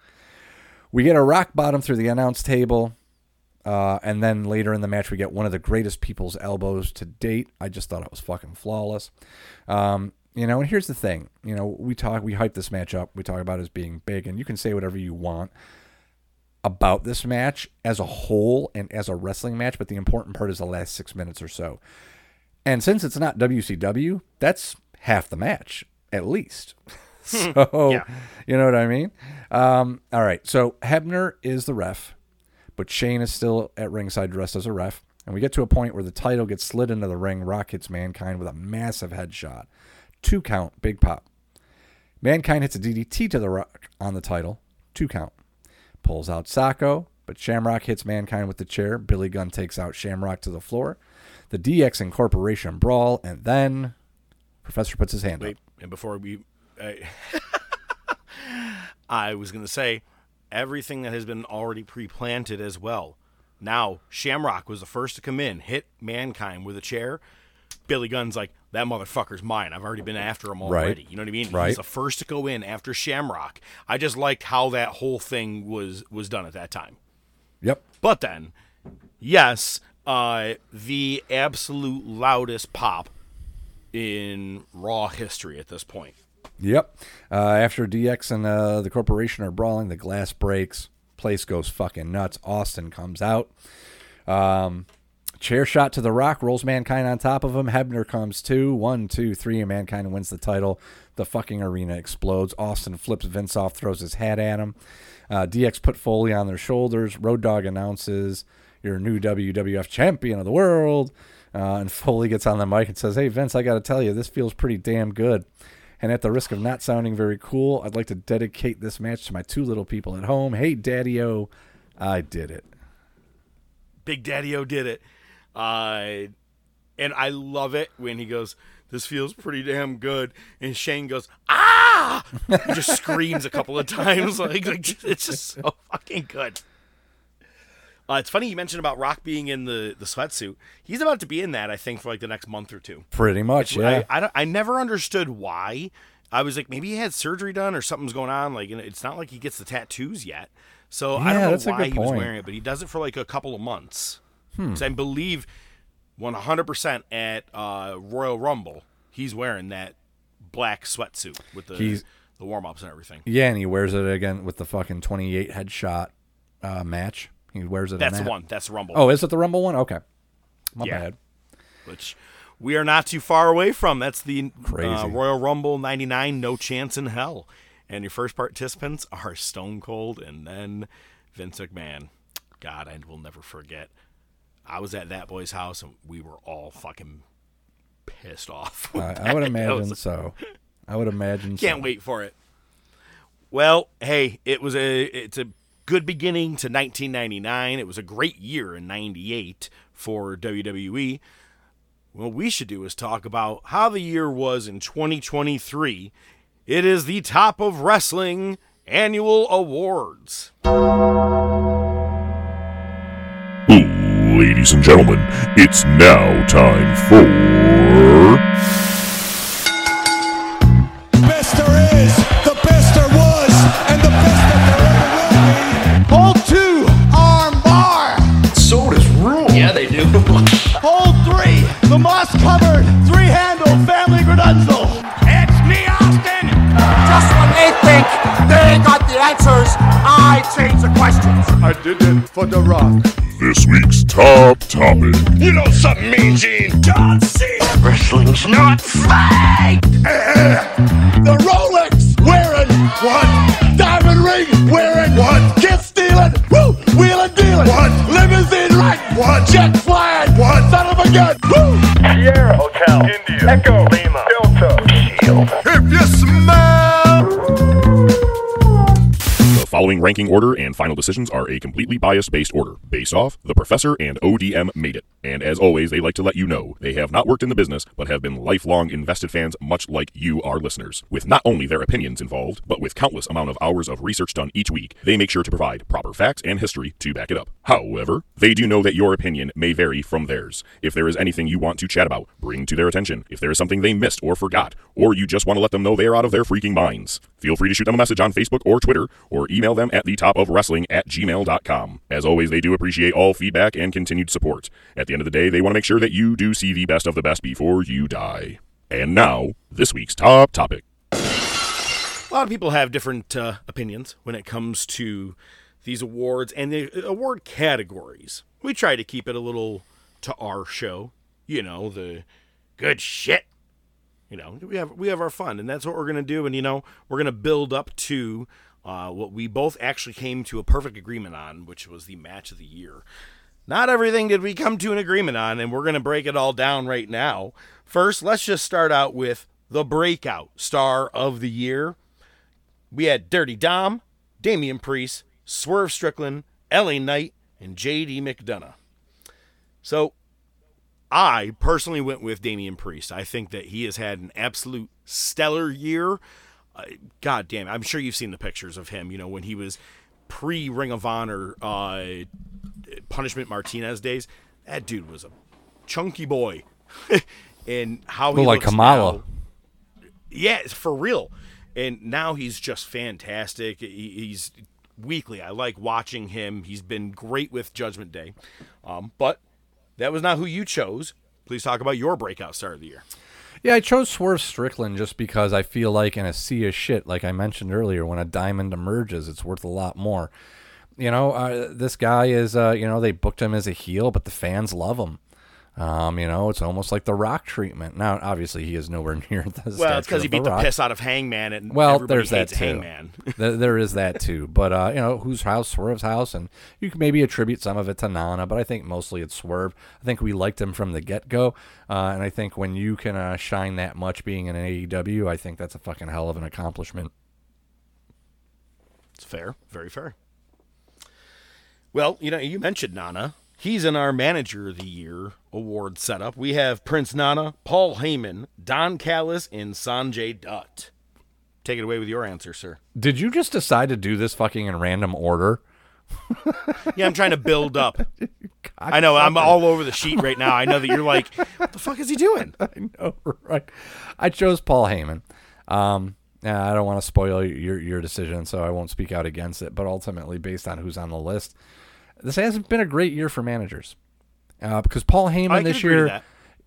We get a rock bottom through the announce table. Uh, and then later in the match, we get one of the greatest people's elbows to date. I just thought it was fucking flawless. Um, you know, and here's the thing. You know, we talk, we hype this match up. We talk about it as being big, and you can say whatever you want about this match as a whole and as a wrestling match, but the important part is the last six minutes or so. And since it's not WCW, that's half the match at least. so, Yeah. you know what I mean? Um, all right. So Hebner is the ref, but Shane is still at ringside dressed as a ref. And we get to a point where the title gets slid into the ring. Rock hits Mankind with a massive headshot. Two count, big pop. Mankind hits a DDT to the Rock on the title. Two count. Pulls out Socko, but Shamrock hits Mankind with the chair. Billy Gunn takes out Shamrock to the floor. The DX Incorporation brawl, and then Professor puts his hand Wait, up. and before we, I, I was gonna say everything that has been already pre-planted as well. Now Shamrock was the first to come in, hit Mankind with a chair. Billy Gunn's like that motherfucker's mine. I've already been after him Right. already. You know what I mean? Right. He's the first to go in after Shamrock. I just liked how that whole thing was was done at that time. Yep. But then, yes, uh, the absolute loudest pop in Raw history at this point. Yep. Uh, after DX and uh, the corporation are brawling, the glass breaks. Place goes fucking nuts. Austin comes out. Um, chair shot to the rock, rolls Mankind on top of him. Hebner comes too. One, two, three, and Mankind wins the title. The fucking arena explodes. Austin flips Vince off, throws his hat at him. Uh, DX put Foley on their shoulders. Road Dog announces, You're new WWF champion of the world. Uh, and Foley gets on the mic and says, Hey, Vince, I got to tell you, this feels pretty damn good. And at the risk of not sounding very cool, I'd like to dedicate this match to my two little people at home. Hey, Daddy O, I did it. Big Daddy O did it. Uh, and I love it when he goes, This feels pretty damn good. And Shane goes, Ah! He just screams a couple of times. Like, like it's just so fucking good. Uh, it's funny you mentioned about Rock being in the, the sweatsuit. He's about to be in that, I think, for like the next month or two. Pretty much, yeah. I, I, don't- I never understood why. I was like, maybe he had surgery done or something's going on. Like, it's not like he gets the tattoos yet. So I don't know why he was wearing it, but he does it for like a couple of months. Hmm. 'Cause I believe 100% at uh, Royal Rumble, he's wearing that black sweatsuit with the He's- the warm ups and everything. yeah, and he wears it again with the fucking 28 headshot uh, match. He wears it That's the that. one. That's the Rumble. Oh, is it the Rumble one? Okay. My Yeah. bad. which we are not too far away from. That's the uh, Crazy. Royal Rumble 99, No Chance in Hell. And your first participants are Stone Cold and then Vince McMahon. God, I will never forget. I was at that boy's house and we were all fucking pissed off. I, I would imagine was- so. I would imagine Can't so. wait for it. Well, hey, it was a it's a good beginning to 1999. It was a great year in 98 for WWE. What we should do is talk about how the year was in 2023. It is the Top of Wrestling Annual Awards. Ladies and gentlemen, it's now time for. Answers, I change the questions. I did it for The Rock. This week's top topic. You know something, Mean Gene? John Cena. Wrestling's not fake. The Rolex wearing what? Diamond ring wearing what? Kiss stealing, woo, wheeling dealing, what? Limousine right, what? Jet flying, what? Son of a gun, woo. Sierra Hotel. India. Echo. Lima. Delta. Shield. If you following ranking order and final decisions are a completely bias based order, based off the professor and ODM made it. And as always, they like to let you know they have not worked in the business, but have been lifelong invested fans, much like you, our listeners. With not only their opinions involved, but with countless amount of hours of research done each week, they make sure to provide proper facts and history to back it up. However, they do know that your opinion may vary from theirs. If there is anything you want to chat about, bring to their attention. If there is something they missed or forgot, or you just want to let them know they are out of their freaking minds, feel free to shoot them a message on Facebook or Twitter, or email them at the top of wrestling at gmail.com. As always, they do appreciate all feedback and continued support. At the end of the day, they want to make sure that you do see the best of the best before you die. And now, this week's top topic. A lot of people have different uh, opinions when it comes to these awards and the award categories. We try to keep it a little to our show, you know, the good shit. You know, we have we have our fun, and that's what we're gonna do. And you know, we're gonna build up to uh, what we both actually came to a perfect agreement on, which was the match of the year. Not everything did we come to an agreement on, and we're gonna break it all down right now. First, let's just start out with the breakout star of the year. We had Dirty Dom, Damian Priest, Swerve Strickland, LA Knight, and JD McDonagh. So I personally went with Damian Priest. I think that he has had an absolute stellar year. God damn, I'm sure you've seen the pictures of him, you know, when he was pre Ring of Honor uh, Punishment Martinez days. That dude was a chunky boy. and how he like looks Kamala. now- yeah, for real. And now he's just fantastic. He, he's weekly. I like watching him. He's been great with Judgment Day. Um, but that was not who you chose. Please talk about your breakout star of the year. Yeah, I chose Swerve Strickland just because I feel like in a sea of shit, like I mentioned earlier, when a diamond emerges, it's worth a lot more. You know, uh, this guy is, uh, you know, they booked him as a heel, but the fans love him. Um, you know, it's almost like the Rock treatment. Now, obviously, he is nowhere near the. Well, it's because he beat the, Rock. piss out of Hangman, and Well, there's that too. Hangman. there, there is that too. But uh, you know, whose house? Swerve's house, and you can maybe attribute some of it to Nana, but I think mostly it's Swerve. I think we liked him from the get go, uh, and I think when you can uh, shine that much being in an AEW, I think that's a fucking hell of an accomplishment. It's fair, very fair. Well, you know, you mentioned Nana. He's in our Manager of the Year award setup. We have Prince Nana, Paul Heyman, Don Callis, and Sanjay Dutt. Take it away with your answer, sir. Did you just decide to do this fucking in random order? Yeah, I'm trying to build up. I know I'm all over the sheet right now. I know that you're like, what the fuck is he doing? I know, right? I chose Paul Heyman. Um, I don't want to spoil your your decision, so I won't speak out against it. But ultimately, based on who's on the list, this hasn't been a great year for managers uh, because Paul Heyman this year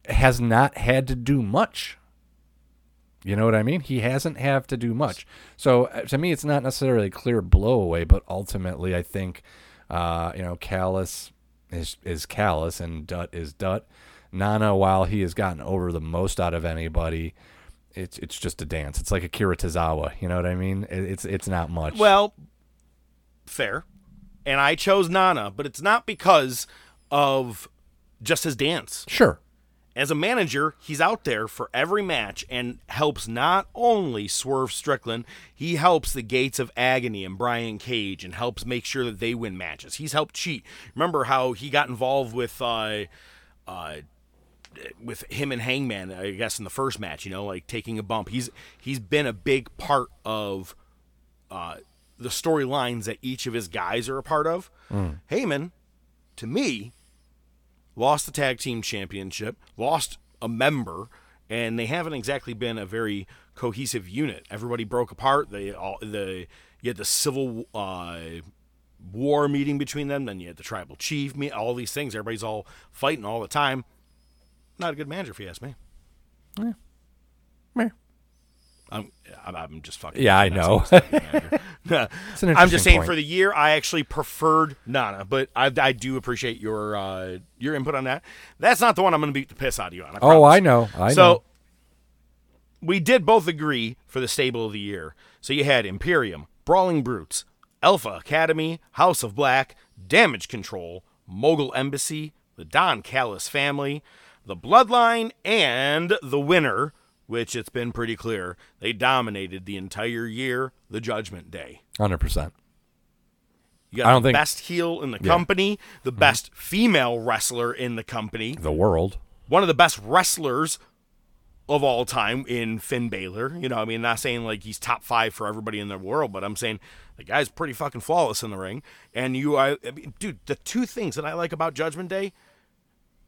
has not had to do much. You know what I mean? He hasn't have to do much. So uh, to me, it's not necessarily a clear blowaway, but ultimately, I think uh, you know Callis is is Callis and Dutt is Dutt. Nana, while he has gotten over the most out of anybody, it's it's just a dance. It's like Akira Tozawa. You know what I mean? It, it's it's not much. Well, fair. And I chose Nana, but it's not because of just his dance. Sure. As a manager, he's out there for every match and helps not only Swerve Strickland, he helps the Gates of Agony and Brian Cage and helps make sure that they win matches. He's helped cheat. Remember how he got involved with uh, uh, with him and Hangman, I guess in the first match, you know, like taking a bump. He's he's been a big part of uh, the storylines that each of his guys are a part of. Mm. Heyman, to me, lost the tag team championship, lost a member, and they haven't exactly been a very cohesive unit. Everybody broke apart. They all the you had the civil uh, war meeting between them, then you had the tribal chief meet. All these things. Everybody's all fighting all the time. Not a good manager, if you ask me. Yeah. Meh. I'm, I'm, I'm just fucking. Yeah, I know. saying he's not a good manager. It's an I'm just saying point. for the year, I actually preferred Nana, but I, I do appreciate your uh, your input on that. That's not the one I'm going to beat the piss out of you on. I Oh. I know. I so know. we did both agree for the stable of the year. So you had Imperium, Brawling Brutes, Alpha Academy, House of Black, Damage Control, Mogul Embassy, the Don Callis family, the Bloodline, and the winner, which it's been pretty clear they dominated the entire year, the Judgment Day. Hundred percent. You I got don't the think- best heel in the Yeah. Mm-hmm. company, the best female wrestler in the company, The world. one of the best wrestlers of all time in Finn Balor. You know, I mean, not saying like he's top five for everybody in the world, but I'm saying the guy's pretty fucking flawless in the ring. And you, I, I mean, dude, the two things that I like about Judgment Day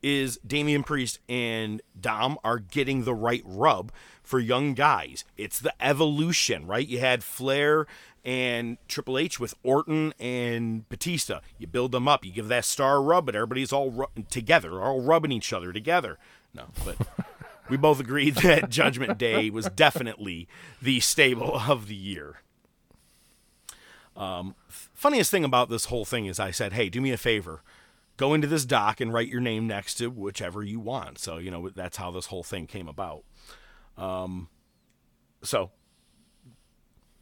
is Damian Priest and Dom are getting the right rub for young guys. It's the evolution, right? You had Flair and Triple H with Orton and Batista. You build them up, you give that star rub, but everybody's all ru- together, all rubbing each other together. No, but we both agreed that Judgment Day was definitely the stable of the year. Um, funniest thing about this whole thing is I said, hey, do me a favor. Go into this doc and write your name next to whichever you want. So, you know, that's how this whole thing came about. Um, so,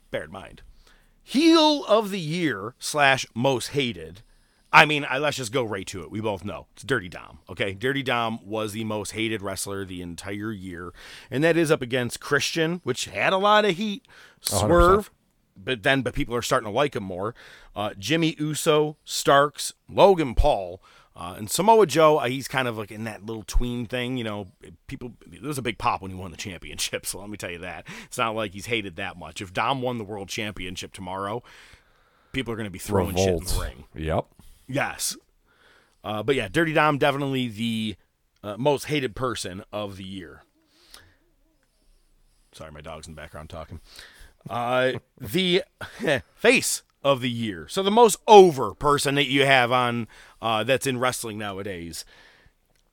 bear in mind. Heel of the year slash most hated. I mean, I, let's just go right to it. We both know it's Dirty Dom. Okay, Dirty Dom was the most hated wrestler the entire year, and that is up against Christian, which had a lot of heat. 100%. But then but people are starting to like him more. Uh, Jimmy Uso, Starks, Logan Paul, uh, and Samoa Joe. Uh, he's kind of like in that little tween thing. You know, people. There was a big pop when he won the championship. So let me tell you that it's not like he's hated that much. If Dom won the world championship tomorrow, people are going to be throwing shit in the ring. Yep. Yes. Uh, but yeah, Dirty Dom definitely the uh, most hated person of the year. Sorry, my dog's in the background talking. Uh, the face of the year. So the most over person that you have on uh, that's in wrestling nowadays.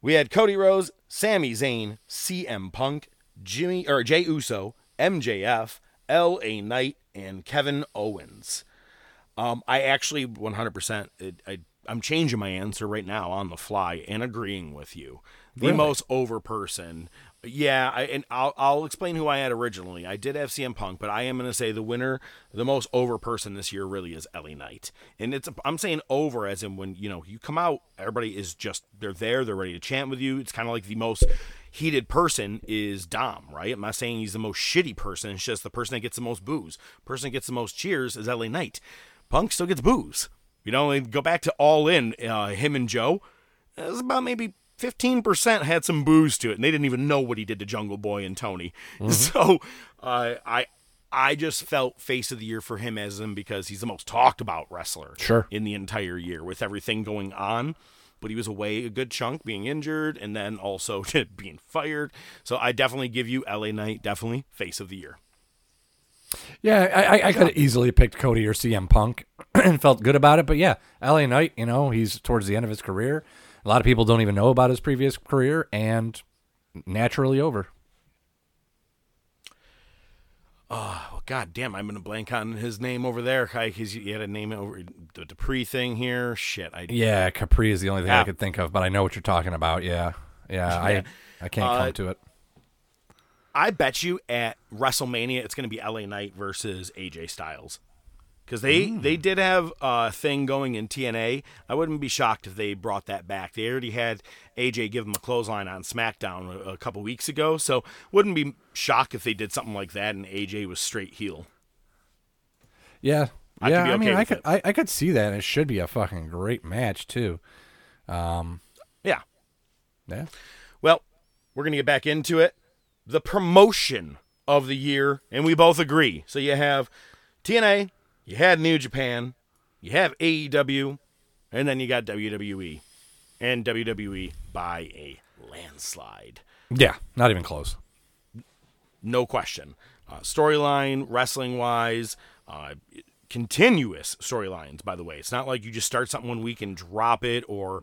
We had Cody Rhodes, Sami Zayn, CM Punk, Jimmy or Jey Uso, MJF, L.A. Knight, and Kevin Owens. Um, I actually 100%. It, I, I'm changing my answer right now on the fly and agreeing with you. The Really? most over person. Yeah, I, and I'll, I'll explain who I had originally. I did have CM Punk, but I am going to say the winner, the most over person this year really is LA Knight. And it's I'm saying over as in when, you know, you come out, everybody is just, they're there, they're ready to chant with you. It's kind of like the most heated person is Dom, right? I'm not saying he's the most shitty person. It's just the person that gets the most boos. person that gets the most cheers is LA Knight. Punk still gets boos. You know, go back to All In, uh, him and Joe. It was about maybe 15% had some booze to it, and they didn't even know what he did to Jungle Boy and Tony. So uh, I I just felt face of the year for him as him because he's the most talked about wrestler Sure. in the entire year with everything going on. But he was away a good chunk, being injured, and then also being fired. So I definitely give you LA Knight, definitely face of the year. Yeah, I, I, I could have easily picked Cody or CM Punk and felt good about it. But yeah, LA Knight, you know, he's towards the end of his career. A lot of people don't even know about his previous career and naturally over. Oh, God damn, I'm going to blank on his name over there. I, he's, he had a name over the Dupri thing here. Shit. I, Yeah, Capri is the only thing I could think of, but I know what you're talking about. Yeah. Yeah, Yeah. I I can't Uh, come to it. I bet you at WrestleMania it's going to be LA Knight versus AJ Styles. Because they, they did have a thing going in TNA. I wouldn't be shocked if they brought that back. They already had AJ give him a clothesline on SmackDown a, a couple weeks ago, so wouldn't be shocked if they did something like that and AJ was straight heel. Yeah. I could yeah, be I mean, I could. I, I could see that. It should be a fucking great match too. Um, Yeah. yeah. Well, we're going to get back into it. The promotion of the year, and we both agree. So you have TNA, you had New Japan, you have AEW, and then you got WWE. And WWE by a landslide. Yeah, not even close. No question. Uh, storyline, wrestling wise, uh, continuous storylines, by the way. It's not like you just start something one week and drop it, or,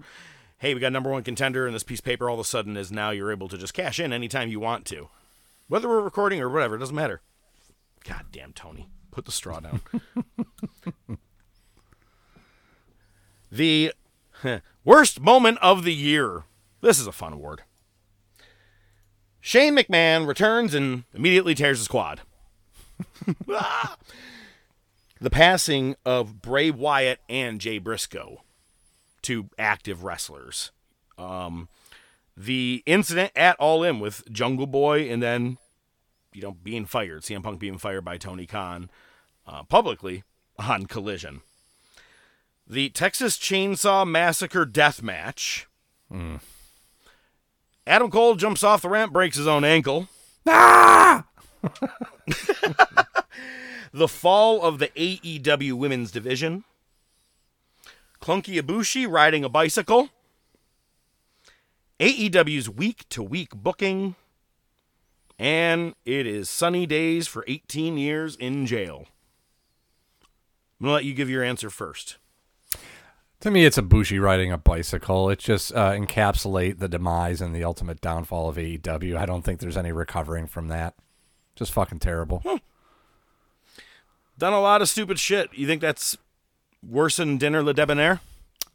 hey, we got number one contender, and this piece of paper all of a sudden is now you're able to just cash in anytime you want to. Whether we're recording or whatever, it doesn't matter. God damn, Tony. Put the straw down. the worst moment of the year. This is a fun award. Shane McMahon returns and immediately tears his quad. The passing of Bray Wyatt and Jay Briscoe, two active wrestlers. Um, the incident at All In with Jungle Boy, and then you know being fired, CM Punk being fired by Tony Khan uh, publicly on Collision. The Texas Chainsaw Massacre death match. Hmm. Adam Cole jumps off the ramp, breaks his own ankle. Ah! the fall of the AEW women's division. Clunky Ibushi riding a bicycle. AEW's week to week booking. And it is sunny days for 18 years in jail. I'm to let you give your answer first. To me, it's Ibushi riding a bicycle. It just uh, encapsulate the demise and the ultimate downfall of AEW. I don't think there's any recovering from that. Just fucking terrible. Done a lot of stupid shit. You think that's worse than Dinner Le Debonair?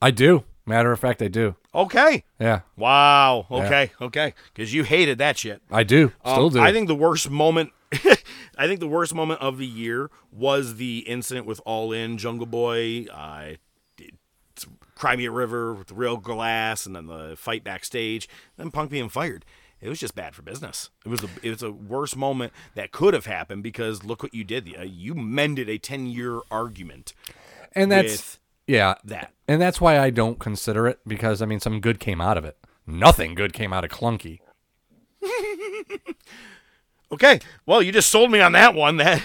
I do. Matter of fact, I do. Okay. Yeah, Wow. Okay. Okay. Because you hated that shit. I do. Still Um, do. I think the worst moment. I think the worst moment of the year was the incident with All In, Jungle Boy, uh, Crimea River with the real glass, and then the fight backstage, then Punk being fired. It was just bad for business. It was a it was a worst moment that could have happened because look what you did. Uh, You mended a ten year argument. and that's with yeah, that. and that's why I don't consider it because I mean, some good came out of it. Nothing good came out of Clunky. Okay. Well, you just sold me on that one. That,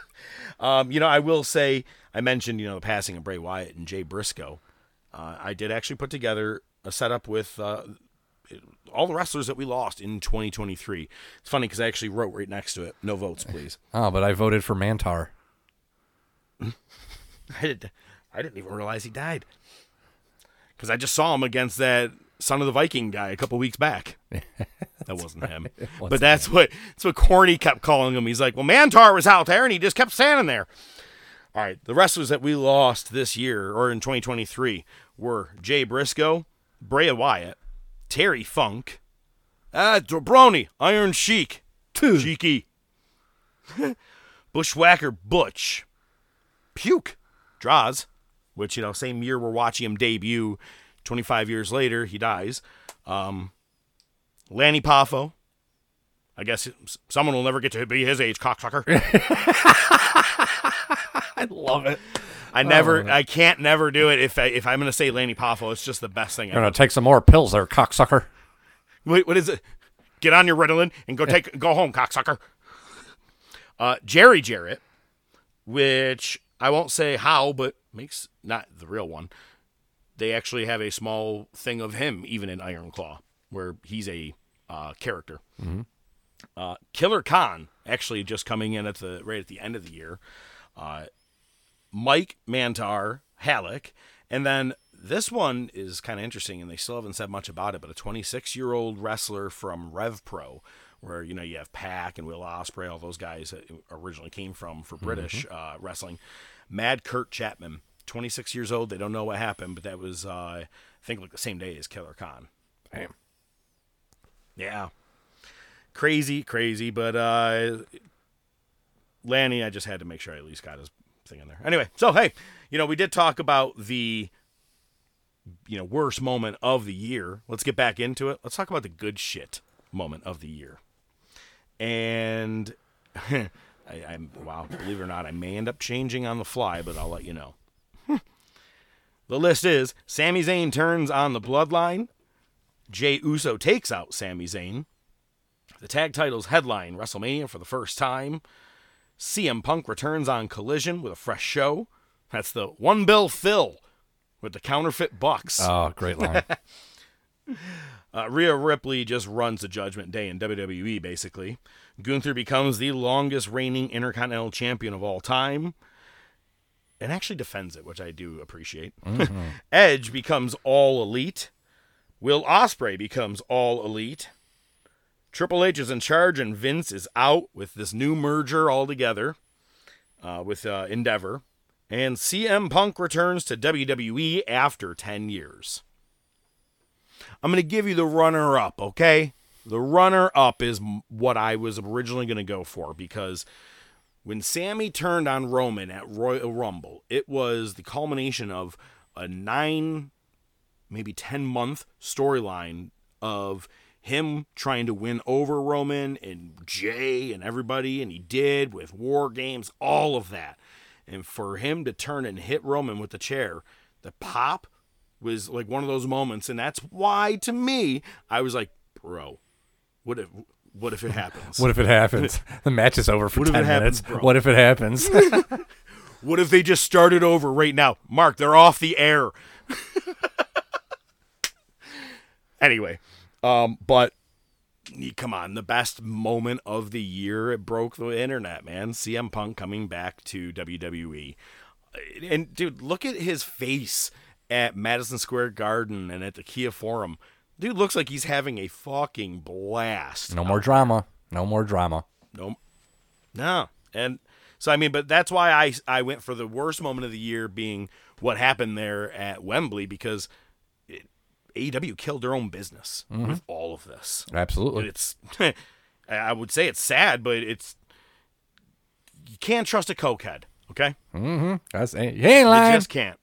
um, you know, I will say I mentioned you know the passing of Bray Wyatt and Jay Briscoe. Uh, I did actually put together a setup with uh, all the wrestlers that we lost in 2023. It's funny because I actually wrote right next to it, "No votes, please." Oh, but I voted for Mantaur. I did. I didn't even realize he died because I just saw him against that son of the Viking guy a couple weeks back. That wasn't him, but that's what that's what Corny kept calling him. He's like, "Well, Mantaur was out there, and he just kept standing there." All right, the wrestlers that we lost this year or in 2023 were Jay Briscoe, Bray Wyatt, Terry Funk, ah, Dobroni, Iron Sheik, Cheeky, Bushwhacker Butch, Puke, Droz, which, you know, same year we're watching him debut. 25 years later, he dies. Um, Lanny Poffo. I guess someone will never get to be his age, cocksucker. I love it. I never, I can't never do it. If I, if I'm gonna say Lanny Poffo, it's just the best thing You're ever. gonna take some more pills there, cocksucker. Wait, what is it? Get on your Ritalin and go take go home, cocksucker. Uh, Jerry Jarrett, which I won't say how, but makes not the real one. They actually have a small thing of him, even in Iron Claw, where he's a uh, character. Uh, Killer Khan actually just coming in at the right at the end of the year. Uh, Mike Mantaur, Halac, and then this one is kind of interesting, and they still haven't said much about it. But a 26 year old wrestler from Rev Pro, where you know you have PAC and Will Ospreay, all those guys that originally came from for British uh, wrestling. Mad Kurt Chapman, 26 years old. They don't know what happened, but that was uh, I think like the same day as Killer Khan. Damn. Yeah. Crazy, crazy, but uh Lanny, I just had to make sure I at least got his thing in there. Anyway, so hey, you know, we did talk about the you know, worst moment of the year. Let's get back into it. Let's talk about the good shit moment of the year. And I, I'm wow, believe it or not, I may end up changing on the fly, but I'll let you know. the list is Sami Zayn turns on the bloodline. Jey Uso takes out Sami Zayn. The tag titles headline WrestleMania for the first time. CM Punk returns on Collision with a fresh show. That's the one bill fill with the counterfeit bucks. Oh, great line. Uh, Rhea Ripley just runs the Judgment Day in WWE, basically. Gunther becomes the longest reigning Intercontinental Champion of all time and actually defends it, which I do appreciate. Edge becomes all elite. Will Ospreay becomes all elite. Triple H is in charge and Vince is out with this new merger altogether uh, with uh, Endeavor. And CM Punk returns to WWE after 10 years. I'm going to give you the runner up, okay? The runner up is what I was originally going to go for because when Sami turned on Roman at Royal Rumble, it was the culmination of a nine, maybe 10 month storyline of him trying to win over Roman and Jey and everybody, and he did with War Games, all of that. And for him to turn and hit Roman with the chair, the pop was like one of those moments, and that's why to me I was like, bro, what if what if it happens? What if it happens? the match is over for What ten happens, minutes. bro? What if it happens? What if they just started over right now? Mark, they're off the air. anyway, um, but come on, the best moment of the year it broke the internet, man. CM Punk coming back to WWE. And dude, look at his face at Madison Square Garden and at the Kia Forum. Dude looks like he's having a fucking blast. no more drama. No more drama. No, no, and so I mean, but that's why I I went for the worst moment of the year being what happened there at Wembley because it, AEW killed their own business with all of this. Absolutely. It's I would say it's sad, but it's you can't trust a cokehead. Okay, Mm-hmm. That's you ain't you just can't.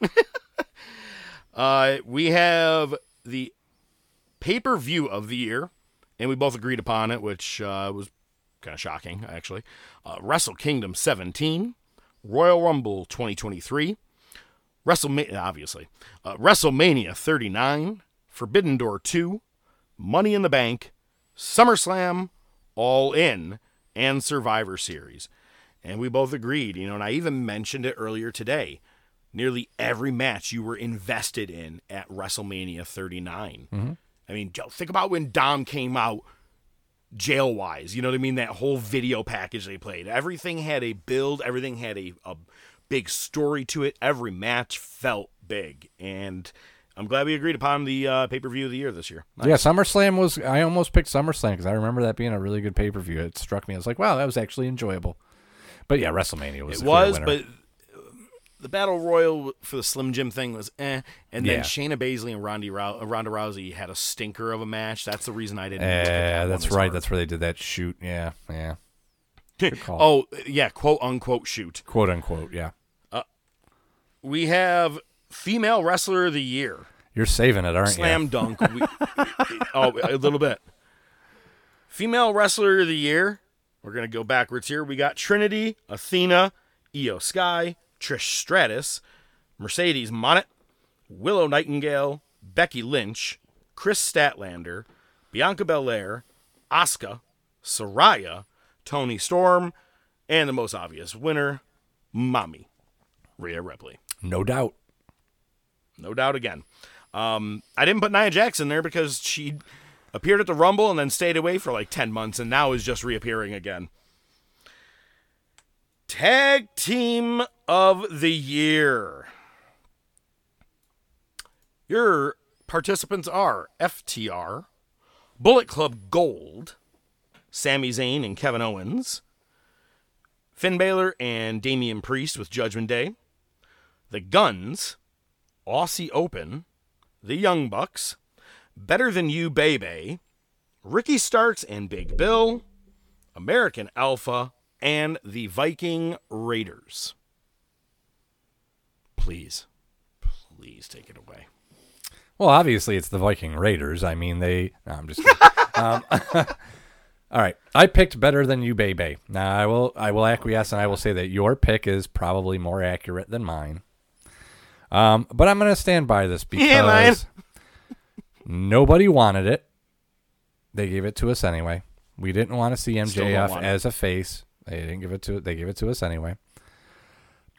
uh, we have the pay per view of the year, and we both agreed upon it, which uh, was kind of shocking, actually. Uh, Wrestle Kingdom 17, Royal Rumble 2023, WrestleMania, obviously, uh, WrestleMania 39, Forbidden Door 2, Money in the Bank, SummerSlam, All In, and Survivor Series. And we both agreed, you know, and I even mentioned it earlier today. Nearly every match you were invested in at WrestleMania 39. I mean, Joe, think about when Dom came out jail wise. You know what I mean? That whole video package they played. Everything had a build, everything had a, a big story to it. Every match felt big. And I'm glad we agreed upon the uh, pay per view of the year this year. Yeah, SummerSlam was. I almost picked SummerSlam because I remember that being a really good pay per view. It struck me. I was like, wow, that was actually enjoyable. But yeah, WrestleMania was. It was, winner. but the battle royal for the Slim Jim thing was eh. And then Yeah. Shayna Baszler and Ronda, Rou- uh, Ronda Rousey had a stinker of a match. That's the reason I didn't. that Yeah, that's right. hard. That's where they did that shoot. Yeah, yeah. oh yeah, quote unquote shoot. Quote unquote. Yeah. We have female wrestler of the year. You're saving it, aren't Slam you? Slam dunk. We, oh, a little bit. Female wrestler of the year. We're gonna go backwards here. We got Trinity, Athena, Iyo Sky, Trish Stratus, Mercedes Moné, Willow Nightingale, Becky Lynch, Kris Statlander, Bianca Belair, Asuka, Saraya, Toni Storm, and the most obvious winner, Mommy, Rhea Ripley. No doubt. No doubt again. Um, I didn't put Nia Jax in there because she appeared at the Rumble and then stayed away for like 10 months and now is just reappearing again. Tag Team of the Year. Your participants are FTR, Bullet Club Gold, Sami Zayn and Kevin Owens, Finn Balor and Damian Priest with Judgment Day, The Guns, Aussie Open, The Young Bucks, Better Than You Baby, Ricky Starks and Big Bill, American Alpha, and the Viking Raiders. Please, please take it away. Well, obviously it's the Viking Raiders. I mean, they. No, I'm just. Kidding. um, all right, I picked better than you, Bebe. Now I will. I will acquiesce, and I will say that your pick is probably more accurate than mine. Um, but I'm going to stand by this because nobody wanted it. They gave it to us anyway. We didn't want to see MJF as a face. They didn't give it to. They gave it to us anyway.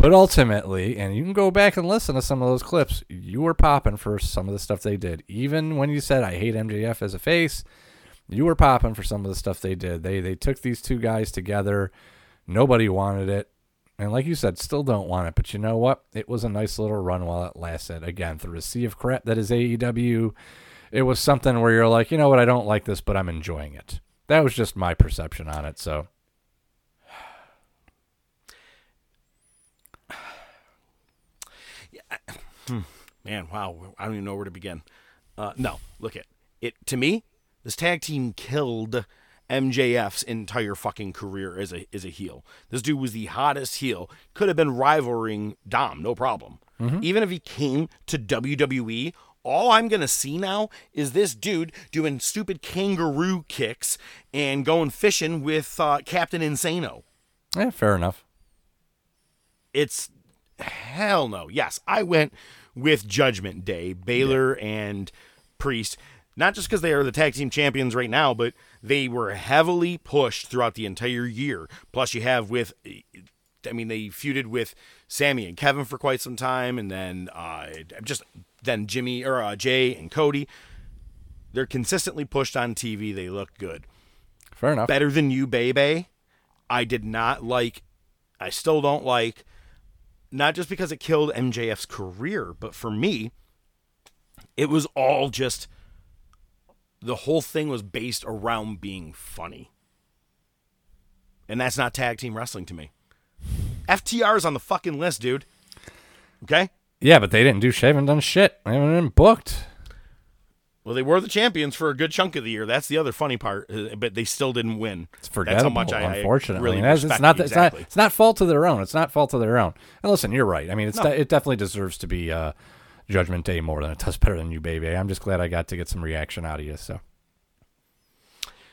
But ultimately, and you can go back and listen to some of those clips, you were popping for some of the stuff they did. Even when you said I hate MJF as a face, you were popping for some of the stuff they did. They they took these two guys together. Nobody wanted it. And like you said, still don't want it. But you know what? It was a nice little run while it lasted. Again, through a sea of crap that is AEW, it was something where you're like, you know what? I don't like this, but I'm enjoying it. That was just my perception on it. So Man, wow, I don't even know where to begin. Uh, no, look at it. To me, this tag team killed MJF's entire fucking career as a as a heel. This dude was the hottest heel. Could have been rivaling Dom, no problem. Even if he came to WWE, all I'm gonna see now is this dude doing stupid kangaroo kicks and going fishing with uh, Captain Insano. yeah, fair enough. It's hell no. Yes, I went with Judgment Day, Balor and Priest. Not just because they are the tag team champions right now, but they were heavily pushed throughout the entire year. Plus, you have with, I mean, they feuded with Sami and Kevin for quite some time, and then uh, just then Jimmy or uh, Jey and Cody. They're consistently pushed on TV. They look good. Fair enough. Better than you, baby. I did not like. I still don't like. Not just because it killed MJF's career, but for me, it was all just. The whole thing was based around being funny. And that's not tag team wrestling to me. FTR is on the fucking list, dude. Okay? Yeah, but they didn't do shit. Haven't done shit. They haven't been booked. Well, they were the champions for a good chunk of the year. That's the other funny part. uh, But they still didn't win. It's forgettable. That's how much I, unfortunately, really respect it's not. you, It's not. It's not fault of their own. It's not fault of their own. And listen, you're right. I mean, it's No. de- it definitely deserves to be uh, Judgment Day more than it does better than you, baby. I'm just glad I got to get some reaction out of you. So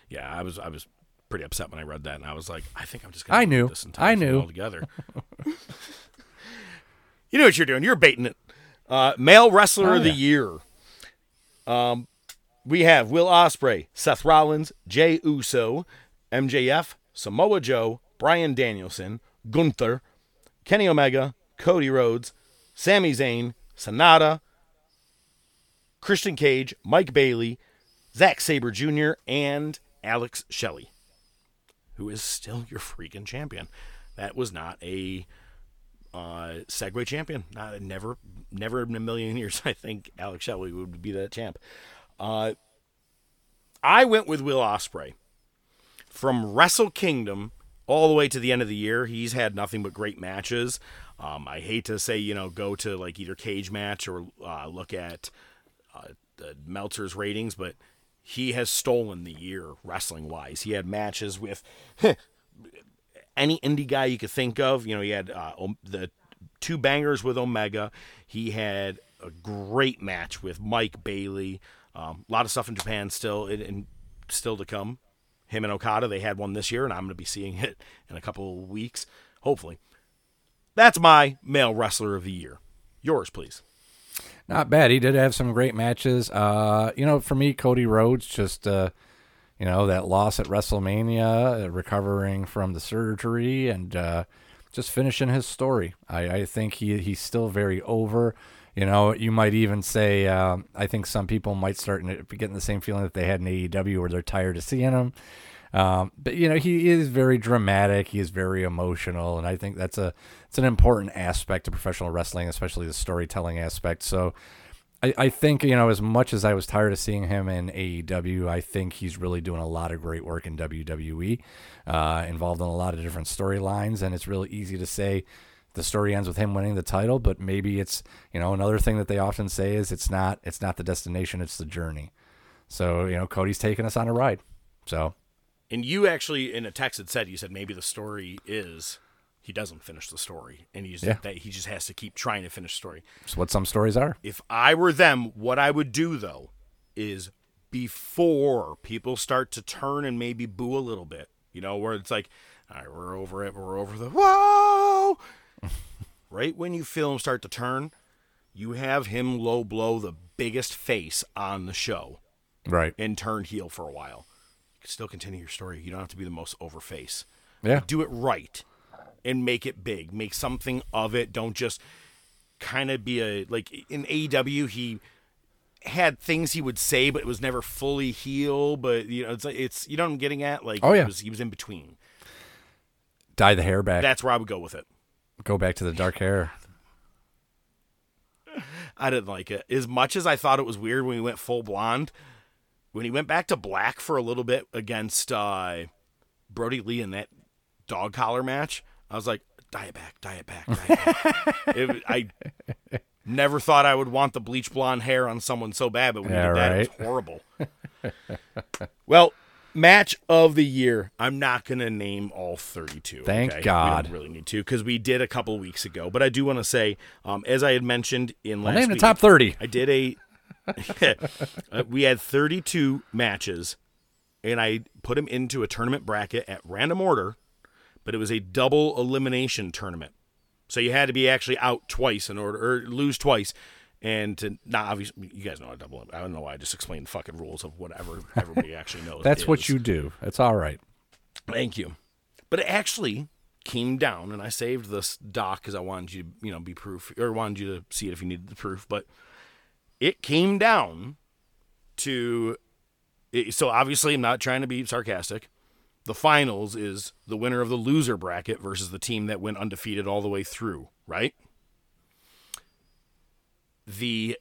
Yeah, I was I was pretty upset when I read that, and I was like, I think I'm just gonna I knew. this I knew. altogether. you know what you're doing. You're baiting it. Uh, male wrestler Oh, of the yeah. year. Um, we have Will Ospreay, Seth Rollins, Jey Uso, MJF, Samoa Joe, Bryan Danielson, Gunther, Kenny Omega, Cody Rhodes, Sami Zayn, SANADA, Christian Cage, Mike Bailey, Zack Sabre Jr., and Alex Shelley, who is still your freaking champion. That was not a uh, Segway champion. Not, never, never in a million years. I think Alex Shelley would be that champ. Uh, I went with Will Ospreay from Wrestle Kingdom all the way to the end of the year. He's had nothing but great matches. Um, I hate to say, you know, go to like either cage match or uh, look at uh, the Meltzer's ratings, but he has stolen the year wrestling wise. He had matches with any indie guy you could think of. You know, he had uh, the two bangers with Omega. He had a great match with Mike Bailey. Um, a lot of stuff in Japan still and, still to come. Him and Okada, they had one this year, and I'm going to be seeing it in a couple of weeks, hopefully. That's my male wrestler of the year. Yours, please. not bad. He did have some great matches. Uh, you know, for me, Cody Rhodes just. Uh, you know that loss at WrestleMania, uh, recovering from the surgery, and uh, just finishing his story. I, I think he he's still very over. You know, you might even say um, I think some people might start getting the same feeling that they had in AEW, where they're tired of seeing him. Um, but you know, he is very dramatic. He is very emotional, and I think that's a it's an important aspect of professional wrestling, especially the storytelling aspect. So. I, I think you know as much as I was tired of seeing him in AEW, I think he's really doing a lot of great work in WWE, uh, involved in a lot of different storylines, and it's really easy to say the story ends with him winning the title, but maybe it's you know another thing that they often say is it's not it's not the destination, it's the journey. So you know Cody's taking us on a ride. So And you actually, in a text, had said you said maybe the story is he doesn't finish the story, and he's Yeah. that he just has to keep trying to finish the story. it's what some stories are. If I were them, what I would do though is before people start to turn and maybe boo a little bit, you know, where it's like, all right, we're over it, we're over the whoa. right when you feel him start to turn, you have him low blow the biggest face on the show Right. and turn heel for a while. You can still continue your story. You don't have to be the most over face. Yeah. Do it right and make it big. Make something of it. Don't just kind of be a like in AEW he had things he would say but it was never fully heel but you know it's it's you know what I'm getting at like Oh, yeah. he was he was in between. Dye the hair back. That's where I would go with it. Go back to the dark hair. I didn't like it. As much as I thought it was weird when he went full blonde, when he went back to black for a little bit against uh, Brodie Lee in that dog collar match, I was like, dye it back, dye it back, dye it back. it, I never thought I would want the bleach blonde hair on someone so bad, but when Yeah, he did that, right. it was horrible. well, match of the year. I'm not going to name all 32. Thank okay? God. We don't really need to because we did a couple weeks ago. But I do want to say, um, as I had mentioned in last name the top 30. I did a. uh, we had 32 matches, and I put them into a tournament bracket at random order, but it was a double elimination tournament. So you had to be actually out twice in order, or lose twice. And to not obviously, you guys know how to double. I don't know why I just explained the fucking rules of whatever everybody actually knows. That's what you do. It's all right. Thank you. But it actually came down, and I saved this doc because I wanted you to, you know, be proof, or wanted you to see it if you needed the proof. But it came down to, it, so obviously, I'm not trying to be sarcastic. The finals is the winner of the loser bracket versus the team that went undefeated all the way through, right? The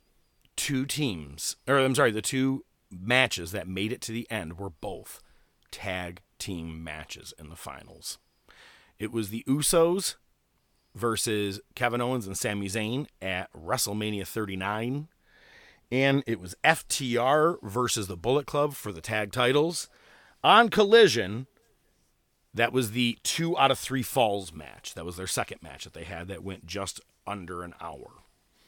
two teams, or I'm sorry, the two matches that made it to the end were both tag team matches in the finals. It was the Usos versus Kevin Owens and Sami Zayn at WrestleMania 39. And it was FTR versus the Bullet Club for the tag titles. On Collision, that was the two out of three falls match. That was their second match that they had that went just under an hour.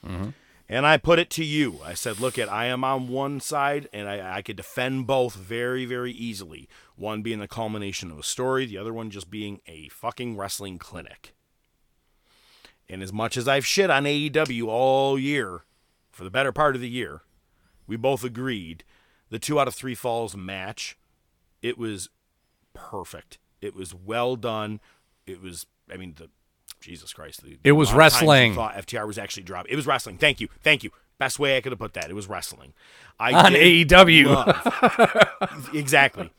Mm-hmm. And I put it to you. I said, look at I am on one side and I, I could defend both very, very easily. One being the culmination of a story, the other one just being a fucking wrestling clinic. And as much as I've shit on AEW all year, for the better part of the year, we both agreed the two out of three falls match, it was perfect. It was well done. It was, I mean, the Jesus Christ. The, It was wrestling. Thought FTR was actually dropped. It was wrestling. Thank you. Thank you. Best way I could have put that. It was wrestling. I On AEW. exactly.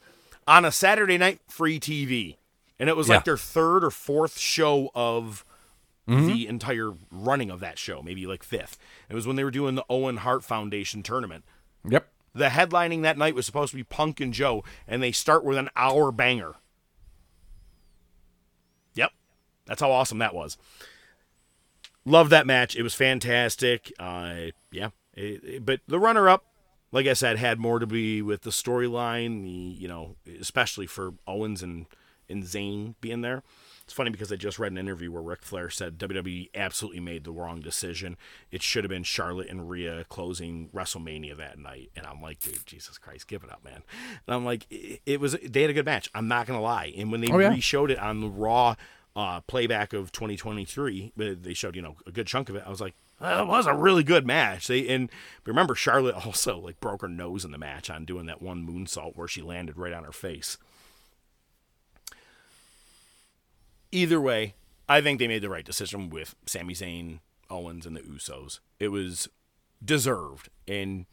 On a Saturday night free TV. And it was Yeah. like their third or fourth show of Mhm. the entire running of that show, maybe like fifth. It was when they were doing the Owen Hart Foundation tournament. Yep. The headlining that night was supposed to be Punk and Joe, and they start with an hour banger. Yep. That's how awesome that was. Love that match. It was fantastic. Uh, yeah. It- it- but the runner up, like I said, had more to be with the storyline, the you know, especially for Owens and, and Zayn being there. It's funny because I just read an interview where Ric Flair said WWE absolutely made the wrong decision. It should have been Charlotte and Rhea closing WrestleMania that night. And I'm like, dude, Jesus Christ, give it up, man. And I'm like, it, it was they had a good match. I'm not gonna lie. And when they Oh, yeah. re-showed it on the Raw uh, playback of 2023, uh, they showed you know a good chunk of it. I was like, it was a really good match. They and remember Charlotte also like broke her nose in the match on doing that one moonsault where she landed right on her face. Either way, I think they made the right decision with Sami Zayn, Owens, and the Usos. It was deserved, and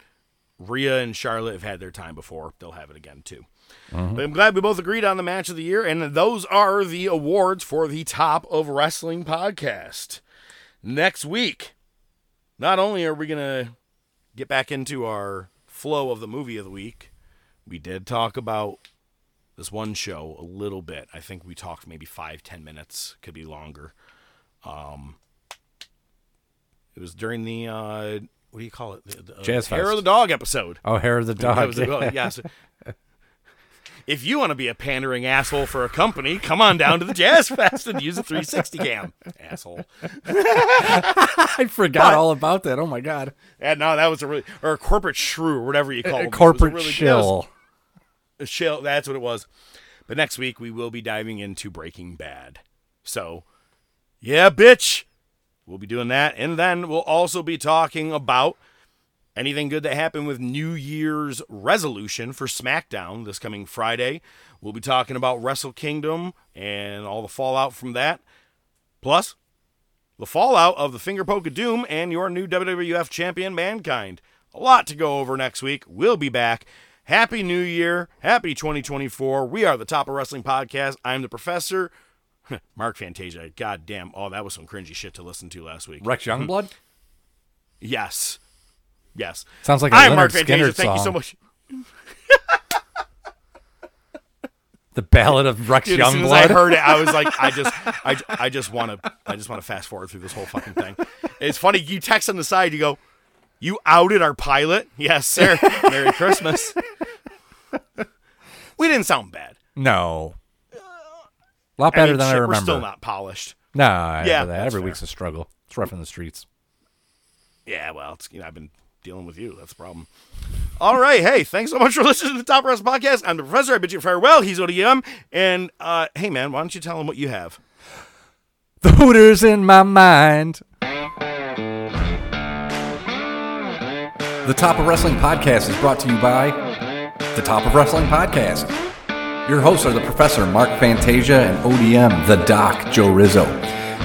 Rhea and Charlotte have had their time before. They'll have it again too. But I'm glad we both agreed on the match of the year, and those are the awards for the Top of Wrestling podcast. Next week, not only are we gonna get back into our flow of the movie of the week, we did talk about this one show a little bit. I think we talked maybe five, ten minutes, could be longer. Um, it was during the uh, what do you call it? The, the, uh, Jazz Hair Fest. of the Dog episode. Oh, Hair of the Dog. yes. If you want to be a pandering asshole for a company, come on down to the Jazz Fest and use a 360 cam, asshole. I forgot But- all about that. Oh my god. And no, that was a really or a corporate shrew or whatever you call it. corporate it really, shill. A shill. That's what it was. But next week we will be diving into Breaking Bad. So, yeah, bitch. We'll be doing that, and then we'll also be talking about anything good that happened with New Year's resolution for SmackDown this coming Friday. We'll be talking about Wrestle Kingdom and all the fallout from that. Plus, the fallout of the finger poke of doom and your new WWF champion mankind. A lot to go over next week. We'll be back. Happy new year. Happy 2024 we are the top of wrestling podcast. I'm the professor. Mark fantasia. God damn oh that was some cringy shit to listen to last week. Rex Youngblood? yes yes Sounds like a i'm Lynyrd mark Skynyrd thank you so song. much The Ballad of Rex Dude, as soon as I heard it, I was like, I just, I, I just want to, I just want to fast forward through this whole fucking thing. It's funny. You text on the side, you go, "You outed our pilot." Yes, sir. Merry Christmas. we didn't sound bad. No. A lot better mean, than I remember. We're still not polished. No, I Yeah, every fair. week's a struggle. It's rough in the streets. Yeah, well, it's, you know, I've been dealing with you. That's the problem. All right. Hey, thanks so much for listening to the Top Wrestling Podcast. I'm the professor. I bid you farewell. He's ODM. And uh, hey, man, why don't you tell him what you have? The Hooters in my mind. The Top of Wrestling Podcast is brought to you by The Top of Wrestling Podcast. Your hosts are the Professor Mark Fantasia and ODM, the Doc Joe Rizzo.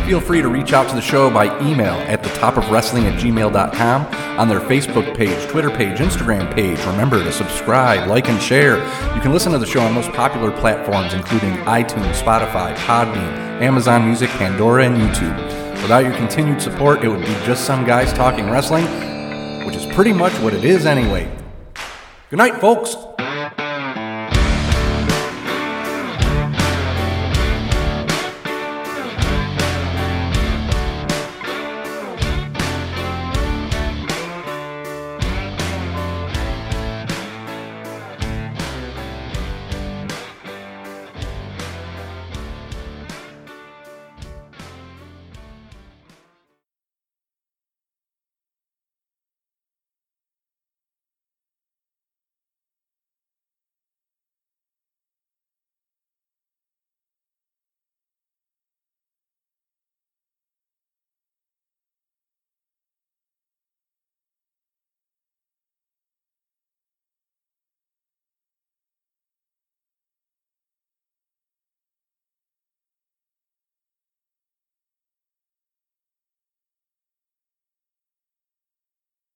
Feel free to reach out to the show by email at the top of wrestling at gmail.com, on their Facebook page, Twitter page, Instagram page. Remember to subscribe, like, and share. You can listen to the show on most popular platforms, including iTunes, Spotify, Podbean, Amazon Music, Pandora, and YouTube. Without your continued support, it would be just some guys talking wrestling, which is pretty much what it is anyway. Good night, folks.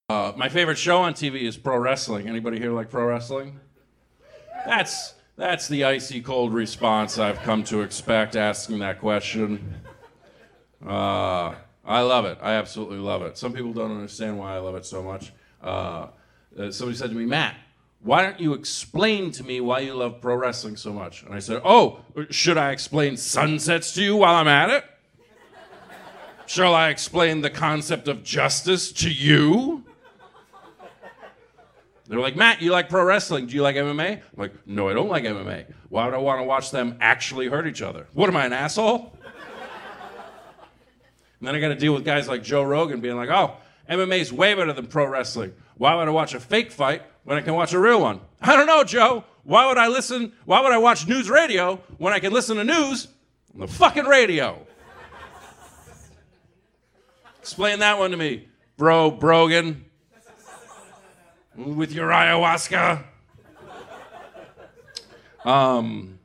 Uh, my favorite show on TV is pro wrestling. Anybody here like pro wrestling? That's that's the icy cold response I've come to expect asking that question. Uh, I love it. I absolutely love it. Some people don't understand why I love it so much. Uh, uh, somebody said to me, Matt, why don't you explain to me why you love pro wrestling so much? And I said, Oh, should I explain sunsets to you while I'm at it? Shall I explain the concept of justice to you? They're like, Matt, you like pro wrestling. Do you like MMA? I'm like, no, I don't like MMA. Why would I want to watch them actually hurt each other? What am I, an asshole? and then I got to deal with guys like Joe Rogan being like, oh, MMA is way better than pro wrestling. Why would I watch a fake fight when I can watch a real one? I don't know, Joe. Why would I listen? Why would I watch news radio when I can listen to news on the fucking radio? Explain that one to me, bro, Brogan with your ayahuasca. Um,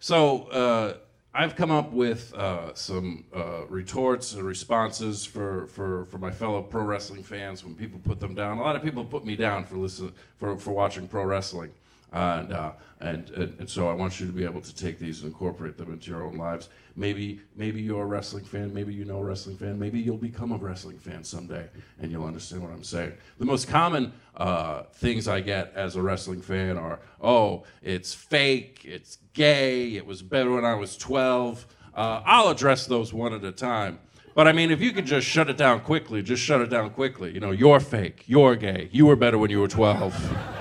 so uh, I've come up with uh, some uh, retorts and responses for, for, for my fellow pro wrestling fans when people put them down. A lot of people put me down for listen for, for watching pro wrestling. and, uh, and, and and so I want you to be able to take these and incorporate them into your own lives. Maybe maybe you're a wrestling fan. Maybe you know a wrestling fan. Maybe you'll become a wrestling fan someday, and you'll understand what I'm saying. The most common uh, things I get as a wrestling fan are, "Oh, it's fake. It's gay. It was better when I was 12." Uh, I'll address those one at a time. But I mean, if you could just shut it down quickly, just shut it down quickly. You know, you're fake. You're gay. You were better when you were 12.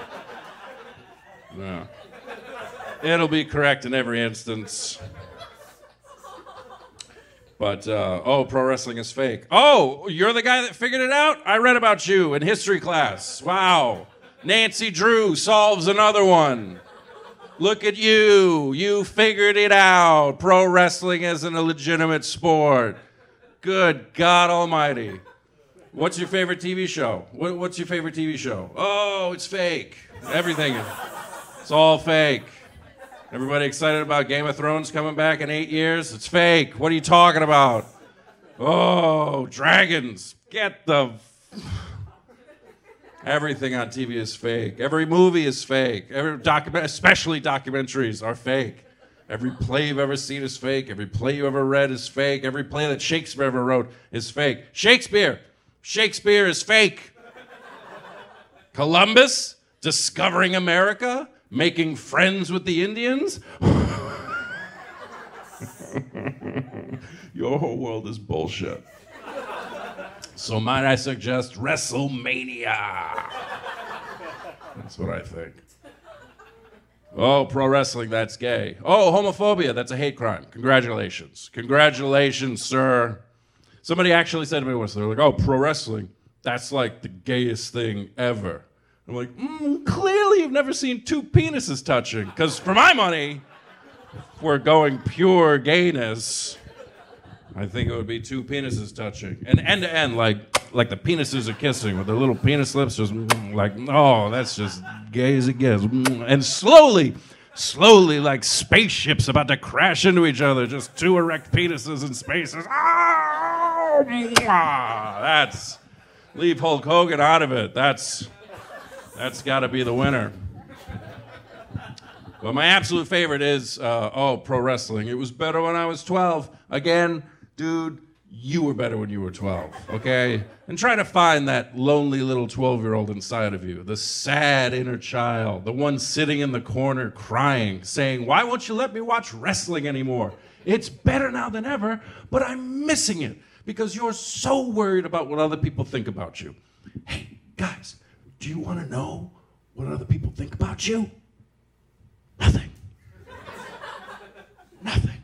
Yeah. It'll be correct in every instance. But, uh, oh, pro wrestling is fake. Oh, you're the guy that figured it out? I read about you in history class. Wow. Nancy Drew solves another one. Look at you. You figured it out. Pro wrestling isn't a legitimate sport. Good God Almighty. What's your favorite TV show? What, what's your favorite TV show? Oh, it's fake. Everything. It's all fake. Everybody excited about Game of Thrones coming back in eight years? It's fake. What are you talking about? Oh, dragons. Get the. Everything on TV is fake. Every movie is fake. Every document, especially documentaries, are fake. Every play you've ever seen is fake. Every play you ever read is fake. Every play that Shakespeare ever wrote is fake. Shakespeare. Shakespeare is fake. Columbus discovering America, making friends with the Indians. Your whole world is bullshit. So might I suggest WrestleMania? That's what I think. Oh, pro wrestling, that's gay. Oh, homophobia, that's a hate crime. Congratulations. Congratulations, sir. Somebody actually said to me once, they're like, oh, pro wrestling, that's like the gayest thing ever. I'm like, mm, clearly you've never seen two penises touching. Because for my money, if we're going pure gayness, I think it would be two penises touching, and end to end, like like the penises are kissing with their little penis lips, just mm, like oh, that's just gay as it gets, Mm, and slowly. Slowly, like spaceships about to crash into each other, just two erect penises in spaces. Mwah. that's leave Hulk Hogan out of it. That's that's got to be the winner. But my absolute favorite is uh, oh, pro wrestling. It was better when I was 12. Again, dude, you were better when you were 12, okay? And try to find that lonely little 12 year old inside of you, the sad inner child, the one sitting in the corner crying, saying, Why won't you let me watch wrestling anymore? It's better now than ever, but I'm missing it because you're so worried about what other people think about you. Hey, guys, do you want to know what other people think about you? Nothing. Nothing.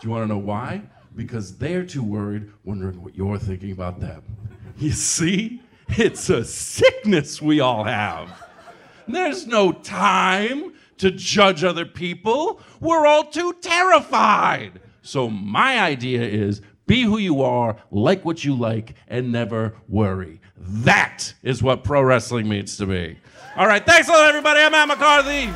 Do you want to know why? Because they're too worried, wondering what you're thinking about them. You see? It's a sickness we all have. There's no time to judge other people. We're all too terrified. So, my idea is be who you are, like what you like, and never worry. That is what pro wrestling means to me. All right, thanks a lot, everybody. I'm Matt McCarthy.